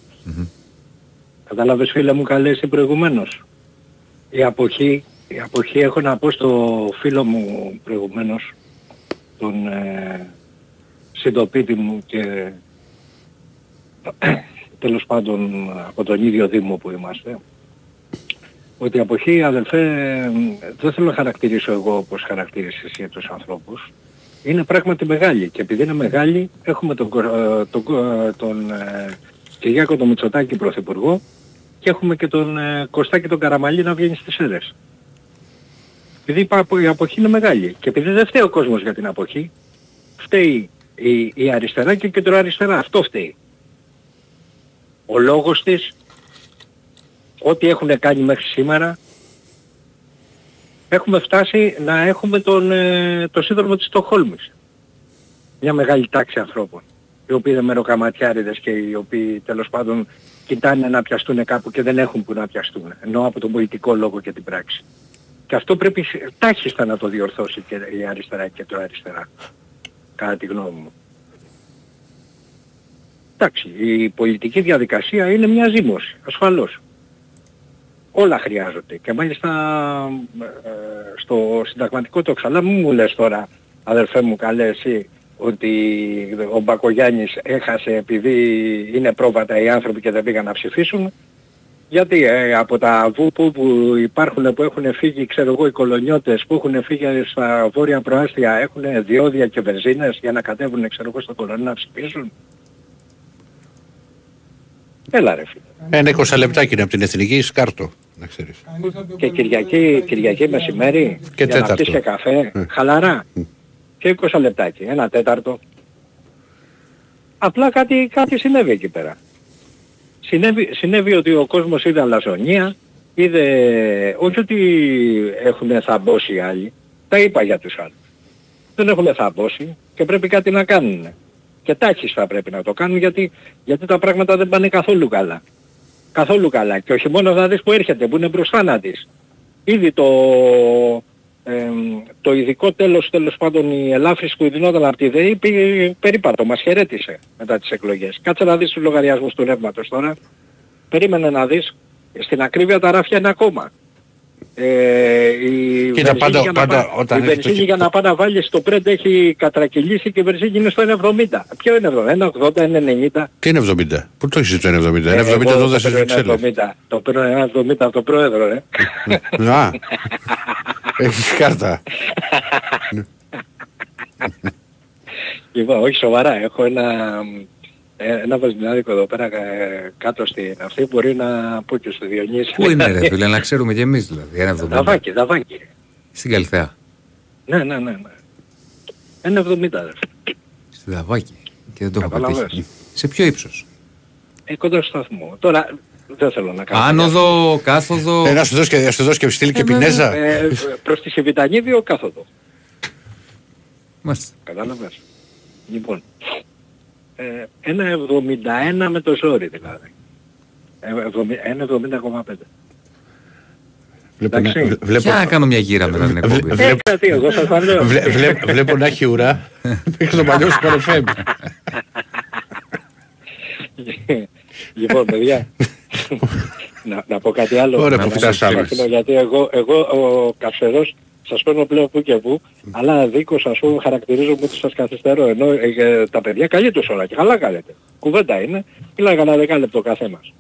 Κατάλαβες φίλε μου καλέ εσύ προηγουμένως. Η αποχή, η αποχή έχω να πω στο φίλο μου προηγουμένως, τον ε, συντοπίτη μου και τέλος πάντων από τον ίδιο Δήμο που είμαστε, ότι η αποχή αδελφέ δεν θέλω να χαρακτηρίσω εγώ όπως χαρακτήρισες εσύ τους ανθρώπους, είναι πράγματι μεγάλη και επειδή είναι μεγάλη έχουμε τον, Κο- ε, τον, Κο- ε, τον ε, Κυριάκο τον Μητσοτάκη Πρωθυπουργό και έχουμε και τον ε, Κωστάκη τον Καραμαλή να βγαίνει στις αίρες. Επειδή η πα- η αποχή είναι μεγάλη και επειδή δεν φταίει ο κόσμος για την αποχή, φταίει η, η αριστερά και η κεντροαριστερά. Αυτό φταίει. Ο λόγος της, ό,τι έχουν κάνει μέχρι σήμερα, έχουμε φτάσει να έχουμε τον, ε, το σύνδρομο της Στοχόλμης. Μια μεγάλη τάξη ανθρώπων, οι οποίοι είναι μεροκαματιάριδες και οι οποίοι τέλος πάντων κοιτάνε να πιαστούν κάπου και δεν έχουν που να πιαστούν, ενώ από τον πολιτικό λόγο και την πράξη. Και αυτό πρέπει σε- τάχιστα να το διορθώσει και η αριστερά και το αριστερά, κατά τη γνώμη μου. Εντάξει, η πολιτική διαδικασία είναι μια ζήμωση, ασφαλώς. Όλα χρειάζονται. Και μάλιστα ε, στο συνταγματικό το ξαλά μου μου λες τώρα, αδερφέ μου καλέ εσύ, ότι ο Μπακογιάννης έχασε επειδή είναι πρόβατα οι άνθρωποι και δεν πήγαν να ψηφίσουν. Γιατί ε, από τα βούπου που υπάρχουν που έχουν φύγει, ξέρω εγώ, οι κολονιώτες που έχουν φύγει στα βόρεια προάστια έχουν διόδια και βενζίνες για να κατέβουν, ξέρω εγώ, στο κολονί να ψηφίσουν; Έλα ρε φίλε. Ένα 20 λεπτάκι είναι από την εθνική σκάρτο. Να ξέρεις. Και Κυριακή, Κυριακή μεσημέρι Και για να τέταρτο. πεις και καφέ, Ε. χαλαρά. Και 20 λεπτάκι, ένα τέταρτο. Απλά κάτι, κάτι συνέβη εκεί πέρα. Συνέβη, συνέβη ότι ο κόσμος είδε αλαζονία, είδε, όχι ότι έχουν θαμπώσει οι άλλοι, τα είπα για τους άλλους. Δεν έχουν θαμπώσει και πρέπει κάτι να κάνουν. Και τάχιστα πρέπει να το κάνουν γιατί, γιατί τα πράγματα δεν πάνε καθόλου καλά. Καθόλου καλά. Και όχι μόνο να δεις που έρχεται, που είναι μπροστά να δεις. Ήδη το, εμ, το ειδικό τέλος, τέλος πάντων η ελάφρυνση που δινόταν από τη ΔΕΗ πήγε περίπατο, μας χαιρέτησε μετά τις εκλογές. Κάτσε να δεις τους λογαριασμούς του ρεύματος τώρα. Περίμενε να δεις. Στην ακρίβεια τα ράφια είναι ακόμα. Ε, η Κοίτα, βενζίνη πάντα- για να πάντα πά- όταν η έχεις βενζίνη το- για να πάει να βάλεις στο πρέντ έχει κατρακυλήσει και η βενζίνη είναι στο 1,70. Ποιο είναι 70, 1,80, 1,90. Τι είναι 70. Πού το έχεις το 1,70. Ε, 1,70 εγώ το το δώσεις παίρνω στις Βρυξέλλες. 1,70. Το παίρνω 1,70 από τον πρόεδρο, ρε. Α, έχεις κάρτα. Λοιπόν, όχι σοβαρά, έχω ένα, ε, ένα βασιλιάδικο εδώ πέρα ε, κάτω στην αυτή μπορεί να πω και στο Διονύση. Πού είναι ρε φίλε, να ξέρουμε κι εμείς δηλαδή. Ένα εβδομήντα. Δαβάκι, δαβάκι. Στην Καλυθέα. Ναι, ναι, ναι. ναι. Ένα 70 ρε. Στη Δαβάκι. Και δεν το έχω Καταλαβες. πετύχει. Σε ποιο ύψος; Ε, κοντά στο σταθμό. Τώρα δεν θέλω να κάνω. Άνοδο, κάθοδο. Ε, να σου δώσει και, να σου δώσει και στείλει και Ε, πινέζα. Ε, προς τη Σεβιτανίδιο κάθοδο. Μάλιστα. Κατάλαβες. Λοιπόν, ε, ένα 71 με το ζόρι δηλαδή. Ε, εβδομη- Ένα 70,5. Βλέπω, να, εντάξει. βλέπω, Για να κάνω μια γύρα μετά την εκπομπή. Ε, κάτι, εγώ σας τα λέω. βλέ- βλέ- βλέπω να έχει ουρά. Έχει το παλιό σου FM. λοιπόν, παιδιά, να, να πω κάτι άλλο. Ωραία, Να που σας φτάσαμε. αφήνω, Γιατί εγώ, εγώ ο καυσερός σας παίρνω πλέον που και που, αλλά δίκως ας πούμε χαρακτηρίζω ότι σας καθυστερώ, ενώ ε, τα παιδιά καλή τους όλα και καλά κάνετε. Κουβέντα είναι, μιλάει κανένα δεκάλεπτο ο καθένας.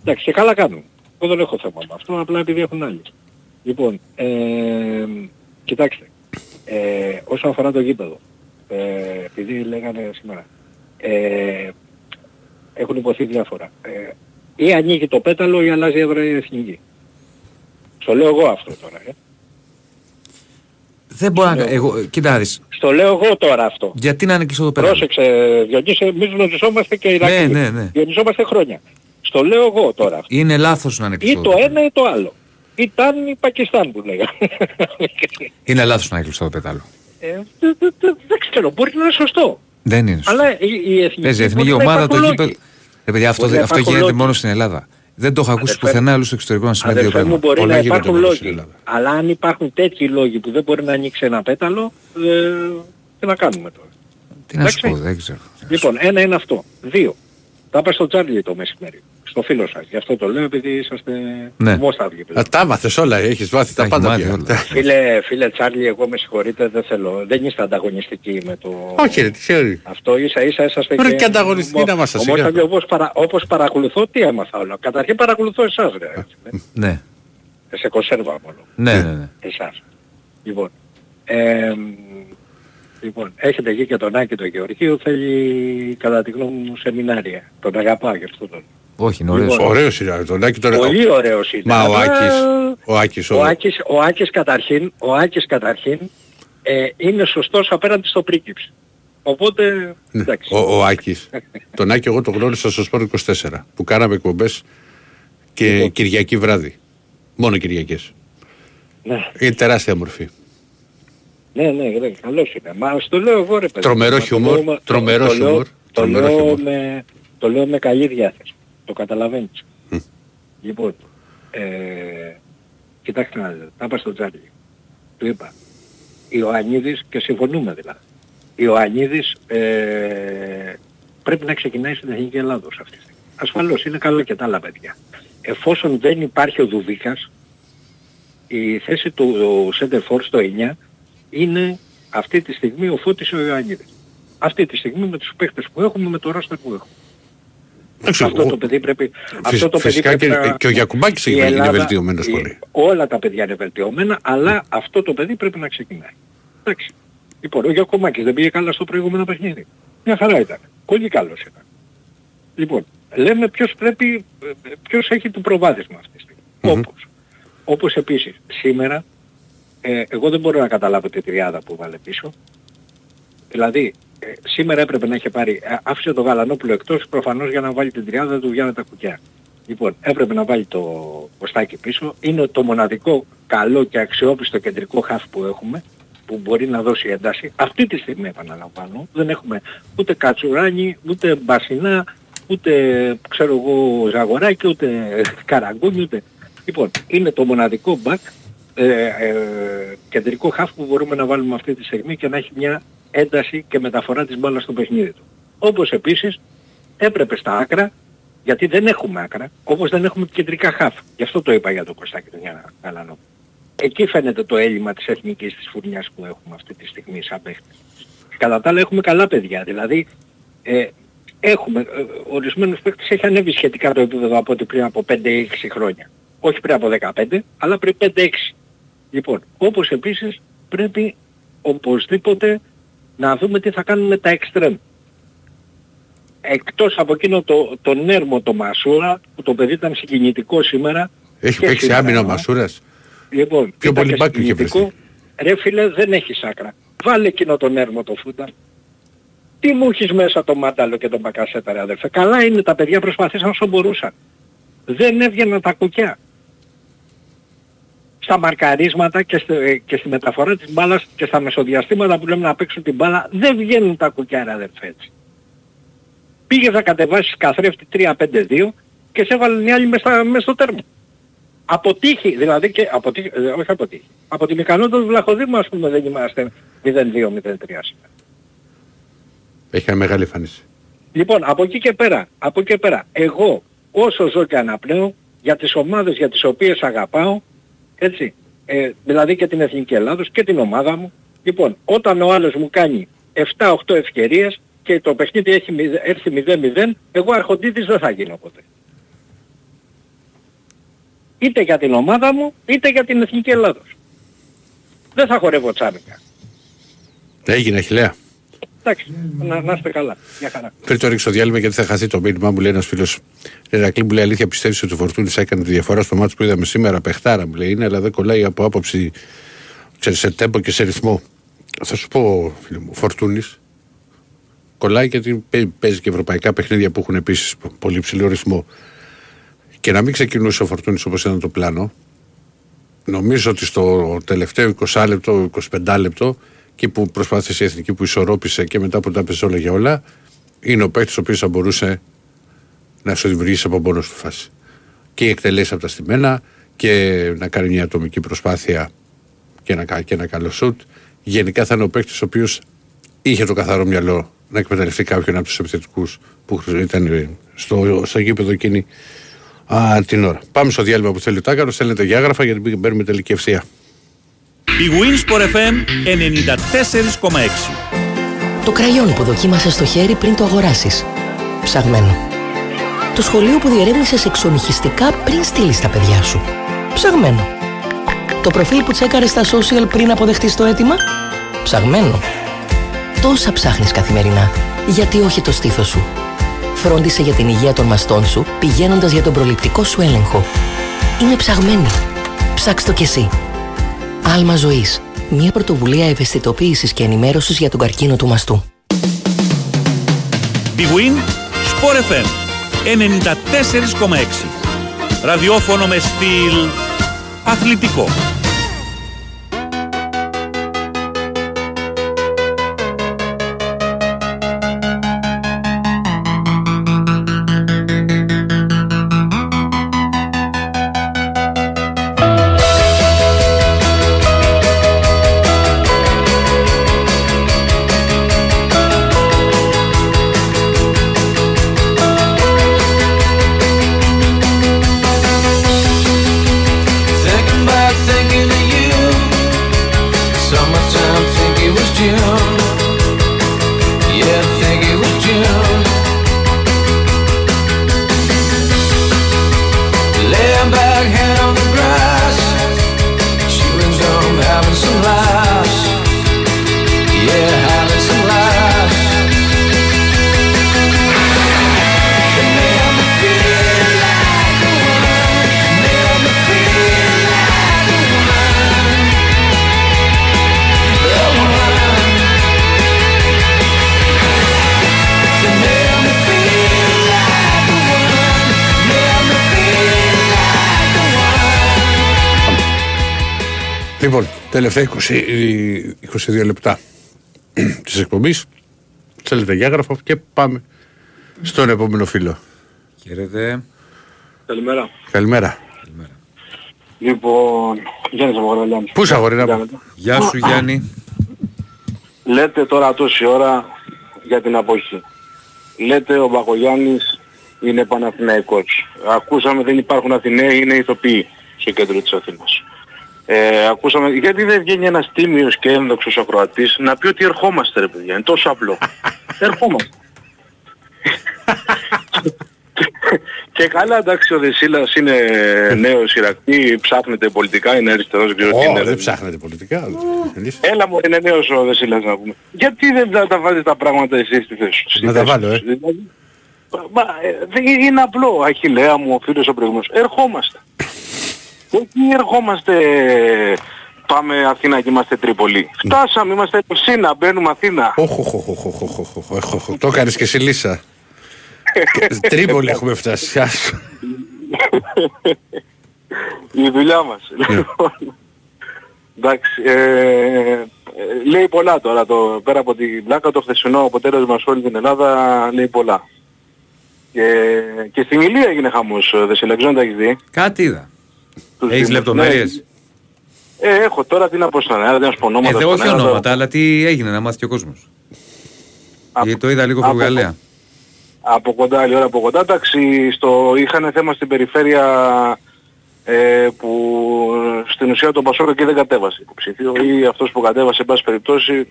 Εντάξει, και καλά κάνουν. Εγώ δεν έχω θέμα με αυτό, απλά επειδή έχουν άλλοι. Λοιπόν, ε, κοιτάξτε, ε, όσον αφορά το γήπεδο, ε, επειδή λέγανε σήμερα, ε, έχουν υποθεί διάφορα. Ε, ή ανοίγει το πέταλο ή αλλάζει έδρα η εθνική. Στο λέω εγώ αυτό τώρα. Ε. Δεν μπορώ να. Εγώ, κοίτα να δεις. Στο λέω εγώ τώρα αυτό. Γιατί να είναι κλειστό το πέρα. Πρόσεξε, Διονύση, εμείς γνωριζόμαστε και οι Ναι, Ηρακλή. ναι, ναι. Γνωριζόμαστε χρόνια. Στο λέω εγώ τώρα. Είναι λάθος να είναι Ή κλειστό. το ένα ή το άλλο. Ήταν η Πακιστάν που λέγανε. Είναι λάθος να είναι κλειστό το πετάλο. Ε, δεν- δεν- δεν- Δεν ξέρω, μπορεί να είναι σωστό. Δεν είναι. σωστό. Αλλά η, η εθνική, Παίζει η εθνική μπορεί να ομάδα το υπάρχουν γήπεδο. λόγοι. Ρε παιδιά, αυτό, Μπορεί να αυτό υπάρχουν γίνεται λόγοι. μόνο στην Ελλάδα. Δεν το έχω ακούσει Αδερφέ- πουθενά αλλού στο εξωτερικό να σημαίνει δύο Αδερφέ μου πράγματα. μπορεί Πολλά να γίνονται υπάρχουν μόνο στην λόγοι. Ελλάδα. Αλλά αν υπάρχουν τέτοιοι λόγοι που δεν μπορεί να ανοίξει ένα πέταλο, ε, τι να κάνουμε τώρα; Τι να σου Εντάξει. πω, δεν ξέρω. Λοιπόν, ένα είναι αυτό. Δύο. Τα είπα στο Τσάρλι το μεσημέρι. Στο φίλο σας. Γι' αυτό το λέω επειδή είσαστε Ναι. δημόσταυργοι. Α, τα μάθες όλα, έχεις μάθει τα πάντα πια. Φίλε, φίλε Τσάρλι, εγώ με συγχωρείτε, δεν θέλω. Δεν είστε ανταγωνιστικοί με το... Όχι ρε, τι ξέρει. Αυτό ίσα ίσα είσαστε Ρε, και ανταγωνιστικοί να είμαστε, Όμως, σιγά. όπως, παρα, όπως παρακολουθώ, τι έμαθα όλο. Καταρχήν παρακολουθώ εσάς, ρε. έτσι, ναι. Ναι, Σε κονσέρβα μόνο. ναι, ναι. ναι. Εσάς. Λοιπόν, ε, λοιπόν, έχετε εκεί και τον Άκη τον Γεωργίου, θέλει κατά τη γνώμη μου σεμινάρια. Τον αγαπάω γι' αυτό τον. Όχι, είναι ωραίος. Λοιπόν, Ωραίος είναι, τον Άκη τώρα. Πολύ ωραίος είναι. Μα ο Αλλά- Άκης, ο Άκης, ο- Ο Άκης, ο Άκης καταρχήν, ο Άκης καταρχήν ε, είναι σωστός απέναντι στο πρίγκιψ. Οπότε, Ναι, εντάξει. Ο, ο Άκης. τον Άκη εγώ τον γνώρισα στο Σπόρ 24 που κάναμε εκπομπές και Λοιπόν. Κυριακή βράδυ. Μόνο Κυριακές. Ναι. Είναι τεράστια μορφή. Ναι, ναι, ναι, καλός είναι. Μα στο λέω εγώ ρε παιδί. Τρομερός Μα το χιούμορ, λέω με- τρομερός το λέω- χιούμορ, Το τρομερός λέω, χιούμορ. με, το λέω με καλή διάθεση. Το καταλαβαίνεις. Λοιπόν, ε, κοιτάξτε να δείτε. Τα είπα στον Τζάρλι. Του είπα. Ιωαννίδης και συμφωνούμε δηλαδή. Ιωαννίδης ε, πρέπει να ξεκινάει στην Εθνική Ελλάδος αυτή τη στιγμή. Ασφαλώς είναι καλό και τα άλλα παιδιά. Εφόσον δεν υπάρχει ο Δουβίκας, η θέση του Σέντερφορ στο 9 είναι αυτή τη στιγμή ο Φώτης ο Ιωαννίδης. Αυτή τη στιγμή με τους παίχτες που έχουμε, με το ρόστερ που έχουμε. Εντάξει, αυτό εγώ- το παιδί πρέπει... Φυσ- αυτό το παιδί φυσικά πρέπει και- να- και ο Γιακουμπάκης η είναι Ελλάδα- βελτιωμένος η- πολύ. Όλα τα παιδιά είναι βελτιωμένα, αλλά αυτό το παιδί πρέπει να ξεκινάει. Εντάξει. Λοιπόν, ο Γιακουμάκης δεν πήγε καλά στο προηγούμενο παιχνίδι. Μια χαρά ήταν. Πολύ καλός ήταν. Λοιπόν, λέμε ποιος πρέπει, ε, ποιος έχει το προβάδισμα αυτή τη στιγμή. Όπως. Όπως επίσης, σήμερα, ε, εγώ δεν μπορώ να καταλάβω τη τριάδα που βάλε πίσω. Δηλαδή, ε, σήμερα έπρεπε να είχε πάρει, ε, άφησε τον Γαλανόπουλο εκτός προφανώς για να βάλει την τριάδα δεν του βγαίνουν τα κουκιά. Λοιπόν, έπρεπε να βάλει το ποστάκι πίσω. Είναι το μοναδικό καλό και αξιόπιστο κεντρικό χαφ που έχουμε που μπορεί να δώσει ένταση. Αυτή τη στιγμή επαναλαμβάνω. Δεν έχουμε ούτε Κατσουράνι, ούτε Μπασινά, ούτε ξέρω εγώ Ζαγοράκη, ούτε Καραγκούνι, ούτε... Λοιπόν, είναι το μοναδικό back ε, ε, κεντρικό χαφ που μπορούμε να βάλουμε αυτή τη στιγμή και να έχει μια ένταση και μεταφορά της μπάλας στο παιχνίδι του. Όπως επίσης έπρεπε στα άκρα, γιατί δεν έχουμε άκρα, όπως δεν έχουμε και κεντρικά χαφ. Γι' αυτό το είπα για το Κωστάκη του Γιάννα Καλανό. Εκεί φαίνεται το έλλειμμα της εθνικής της φουρνιάς που έχουμε αυτή τη στιγμή σαν παίχτες. Κατά τα άλλα έχουμε καλά παιδιά, δηλαδή ε, έχουμε, ε, ορισμένους παίχτες έχει ανέβει σχετικά το επίπεδο από ό,τι πριν από 5-6 χρόνια. Όχι πριν από 15, αλλά πριν 5-6. Λοιπόν, όπως επίσης πρέπει οπωσδήποτε να δούμε τι θα κάνουμε τα εξτρέμ. Εκτός από εκείνο το, το νέρμο το Μασούρα, που το παιδί ήταν συγκινητικό σήμερα. Έχει και παίξει σήμερα, άμυνα ο ε. Μασούρας; Λοιπόν, Πιο ήταν πολύ και μπάκ είχε συγκινητικό. Ρε φίλε, δεν έχεις άκρα. Βάλε εκείνο το νέρμο το φούτα. Τι μου έχεις μέσα το μάνταλο και τον μπακασέτα ρε αδερφέ; Καλά είναι τα παιδιά προσπαθήσαν όσο μπορούσαν. Δεν έβγαιναν τα κουκιά. Στα μαρκαρίσματα και στη, και στη μεταφορά της μπάλας και στα μεσοδιαστήματα που λέμε να παίξουν την μπάλα δεν βγαίνουν τα κουκιά ρε αδερφέ έτσι. Πήγες να κατεβάσεις καθρέφτη 3-5-2 και σε έβαλαν οι άλλοι μες, στα- μες στο τέρμα. Αποτύχει, δηλαδή και αποτύχει, ε, όχι αποτύχει. Από τη μηχανότητα του Βλαχοδήμου ας πούμε δεν είμαστε 0-2-0-3 σήμερα. Έχει μια μεγάλη εμφάνιση. Λοιπόν, από εκεί και πέρα, από εκεί και πέρα, εγώ όσο ζω και αναπνέω, για τις ομάδες για τις οποίες αγαπάω, έτσι, ε, δηλαδή και την Εθνική Ελλάδος και την ομάδα μου, λοιπόν, όταν ο άλλος μου κάνει 7-8 ευκαιρίες και το παιχνίδι έχει, μηδε- έρθει 0-0, εγώ αρχοντήτης δεν θα γίνω ποτέ. Είτε για την ομάδα μου, είτε για την Εθνική Ελλάδος. Δεν θα χορεύω τσάμικα. Έγινε, Αχιλέα. Εντάξει, να, να είστε καλά. Μια χαρά. Πριν το ρίξω διάλειμμα γιατί θα χαθεί το μήνυμα μου, λέει ένας φίλος. Ερακλή μου λέει αλήθεια, πιστεύεις ότι ο Φορτούνης έκανε τη διαφορά στο μάτι που είδαμε σήμερα; Πεχτάρα μου λέει είναι, αλλά δεν κολλάει από άποψη ξέρεις, σε τέμπο και σε ρυθμό. Θα σου πω, φίλε μου, ο Φορτούνης κολλάει γιατί παί- παίζει και ευρωπαϊκά παιχνίδια που έχουν επίσης πολύ ψηλό ρυθμό. και να μην ξεκινούσε ο Φορτούνης όπως ήταν το πλάνο, νομίζω ότι στο τελευταίο 20 λεπτό, 25 λεπτό, εκεί που προσπάθησε η Εθνική που ισορρόπησε και μετά που τα έπαιζε όλα για όλα, είναι ο παίκτης ο οποίος θα μπορούσε να σου δημιουργήσει από μόνος του φάση. Και εκτελέσει από τα στημένα και να κάνει μια ατομική προσπάθεια και ένα, και ένα καλό σουτ. Γενικά θα είναι ο παίκτης ο οποίος είχε το καθαρό μυαλό να εκμεταλλευτεί κάποιον από τους επιθετικούς που ήταν στο, στο γήπεδο εκείνη α, την ώρα. Πάμε στο διάλειμμα που θέλει ο Τάκαρος. Στέλνετε για άγραφα γιατί παίρνουμε τελική ευθεία. Η Winsport FM 94,6 Το κραγιόν που δοκίμασες στο χέρι πριν το αγοράσεις. Ψαγμένο. Το σχολείο που διερεύνησες εξονυχιστικά πριν στείλεις τα παιδιά σου. Ψαγμένο. Το προφίλ που τσέκαρες στα social πριν αποδεχτείς το αίτημα. Ψαγμένο. Τόσα ψάχνεις καθημερινά. Γιατί όχι το στήθος σου. Φρόντισε για την υγεία των μαστών σου πηγαίνοντας για τον προληπτικό σου έλεγχο. Είναι ψαγμένη. Ψάξ' το κι εσύ. Άλμα ζωής. Μια πρωτοβουλία ευαισθητοποίησης και ενημέρωσης για τον καρκίνο του μαστού. Big Win Sport FM 94,6 Ραδιόφωνο με στυλ αθλητικό. Τελευταία 20, 22 λεπτά της εκπομπής. Θέλετε για άγραφο και πάμε στον επόμενο φίλο. Χαίρετε. Καλημέρα. Καλημέρα. Λοιπόν, Γιάννης από Γρανιάννη. Πού είσαι αγόρι να πω. Γεια σου Γιάννη. Λέτε τώρα τόση ώρα για την απόχη. Λέτε ο Μπακογιάννης είναι Παναθηναϊκός. Ακούσαμε δεν υπάρχουν Αθηναίοι, είναι ηθοποιοί στο κέντρο της Αθήνας. Ε, ακούσαμε, γιατί δεν βγαίνει ένας τίμιος και ένδοξος ακροατής να πει ότι ερχόμαστε ρε παιδιά, είναι τόσο απλό. ερχόμαστε. και καλά εντάξει ο Δεσίλας είναι νέος Ιρακτή, ψάχνεται πολιτικά, είναι αριστερός, δεν ξέρω τι Ω, είναι. δεν ψάχνετε πολιτικά. Εμείς- Έλα μου, είναι νέος ο Δεσίλας να πούμε. Γιατί δεν τα, τα βάζεις τα πράγματα εσύ στη θέση σου. στη Να τα θέση βάλω, σου. ε. Δηλαδή, Μα, ε, δεν είναι απλό, Αχιλέα μου, ο φίλος ο προηγούμενος. Ερχόμαστε. Όχι ερχόμαστε πάμε Αθήνα και είμαστε Τρίπολη. Ναι. Φτάσαμε, είμαστε Ελσίνα, μπαίνουμε Αθήνα. Οχ, το έκανες και εσύ Λίσσα. Τρίπολη έχουμε φτάσει. Η δουλειά μας. Ναι. Λοιπόν. Εντάξει, ε, λέει πολλά τώρα το, πέρα από την πλάκα το χθεσινό αποτέλεσμα σε όλη την Ελλάδα λέει πολλά. Και, και στην Ηλία έγινε χαμός, ε, δεν σε έχεις δει; Κάτι είδα. Τους Έχεις Δήμους. λεπτομέρειες; Ναι, ε, έχω τώρα τι να πω στον αέρα, δεν να σου πω Ε, ονόματα δεν στον όχι αέρα, ονόματα, αλλά τι έγινε να μάθει και ο κόσμος. Γιατί το είδα λίγο από- φευγαλέα. Από κοντά, άλλη ώρα από κοντά. Εντάξει, στο, είχαν θέμα στην περιφέρεια ε, που στην ουσία τον Πασόκο και δεν κατέβασε υποψήφιο ή αυτός που κατέβασε, εν πάση περιπτώσει,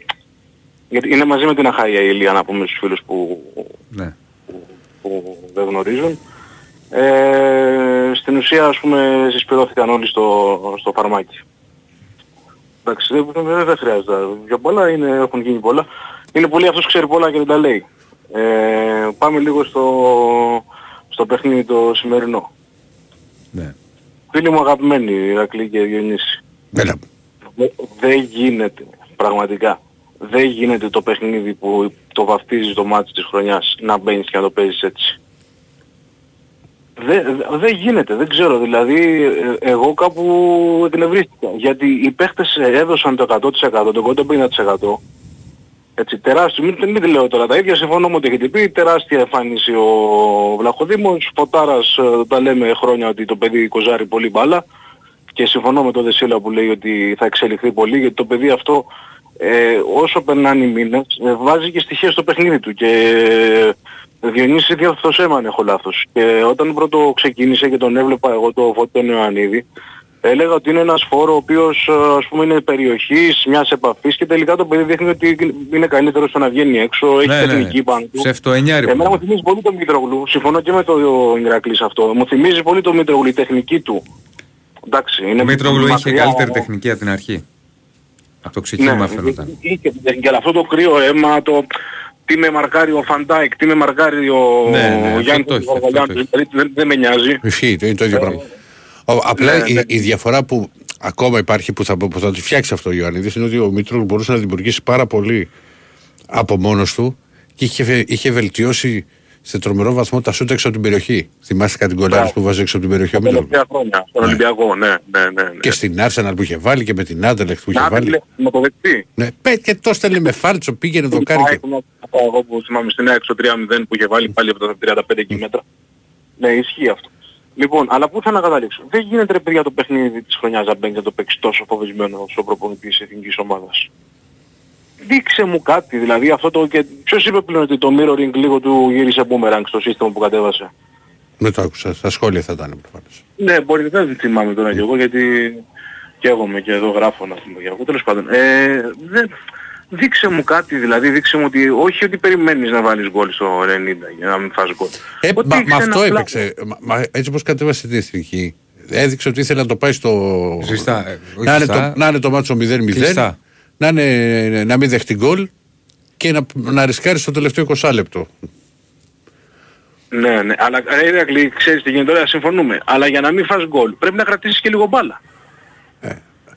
γιατί είναι μαζί με την Αχάια η Ηλία να πούμε στους φίλους που, Ναι. που δεν γνωρίζουν. Ε, στην ουσία ας πούμε συσπηρώθηκαν όλοι στο, στο φαρμάκι. Εντάξει, δεν, δεν, δεν χρειάζεται για πολλά, είναι, έχουν γίνει πολλά. Είναι πολύ αυτός που ξέρει πολλά και δεν τα λέει. Ε, πάμε λίγο στο, στο παιχνίδι το σημερινό. Ναι. Φίλοι μου αγαπημένοι, Ηρακλή και Διονύση. Έλα. Δε- Δεν γίνεται, πραγματικά. Δεν γίνεται το παιχνίδι που το βαφτίζει το μάτι της χρονιάς να μπαίνεις και να το παίζεις έτσι. Δεν δεν γίνεται, δεν ξέρω. Δηλαδή ε, εγώ κάπου εκνευρίστηκα. Γιατί οι παίχτες έδωσαν το 100%, το 150%. Έτσι, τεράστιο, μην, μην τη λέω τώρα τα ίδια, συμφωνώ με ό,τι έχετε πει, τεράστια εμφάνιση ο Βλαχοδήμος, Φωτάρας ε, τα λέμε χρόνια ότι το παιδί κοζάρει πολύ μπάλα και συμφωνώ με τον Δεσίλα που λέει ότι θα εξελιχθεί πολύ γιατί το παιδί αυτό ε, όσο περνάνε οι μήνες ε, βάζει και στοιχεία στο παιχνίδι του και ε, Διονύση διόρθωσέ με αν έχω λάθος. Και όταν πρώτο ξεκίνησε και τον έβλεπα εγώ το Φώτο Ιωαννίδη έλεγα ότι είναι ένας φόρο ο οποίος ε, ας πούμε είναι περιοχής, μιας επαφής και τελικά το παιδί δείχνει ότι είναι καλύτερο στο να βγαίνει έξω, έχει Ναι, ναι, τεχνική ναι. πάνω του. Ψευτοεννιάρη Εμένα που μου θυμίζει πολύ το Μητρογλου, συμφωνώ και με το Ηρακλή σε αυτό. Μου θυμίζει πολύ το Μήτρογλου, η τεχνική του. Εντάξει, είναι Ο Μήτρογλου είχε μακριά, καλύτερη τεχνική από την αρχή. Από το ξεκίνημα ναι, φαίνονταν. είχε την τεχνική, αλλά αυτό το κρύο αίμα, το τι με μαρκάρει ο Φαν Ντάικ, τι με μαρκάρει ο, Ναι, ναι, ο αυτό Γιάννης το έχει, Γαργαλιάνης, δηλαδή δεν, δεν με νοιάζει. Ισχύει, το είναι το ίδιο πράγμα. Ο, απλά Ναι, η, ναι. η διαφορά που ακόμα υπάρχει που θα, που θα τη φτιάξει αυτό ο Ιωαννίδης είναι ότι ο Μήτρογλου μπορούσε να δημιουργήσει πάρα πολύ από μόνος του και είχε, είχε βελτιώσει σε τρομερό βαθμό τα σούτ έξω από την περιοχή. Θυμάστε κάτι γκολάρες που βάζει έξω από την περιοχή ο Τα Μήτρογλου. τελευταία χρόνια, στον Ολυμπιακό, ναι, ναι, ναι. ναι. Και στην Arsenal που είχε βάλει και με την Άντελεχτ που είχε Να, βάλει. με- με το δεξί. Ναι, πέ, και το στέλνει με φάλτσο, πήγαινε το κάρι. και- Εγώ που θυμάμαι στην έξω 3-0 που είχε βάλει πάλι από τα 35 εκεί μέτρα. Ναι, ισχύει αυτό. Λοιπόν, αλλά πού θα να καταλήξω. Δεν γίνεται ρε παιδιά το παιχνίδι της χρονιάς να μπαίνει και να το παίξει τόσο φοβισμένο ο προπονητής της εθνικής ομάδας. Δείξε μου κάτι, δηλαδή αυτό το... Και... Ποιος είπε πλέον ότι το mirroring λίγο του γύρισε boomerang στο σύστημα που κατέβασε; Δεν το άκουσα, στα σχόλια θα ήταν προφανώς. Ναι, μπορεί δεν θυμάμαι τώρα κι εγώ γιατί καίγομαι και εδώ γράφω να πούμε για εγώ. Τέλος πάντων, ε, δεν, δείξε μου κάτι δηλαδή, δείξε μου ότι όχι ότι περιμένεις να βάλεις γκολ στο 90 για να μην φας γκολ. Ε, Ότι μα, έχεις μα ένα αυτό πλάνο. έπαιξε. Μα, μα έτσι όπως κατέβασε την εθνική, έδειξε ότι ήθελε να το πάει στο... Ζεστά, ε, όχι να, είναι ζεστά. το, να είναι το μάτσο 0-0, Κλειστά. Να, είναι, να μην δεχτεί γκολ και να, να ρισκάρει στο τελευταίο 20 λεπτό. Ναι, ναι, αλλά ρε Ηρακλή, ξέρεις τι γίνεται τώρα, συμφωνούμε. Αλλά για να μην φας γκολ πρέπει να κρατήσεις και λίγο μπάλα.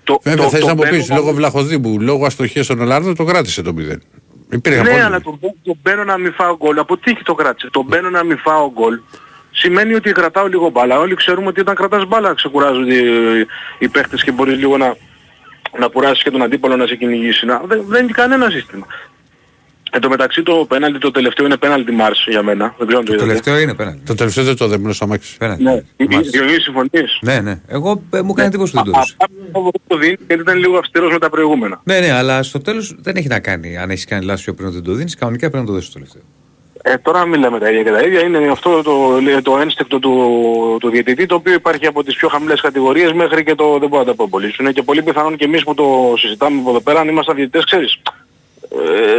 Το, Ε, Βέβαια το- θες το να μου πεις, μπαίνω- λόγω Βλαχοδήμου, λόγω αστοχίας των Ολλάνδων, το κράτησε το 0. Υπήρχε Ναι, πρόβλημα. αλλά το, το μπαίνω να μην φάω γκολ. Από τι το κράτησε. Το μπαίνω να μην φάω γκολ. Σημαίνει ότι κρατάω λίγο μπάλα. Όλοι ξέρουμε ότι όταν κρατάς μπάλα ξεκουράζονται οι, οι παίχτες και μπορείς λίγο να, να κουράσεις και τον αντίπαλο να σε κυνηγήσει. Να, δεν, δεν είναι κανένα σύστημα. Εν τω μεταξύ το πέναλτι το τελευταίο είναι πέναλτι Μάρς για μένα. Δεν ξέρω αν το Το είδατε. τελευταίο είναι πέναντι. Το τελευταίο δεν το δέμουν στο αμάξι. Ναι. Διονύση συμφωνείς. Ναι, ναι. Εγώ ε, μου κάνει εντύπωση που δεν το έδωσε. Αυτά που το δίνει γιατί ήταν λίγο αυστηρός με τα προηγούμενα. Ναι, ναι, αλλά στο τέλος δεν έχει να κάνει αν έχεις κάνει λάθος πιο πριν δεν το δίνεις. Κανονικά πρέπει να το δώσεις το τελευταίο. Ε, τώρα μην λέμε τα ίδια και τα ίδια. Είναι αυτό το, το ένστικτο του, του διαιτητή το οποίο υπάρχει από τις πιο χαμηλές κατηγορίες μέχρι και το δεν μπορώ να τα πω πολύ. Είναι και πολύ πιθανόν και εμείς που το συζητάμε από εδώ πέρα αν είμαστε διαιτητές ξέρεις.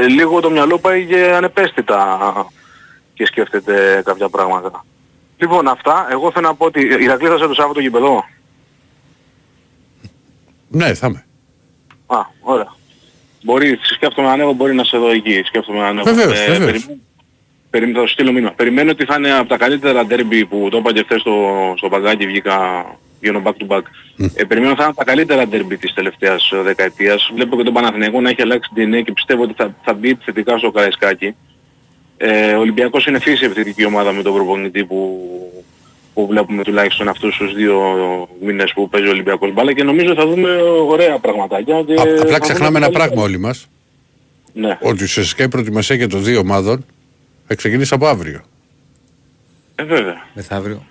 Ε, λίγο το μυαλό πάει και ανεπαίσθητα και σκέφτεται κάποια πράγματα. Λοιπόν αυτά, εγώ θέλω να πω ότι η Ηρακλή θα σε το Σάββατο γηπεδό. Ναι, θα είμαι. Α, ωραία. Μπορεί, σκέφτομαι να ανέβω, μπορεί να σε δω εκεί. Σκέφτομαι να ανέβω. Βεβαίως, βεβαίως. περιμένω- περιμένω- θα σου στείλω μήνυμα. Περιμένω ότι θα είναι από τα καλύτερα ντέρμπι που το είπα και χθες στο, στο παγκάκι, βγήκα, βγαίνω back to back. Ε, περιμένω θα είναι από τα καλύτερα ντέρμπι της τελευταίας ε, δεκαετίας. Βλέπω και τον Παναθηναϊκό να έχει αλλάξει DNA και πιστεύω ότι θα, θα μπει επιθετικά στο Καραϊσκάκι. Ε, ο Ολυμπιακός είναι φύση επιθετική ομάδα με τον προπονητή που, που βλέπουμε τουλάχιστον αυτούς τους δύο μήνες που παίζει ο Ολυμπιακός μπάλα και νομίζω θα δούμε ωραία πραγματάκια. Και Α- θα απλά δούμε ξεχνάμε ένα καλή- πράγμα όλοι μας. Ναι. Ότι ουσιαστικά η προετοιμασίας και των δύο ομάδων θα ξεκινήσει από αύριο. Ε, βέβαια. Μεθαύριο.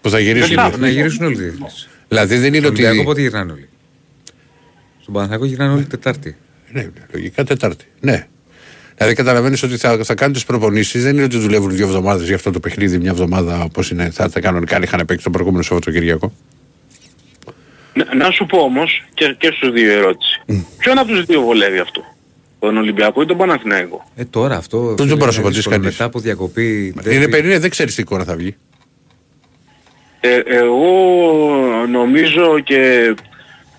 Που θα γυρίσουν. Να- οι- Να γυρίσουν όλοι οι διεθνείς. Δηλαδή δεν είναι Στον ότι. Ολυμπιακό πότε γυρνάνε όλοι; Στον Παναθηναϊκό γυρνάνε όλοι Τετάρτη. Ναι, λογικά Τετάρτη. Ναι. Δηλαδή καταλαβαίνεις ότι θα, θα κάνουν τις προπονήσεις, δεν είναι ότι δουλεύουν δύο εβδομάδες για αυτό το παιχνίδι, μια εβδομάδα όπως είναι, θα τα κανονικά αν είχαν παίξει το προηγούμενο Σαββατοκυριακό. Να, να σου πω όμως και, και στους δύο ερώτηση. Ποιον από τους δύο βολεύει αυτό; Τον Ολυμπιακό ή τον Παναθηναϊκό. Ε, τώρα αυτό. δεν φίλε, μπορεί να είναι σου απαντήσει δύσκολο. κανείς. Μετά από διακοπή. Είναι derby. περίεργο, δεν ξέρεις τι εικόνα θα βγει. Ε, εγώ νομίζω και...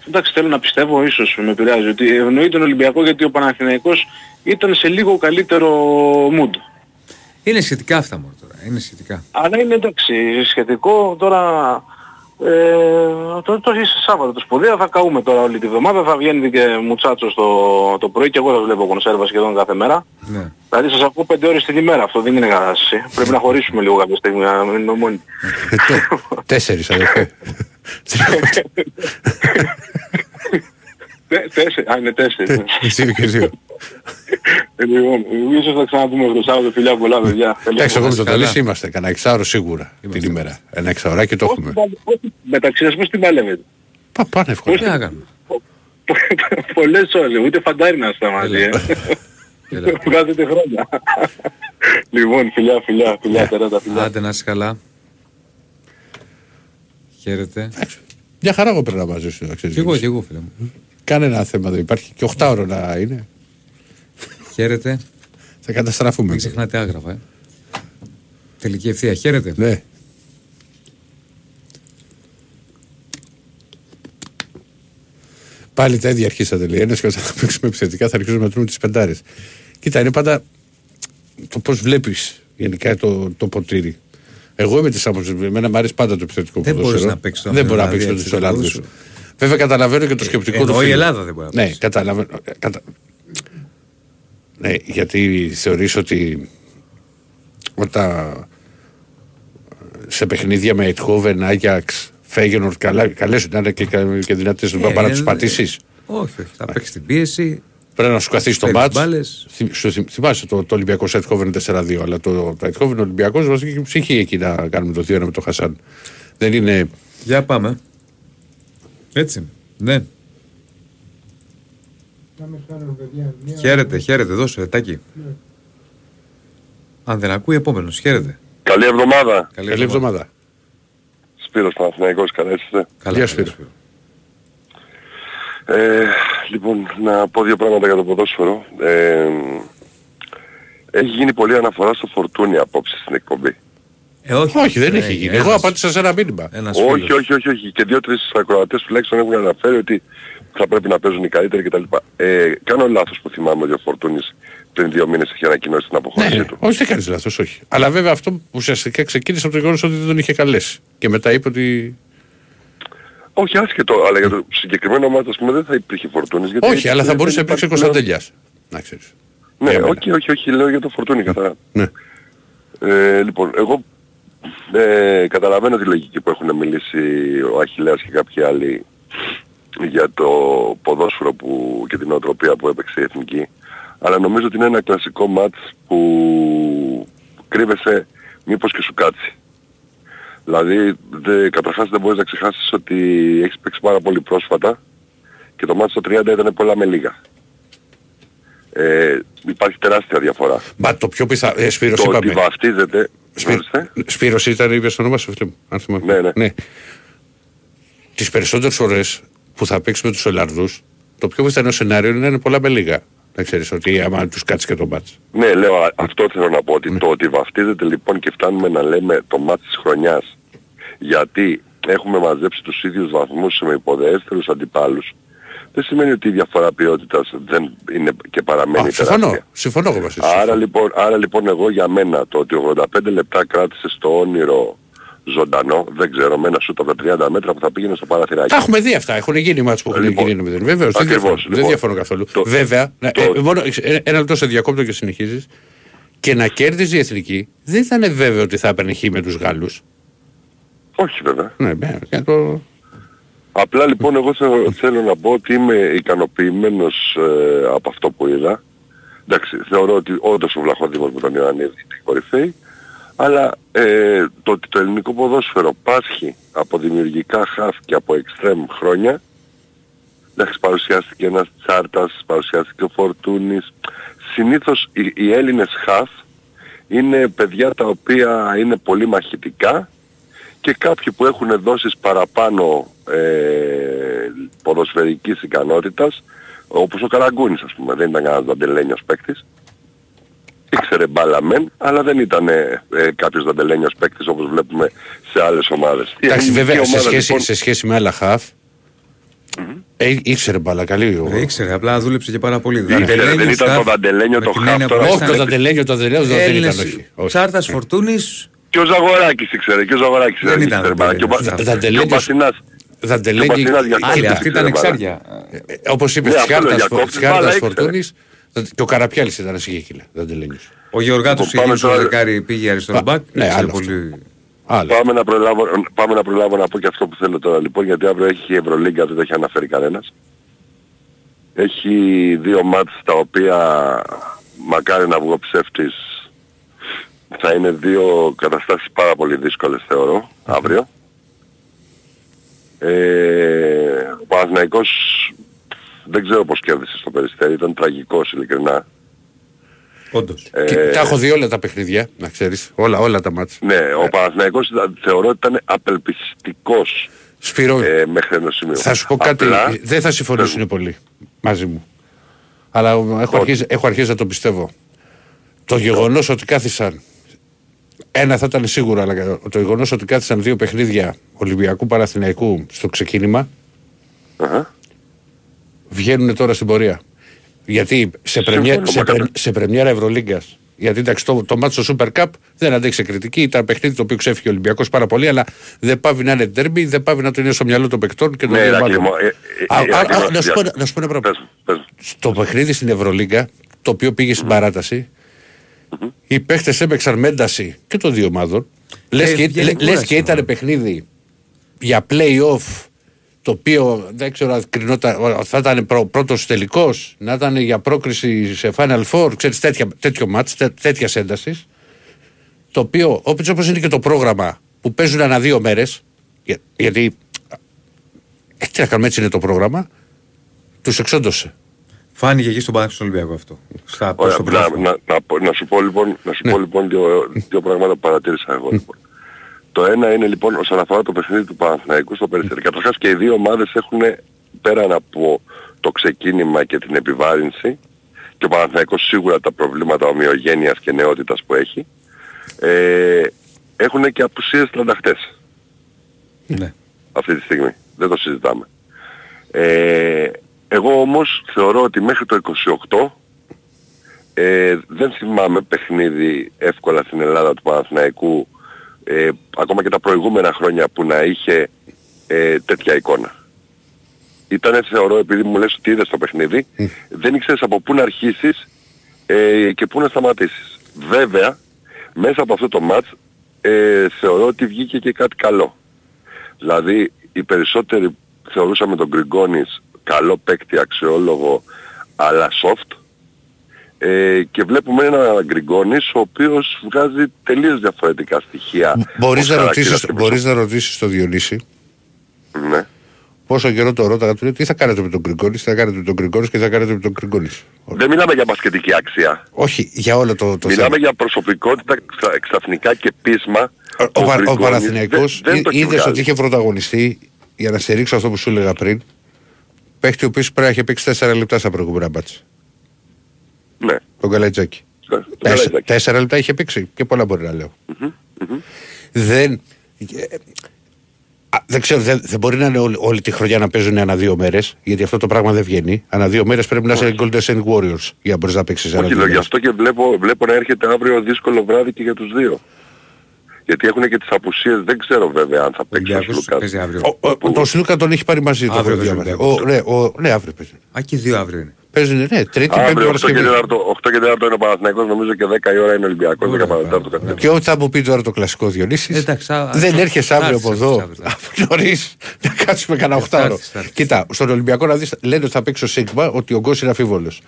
Εντάξει θέλω να πιστεύω ίσως με επηρεάζει ότι ευνοεί τον Ολυμπιακό γιατί ο Παναθηναϊκός ήταν σε λίγο καλύτερο mood. Είναι σχετικά αυτά μόνο τώρα. Είναι σχετικά. Αλλά είναι εντάξει σχετικό τώρα Ε, το, το είσαι Σάββατο το σπουδαίο, θα καούμε τώρα όλη τη βδομάδα, θα βγαίνει και μουτσάτσο το, το πρωί και εγώ θα βλέπω κονσέρβα σχεδόν κάθε μέρα. Ναι. Δηλαδή σας ακούω πέντε ώρες την ημέρα, αυτό δεν είναι κατάσταση. Πρέπει να χωρίσουμε λίγο κάποια στιγμή, να μην είναι μόνοι. Τέσσερις αδερφέ. Τε- Τέσσερις, α είναι τέσσερις. Εσύ και δύο. Ε, Λοιπόν, ίσως θα ξαναπούμε αυτό το Σάββατο, φιλιά πολλά παιδιά. Εντάξει, εγώ με το Καλά. Ταλής είμαστε. Κανένα εξάωρο σίγουρα την ημέρα. Ένα εξαωράκι το έχουμε. Μεταξύ σας πώς την παλεύετε; Πα, πάνε εύκολα. Τι να κάνουμε; Πολλές ώρες, ούτε φαντάρι να είστε μαζί. ε. Βγάζετε χρόνια. Λοιπόν, φιλιά, φιλιά, φιλιά, τεράτα, φιλιά. Άντε να είσαι καλά. Χαίρετε. Μια χαρά εγώ περνάω μαζί σου, να ξέρεις. Κι εγώ, κι εγώ φίλε μου. Κανένα θέμα δεν υπάρχει. Και 8 ώρα να είναι. Χαίρετε. Θα καταστραφούμε. Μην ξεχνάτε άγραφα, ε. Τελική ευθεία. Χαίρετε. Ναι. Πάλι τα ίδια αρχίσατε λέει. Ένας και όταν θα παίξουμε επιθετικά θα αρχίσουμε να τρώμε τις πεντάρες. Κοίτα, είναι πάντα το πώς βλέπεις γενικά το, το ποτήρι. Εγώ είμαι της άποψης. Εμένα μου αρέσει πάντα το επιθετικό Δεν ποδόσφαιρο. μπορείς να παίξεις το Δεν μπορεί να δηλαδή, παίξει έτσι, του το Ολλανδού. Ποδόσφαιρο. Βέβαια καταλαβαίνω και το σκεπτικό του. Εννοώ η φίλου. Ελλάδα δεν μπορεί να Ναι, καταλαβαίνω. Κατα... Ναι, γιατί θεωρείς ότι όταν σε παιχνίδια με Αιτχόβεν, Άγιαξ, Φέγενορ, καλά, καλές ήταν και, και δυνατές, δεν Ε, μπορεί να ε, τους πατήσεις. Όχι, όχι. Θα παίξει την πίεση. Πρέπει να σου καθίσει το Παίρνεις μάτς. μπάλες. Θυμ- σου θυμ- Θυμάσαι το, το Ολυμπιακός σε Αιτχόβεν 4-2, αλλά το, το Αιτχόβεν Ολυμπιακός μας είχε ψυχή εκεί να κάνουμε το 2-1 με τον Χασάν. Δεν είναι... Για πάμε. Έτσι. Ναι. Χαίρετε, χαίρετε. Δώσε, Τάκη. Αν δεν ακούει, επόμενος. Χαίρετε. Καλή εβδομάδα. Καλή Καλή εβδομάδα. Σπύρος Παναθηναϊκός, καλά είστε; Καλά, Γεια καλά, Σπύρο. Σπύρο. Ε, λοιπόν, να πω δύο πράγματα για το ποδόσφαιρο. Ε, έχει γίνει πολλή αναφορά στο Φορτούνι απόψε στην εκπομπή. Ε, όχι, Όχι, δεν Ε, έχει γίνει. ένας- Εγώ απάντησα σε ένα μήνυμα. Ένας όχι, φίλος. όχι, όχι, όχι. Και δύο-τρεις ακροατές τουλάχιστον έχουν αναφέρει ότι θα πρέπει να παίζουν οι καλύτεροι κτλ. Ε, κάνω λάθος που θυμάμαι ότι ο Φορτούνης πριν δύο μήνες είχε ανακοινώσει την αποχώρησή Ναι, του. όχι, δεν κάνεις λάθος, όχι. Αλλά βέβαια αυτό ουσιαστικά ξεκίνησε από το γεγονός ότι δεν τον είχε καλέσει. Και μετά είπε ότι. Όχι άσχετο, αλλά για το συγκεκριμένο μάτι ας πούμε δεν θα υπήρχε Φορτούνης. γιατί όχι, αλλά θα δεν μπορούσε να υπάρχει παίξει πλέον- Κωνσταντελιάς. Να ξέρεις. Ναι, Για μένα. όχι, όχι, όχι, λέω για το Φορτούνι καθαρά. Ναι. Ε, λοιπόν, εγώ ε, καταλαβαίνω τη λογική που έχουν μιλήσει ο Αχιλέας και κάποιοι άλλοι για το ποδόσφαιρο που, και την οτροπία που έπαιξε η Εθνική. Αλλά νομίζω ότι είναι ένα κλασικό μάτς που κρύβεσαι μήπως και σου κάτσει. Δηλαδή, δε, καταρχάς δεν μπορείς να ξεχάσεις ότι έχεις παίξει πάρα πολύ πρόσφατα και το μάτς στο 30 ήταν πολλά με λίγα. Ε, υπάρχει τεράστια διαφορά. Μα το πιο πιθανό. Ε, Σπύρος, το ότι είπαμε. βαφτίζεται... Ορίστε. Σπύρος ήταν, είπες το όνομα σου, φίλε μου. Αν θυμάμαι. Ναι, ναι. ναι. Τις περισσότερες φορές που θα παίξει με τους Ολλανδούς, το πιο πιθανό σενάριο είναι να είναι πολλά με λίγα. Να ξέρεις ότι άμα τους κάτσεις και το μάτς. Ναι, λέω, α- αυτό θέλω να πω, ότι το ότι βαφτίζεται λοιπόν και φτάνουμε να λέμε το μάτι της χρονιάς, γιατί έχουμε μαζέψει τους ίδιους βαθμούς με υποδεέστερους αντιπάλους, δεν σημαίνει ότι η διαφορά ποιότητας δεν είναι και παραμένει Α, συμφωνώ. τεράστια. Συμφωνώ εγώ μαζί σου. Άρα λοιπόν, άρα λοιπόν εγώ για μένα το ότι 85 λεπτά κράτησε στο όνειρο ζωντανό, δεν ξέρω, με ένα σούτ από τα 30 μέτρα που θα πήγαινε στο παραθυράκι. Τα έχουμε δει αυτά. Έχουν γίνει μάτς που έχουν Λοιπόν, γίνει με Βεβαίως, δεν ακριβώς, διαφωνώ, δεν λοιπόν. διαφωνώ καθόλου. Το- Βέβαια, να- το- ε, μόνο, ε, ένα λεπτό σε διακόπτω και συνεχίζεις. Και να κέρδιζε η εθνική, δεν ήταν βέβαιο ότι θα έπαιρνε χ με τους Γάλλους. Όχι βέβαια. Ναι, ναι, για το... Απλά λοιπόν εγώ θέλω, θέλω να πω ότι είμαι ικανοποιημένος ε, από αυτό που είδα. Εντάξει, θεωρώ ότι όντως ο Βλαχοδήμος με τον Ιωαννίδη είναι κορυφαίη, αλλά ε, το ότι το ελληνικό ποδόσφαιρο πάσχει από δημιουργικά χαφ και από εξτρέμ χρόνια, εντάξει παρουσιάστηκε ένας Τσάρτας, παρουσιάστηκε ο Φορτούνης, συνήθως οι, οι Έλληνες χαφ είναι παιδιά τα οποία είναι πολύ μαχητικά και κάποιοι που έχουν δόσεις παραπάνω ε, ποδοσφαιρικής ικανότητας, όπως ο Καραγκούνης ας πούμε, δεν ήταν κανένας δαντελένιος παίκτης. Ήξερε μπάλα μεν, αλλά δεν ήταν ε, ε, κάποιος δαντελένιος παίκτης όπως βλέπουμε σε άλλες ομάδες. Η Εντάξει, ελληνική βέβαια, σε ομάδα, σχέση, λοιπόν, σε σχέση με άλλα χαφ, ε, ήξερε μπάλα, καλή. ο- Ε, ήξερε, απλά δούλεψε και πάρα πολύ. Ήξερε, Δαντελένιος, δεν ήταν το χαφ, Δαντελένιο με το την χαφ έννοια τώρα. που Όχι, ήταν το Δαντελένιο, το Δαντελένιο δεν ήταν, Έλληνες, όχι. Όχι. Τσάρτας, Φορτούνης, Και ο Ζαγοράκης ήξερε, και ο Ζαγοράκης Δεν ήταν ήξερε. μπάλα. Και ο Πα- Δαντελέγιος. και ο Δαντελέγιος- Πασινάς. Δαντελέγγι- Και ο Πασινάς για Άλλη, κόφτη αυτή ήταν ήξερε, μπάλα. εξάρια. Όπως είπε Ναι, τη αυτό λέω, Χάρτας για κόφτης μπάλα ήξερε. Φορτούνη και ο Καραπιάλης ήταν ένα συγκεκριμένα. Δαντελέγγιος. Ο Γεωργάτος Λοιπόν, πάμε είχε στο τώρα- δεκάρι πήγε αριστερό Πα- μπακ. ναι, ήξερε άλλος πολύ. Άλλος. Πάμε να, προλάβω, πάμε να προλάβω να πω και αυτό που θέλω τώρα λοιπόν, γιατί αύριο έχει η Ευρωλίγκα, δεν το έχει αναφέρει κανένας. Έχει δύο μάτς τα οποία μακάρι να βγω ψεύτης. Θα είναι δύο καταστάσεις πάρα πολύ δύσκολες θεωρώ, αύριο. Ε, ο Παναθηναϊκός δεν ξέρω πώς κέρδισες στο Περιστέρι, ήταν τραγικός ειλικρινά. Όντως. Ε, Και Τα έχω δει όλα τα παιχνίδια, να ξέρεις. Όλα, όλα τα μάτια. Ναι, ο Παναθηναϊκός ήταν- θεωρώ ότι ήταν απελπιστικός Σπύρο, ε, μέχρι ένα σημείο. θα σου πω κάτι. Απλά, δεν θα συμφωνήσουν πολύ μαζί μου. Αλλά έχω αρχίσει, έχω αρχίσει να το πιστεύω. Το γεγονός ότι κάθισαν ένα θα ήταν σίγουρο, αλλά το γεγονός ότι κάθισαν δύο παιχνίδια Ολυμπιακού Παναθηναϊκού στο ξεκίνημα αχα. βγαίνουν τώρα στην πορεία. Γιατί σε, πρεμιέ, Συμφωνώ, σε, μα πρε- κατά- σε πρεμιέρα Ευρωλίγκας γιατί εντάξει, το, το μάτσο στο Super Cup δεν αντέξε κριτική. Ήταν παιχνίδι το οποίο ξέφυγε ο Ολυμπιακός πάρα πολύ, αλλά δεν πάβει να είναι τέρμπι, δεν πάβει να το είναι στο μυαλό των παικτών και των Ναι, δύο Ηρακλή ομάδων. μου, ε, ε, Α, ε, α, Ηρακλή α, μου, να σου πω- δια- να σου πω ένα πράγμα. Πες μου, πες μου. Στο παιχνίδι στην Ευρωλίγκα, το οποίο πήγε στην παράταση, οι παίχτες έπαιξαν με ένταση και των δύο ομάδων. Λες Ε, και, βγαίνει λε- λες κούραση, και ήταν βέβαια. παιχνίδι για play-off το οποίο δεν ξέρω αν κρινόταν, θα ήταν πρω, πρώτος τελικός, να ήταν για πρόκριση σε Final Four, ξέρεις τέτοια, τέτοιο μάτς, τέ, τέτοιας έντασης. Το οποίο, όπως, όπως είναι και το πρόγραμμα που παίζουν ανά δύο μέρες, για, γιατί ε, τι να κάνουμε έτσι είναι το πρόγραμμα, τους εξόντωσε. Φάνηκε εκεί στον Παναθηναϊκό Ολυμπιακό αυτό. Στα, Ωραία, στο να, πρωτάθλημα. να, να, πω- να σου πω λοιπόν, να σου Ναι. πω, λοιπόν δύο, δύο πράγματα που παρατήρησα εγώ. Λοιπόν. Το ένα είναι λοιπόν όσον αφορά το παιχνίδι του Παναθηναϊκού στο Περιστέρι. Καταρχάς και οι δύο ομάδες έχουν πέραν από το ξεκίνημα και την επιβάρυνση και ο Παναθηναϊκός σίγουρα τα προβλήματα ομοιογένειας και νεότητας που έχει ε, έχουν και απουσίες τρανταχτές Ναι. αυτή τη στιγμή. Δεν το συζητάμε. Ε, εγώ όμως θεωρώ ότι μέχρι το 28 ε, δεν θυμάμαι παιχνίδι εύκολα στην Ελλάδα του Παναθηναϊκού ε, ακόμα και τα προηγούμενα χρόνια που να είχε ε, τέτοια εικόνα. Ήταν θεωρώ επειδή μου λες ότι είδες το παιχνίδι δεν ήξερες από πού να αρχίσεις ε, και πού να σταματήσεις. Βέβαια μέσα από αυτό το μάτς ε, θεωρώ ότι βγήκε και κάτι καλό. Δηλαδή οι περισσότεροι θεωρούσαμε τον Γκριγκόνης καλό παίκτη, αξιόλογο, αλλά soft. Ε, και βλέπουμε ένα Γκριγκόνης ο οποίος βγάζει τελείως διαφορετικά στοιχεία. Μπορείς ως να, χαρακτήρας ρωτήσεις, και μπορείς να ρωτήσεις το Διονύση; Προσωπ- Ναι. πόσο καιρό το ρώταγα του λέει τι θα κάνετε με τον Γκριγκόνης, τι θα κάνετε με τον Γκριγκόνης και τι θα κάνετε με τον Γκριγκόνης; Δεν μιλάμε για μπασκετική αξία. Όχι, για όλο το, το μιλάμε θέμα. για προσωπικότητα ξα- ξαφνικά και πείσμα. Ο, ο, Πα- ο Γκριγκόνης Παναθηναϊκός δεν- δεν το έχει είδες βγάλει. ότι είχε πρωταγωνιστεί για να στηρίξω αυτό που σου έλεγα πριν. Παίχτη ο οποίος πρέπει να έχει παίξει 4 λεπτά στα προηγούμενα μπάτσα. Ναι. Τον Καλατζάκη. Το Τέσσερα, Καλατζάκη. τέσσερα λεπτά είχε παίξει και πολλά μπορεί να λέω. Μμμ, μμμ. Δεν. ε, α, δεν ξέρω, δεν, δεν μπορεί να είναι όλη, όλη τη χρονιά να παίζουν ανά δύο μέρες, γιατί αυτό το πράγμα δεν βγαίνει. Ανά δύο μέρες πρέπει να είσαι Golden State Warriors για να μπορείς να παίξεις ανά Όχι, δύο λέω, γι' μέρες. αυτό και βλέπω, βλέπω να έρχεται αύριο δύσκολο βράδυ και για τους δύο. Γιατί έχουν και τις απουσίες, δεν ξέρω βέβαια αν θα παίξει ο Ολυμπιακός Σλούκας. παίζει αύριο. Ο, ο, το Σλούκα τον έχει πάρει μαζί του. Αύριο έχω παίζει διαβάσει. Ολυμπιακός. Ο, ναι, ο, ναι, αύριο παίζει. Α, και οι δύο αύριο είναι. Παίζουν, ναι, τρίτη, πέμπτη Αύριο 8 και, Παρασκευή. 4, 8 και 4 είναι ο Παναθηναϊκός, νομίζω και 10 η ώρα είναι ο Ολυμπιακός, 10 παρατέταρτο κάτι τέτοιο. Και ό,τι θα μου πει τώρα το κλασικό Διονύσης, Εντάξει, α- δεν α- έρχεσαι θα αύριο έρθεις, από εδώ θα έρθεις, θα από νωρίς να κάτσουμε κανένα οχτάωρο. έρθεις, θα έρθεις. Κοίτα, στον Ολυμπιακό να δεις, λένε ότι θα παίξει ο Σίγμα, ότι ο Γκος είναι αφίβολος.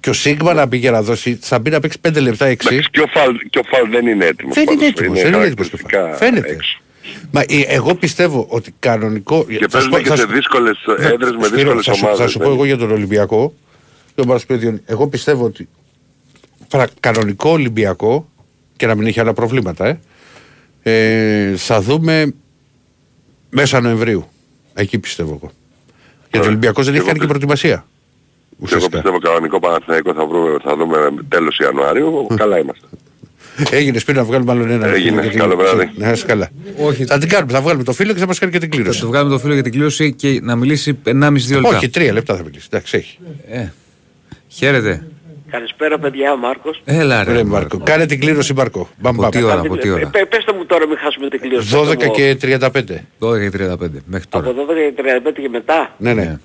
Και ο Σίγμα να πήγε να δώσει, θα μπει να παίξει 5 λεπτά 6. Εντάξει, και ο Φαλ, και ο Φαλ δεν είναι έτοιμος. Δεν είναι πάντως, έτοιμος, δεν είναι έτοιμος. χαρακτηριστικά Φαίνεται. έξω. Μα ε, εγώ πιστεύω ότι κανονικό. Και θα σου παίζουν πω- και θα σε σου- δύσκολες θα- έδρες με Σπύρο, δύσκολες θα σου- ομάδες. Θα σου πω δεν εγώ για τον Ολυμπιακό. και ο Μαρσπέδιον, Εγώ πιστεύω ότι πρα- κανονικό Ολυμπιακό και να μην έχει άλλα προβλήματα, ε, ε, θα δούμε μέσα Νοεμβρίου. Εκεί πιστεύω εγώ. Γιατί ο Ολυμπιακός δεν έχει κάνει και προετοιμασία. Και εγώ Ουσιαστικά. πιστεύω κανονικό Παναθηναϊκό θα, βρούμε, θα δούμε τέλος Ιανουαρίου, καλά είμαστε. Έγινε σπίτι να βγάλουμε άλλο ένα. Έγινε. γιατί- Καλό βράδυ. Να είσαι καλά. Όχι. Θα την κάνουμε, θα βγάλουμε το φίλο και θα μας κάνει και την Θα κλήρωση. το βγάλουμε το φίλο για την κλήρωση και να μιλήσει 1,5-2 λεπτά. Όχι, τρία λεπτά θα μιλήσει. Εντάξει, έχει. Ε, χαίρετε. Καλησπέρα παιδιά, Μάρκος. Έλα ρε, Ρε Μάρκο. Κάνε την κλήρωση Μάρκο. Μπαμ, Από μπαμ. τι ώρα, Κάντε- από τι ε, ώρα. πε- Πέστε μου τώρα μην χάσουμε την κλήρωση. 12 Πέστε μου, και 35. 12 και 35 μέχρι Από τώρα. 12 και 35 και μετά. Ναι, ναι.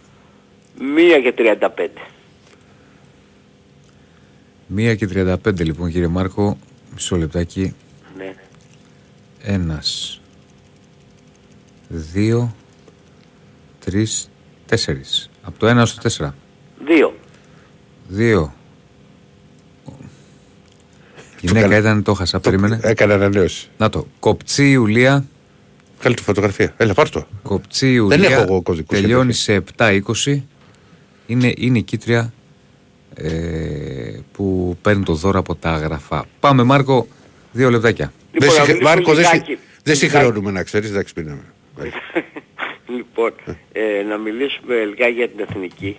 1 και 35. 1 και 35 λοιπόν κύριε Μάρκο, μισό λεπτάκι. Ναι. Ένας, δύο, τρεις, τέσσερις. Από το ένα στο τέσσερα. 2. Δύο. Γυναίκα ήταν, το χάσα, περίμενε. Έκανε ανανέωση. Να το. Κοπτσή Ιουλία. Καλή τη φωτογραφία. Έλα, πάρ' το. Κοπτσή Ιουλία. Δεν έχω εγώ κωδικούς Τελειώνει σε 7-20. Είναι, είναι η κίτρια ε, που παίρνει το δώρο από τα αγραφά. Πάμε Μάρκο, δύο λεπτάκια. Δεν Λοιπόν, να συγχ- μιλήσουμε Μάρκο, δεν συγχ- λιγάκι. δεν συγχρεώνουμε να ξέρεις. Εντάξει, πίναμε. Λοιπόν, ε, να μιλήσουμε λιγάκι για την εθνική.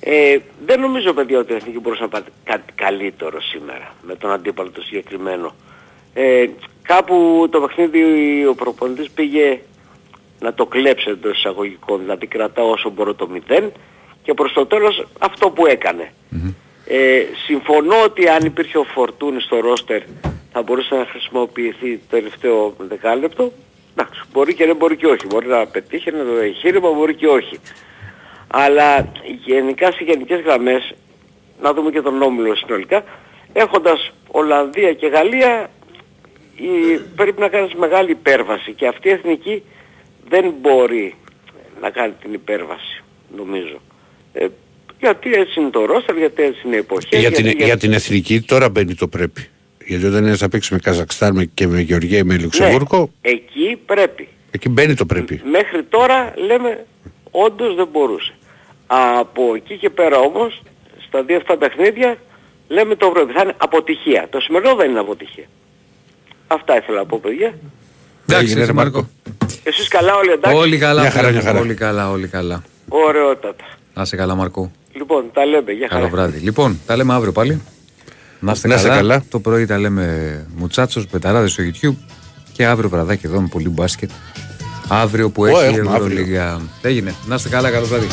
Ε, δεν νομίζω παιδιά ότι η εθνική μπορούσε να πάρει κάτι καλύτερο σήμερα με τον αντίπαλο το συγκεκριμένο. Ε, κάπου το παιχνίδι ο προπονητής πήγε να το κλέψει εντός εισαγωγικών, δηλαδή κρατάω όσο μπορώ το 0 και προς το τέλος αυτό που έκανε. Ε, συμφωνώ ότι αν υπήρχε ο Φορτούνης στο ρόστερ θα μπορούσε να χρησιμοποιηθεί το τελευταίο δεκάλεπτο. Εντάξει, μπορεί και δεν μπορεί και όχι. Μπορεί να πετύχει ένα το εγχείρημα, μπορεί και όχι. Αλλά γενικά σε γενικές γραμμές, να δούμε και τον Όμιλο συνολικά, έχοντας Ολλανδία και Γαλλία η, πρέπει να κάνεις μεγάλη υπέρβαση και αυτή η εθνική δεν μπορεί να κάνει την υπέρβαση, νομίζω. Ε, γιατί έτσι είναι το ρόστερ, γιατί έτσι είναι η εποχή. Για την, γιατί, για την εθνική τώρα μπαίνει το πρέπει. Γιατί όταν είναι να παίξει με Καζακστάν με- και με Γεωργία ή με Λουξεμβούργο, Εκεί πρέπει. εκεί μπαίνει το πρέπει. Μέχρι τώρα λέμε όντως δεν μπορούσε. Από εκεί και πέρα όμως, στα δύο αυτά παιχνίδια, λέμε το πρέπει. Θα είναι αποτυχία. Το σημερινό δεν είναι αποτυχία. Αυτά ήθελα να πω παιδιά. Εντάξει, Έγινε, ρε ρε Μάρκο. Εσείς καλά όλοι εντάξει; Όλοι καλά, Μια χαρά, φίλε μια μου, χαρά. όλοι καλά, όλοι καλά. Ωραιότατα. Να είσαι καλά Μάρκο. Λοιπόν, τα λέμε. Για χαρά. Καλό βράδυ. Λοιπόν, τα λέμε αύριο πάλι. Να είστε Να είστε καλά. καλά. Το πρωί τα λέμε μουτσάτσος, πεταράδες στο YouTube και αύριο βραδάκι εδώ με πολύ μπάσκετ. Αύριο που Ω, έχει η έχουμε αύριο. Ευρωλίγα. Έγινε. Να είστε καλά, καλό βράδυ.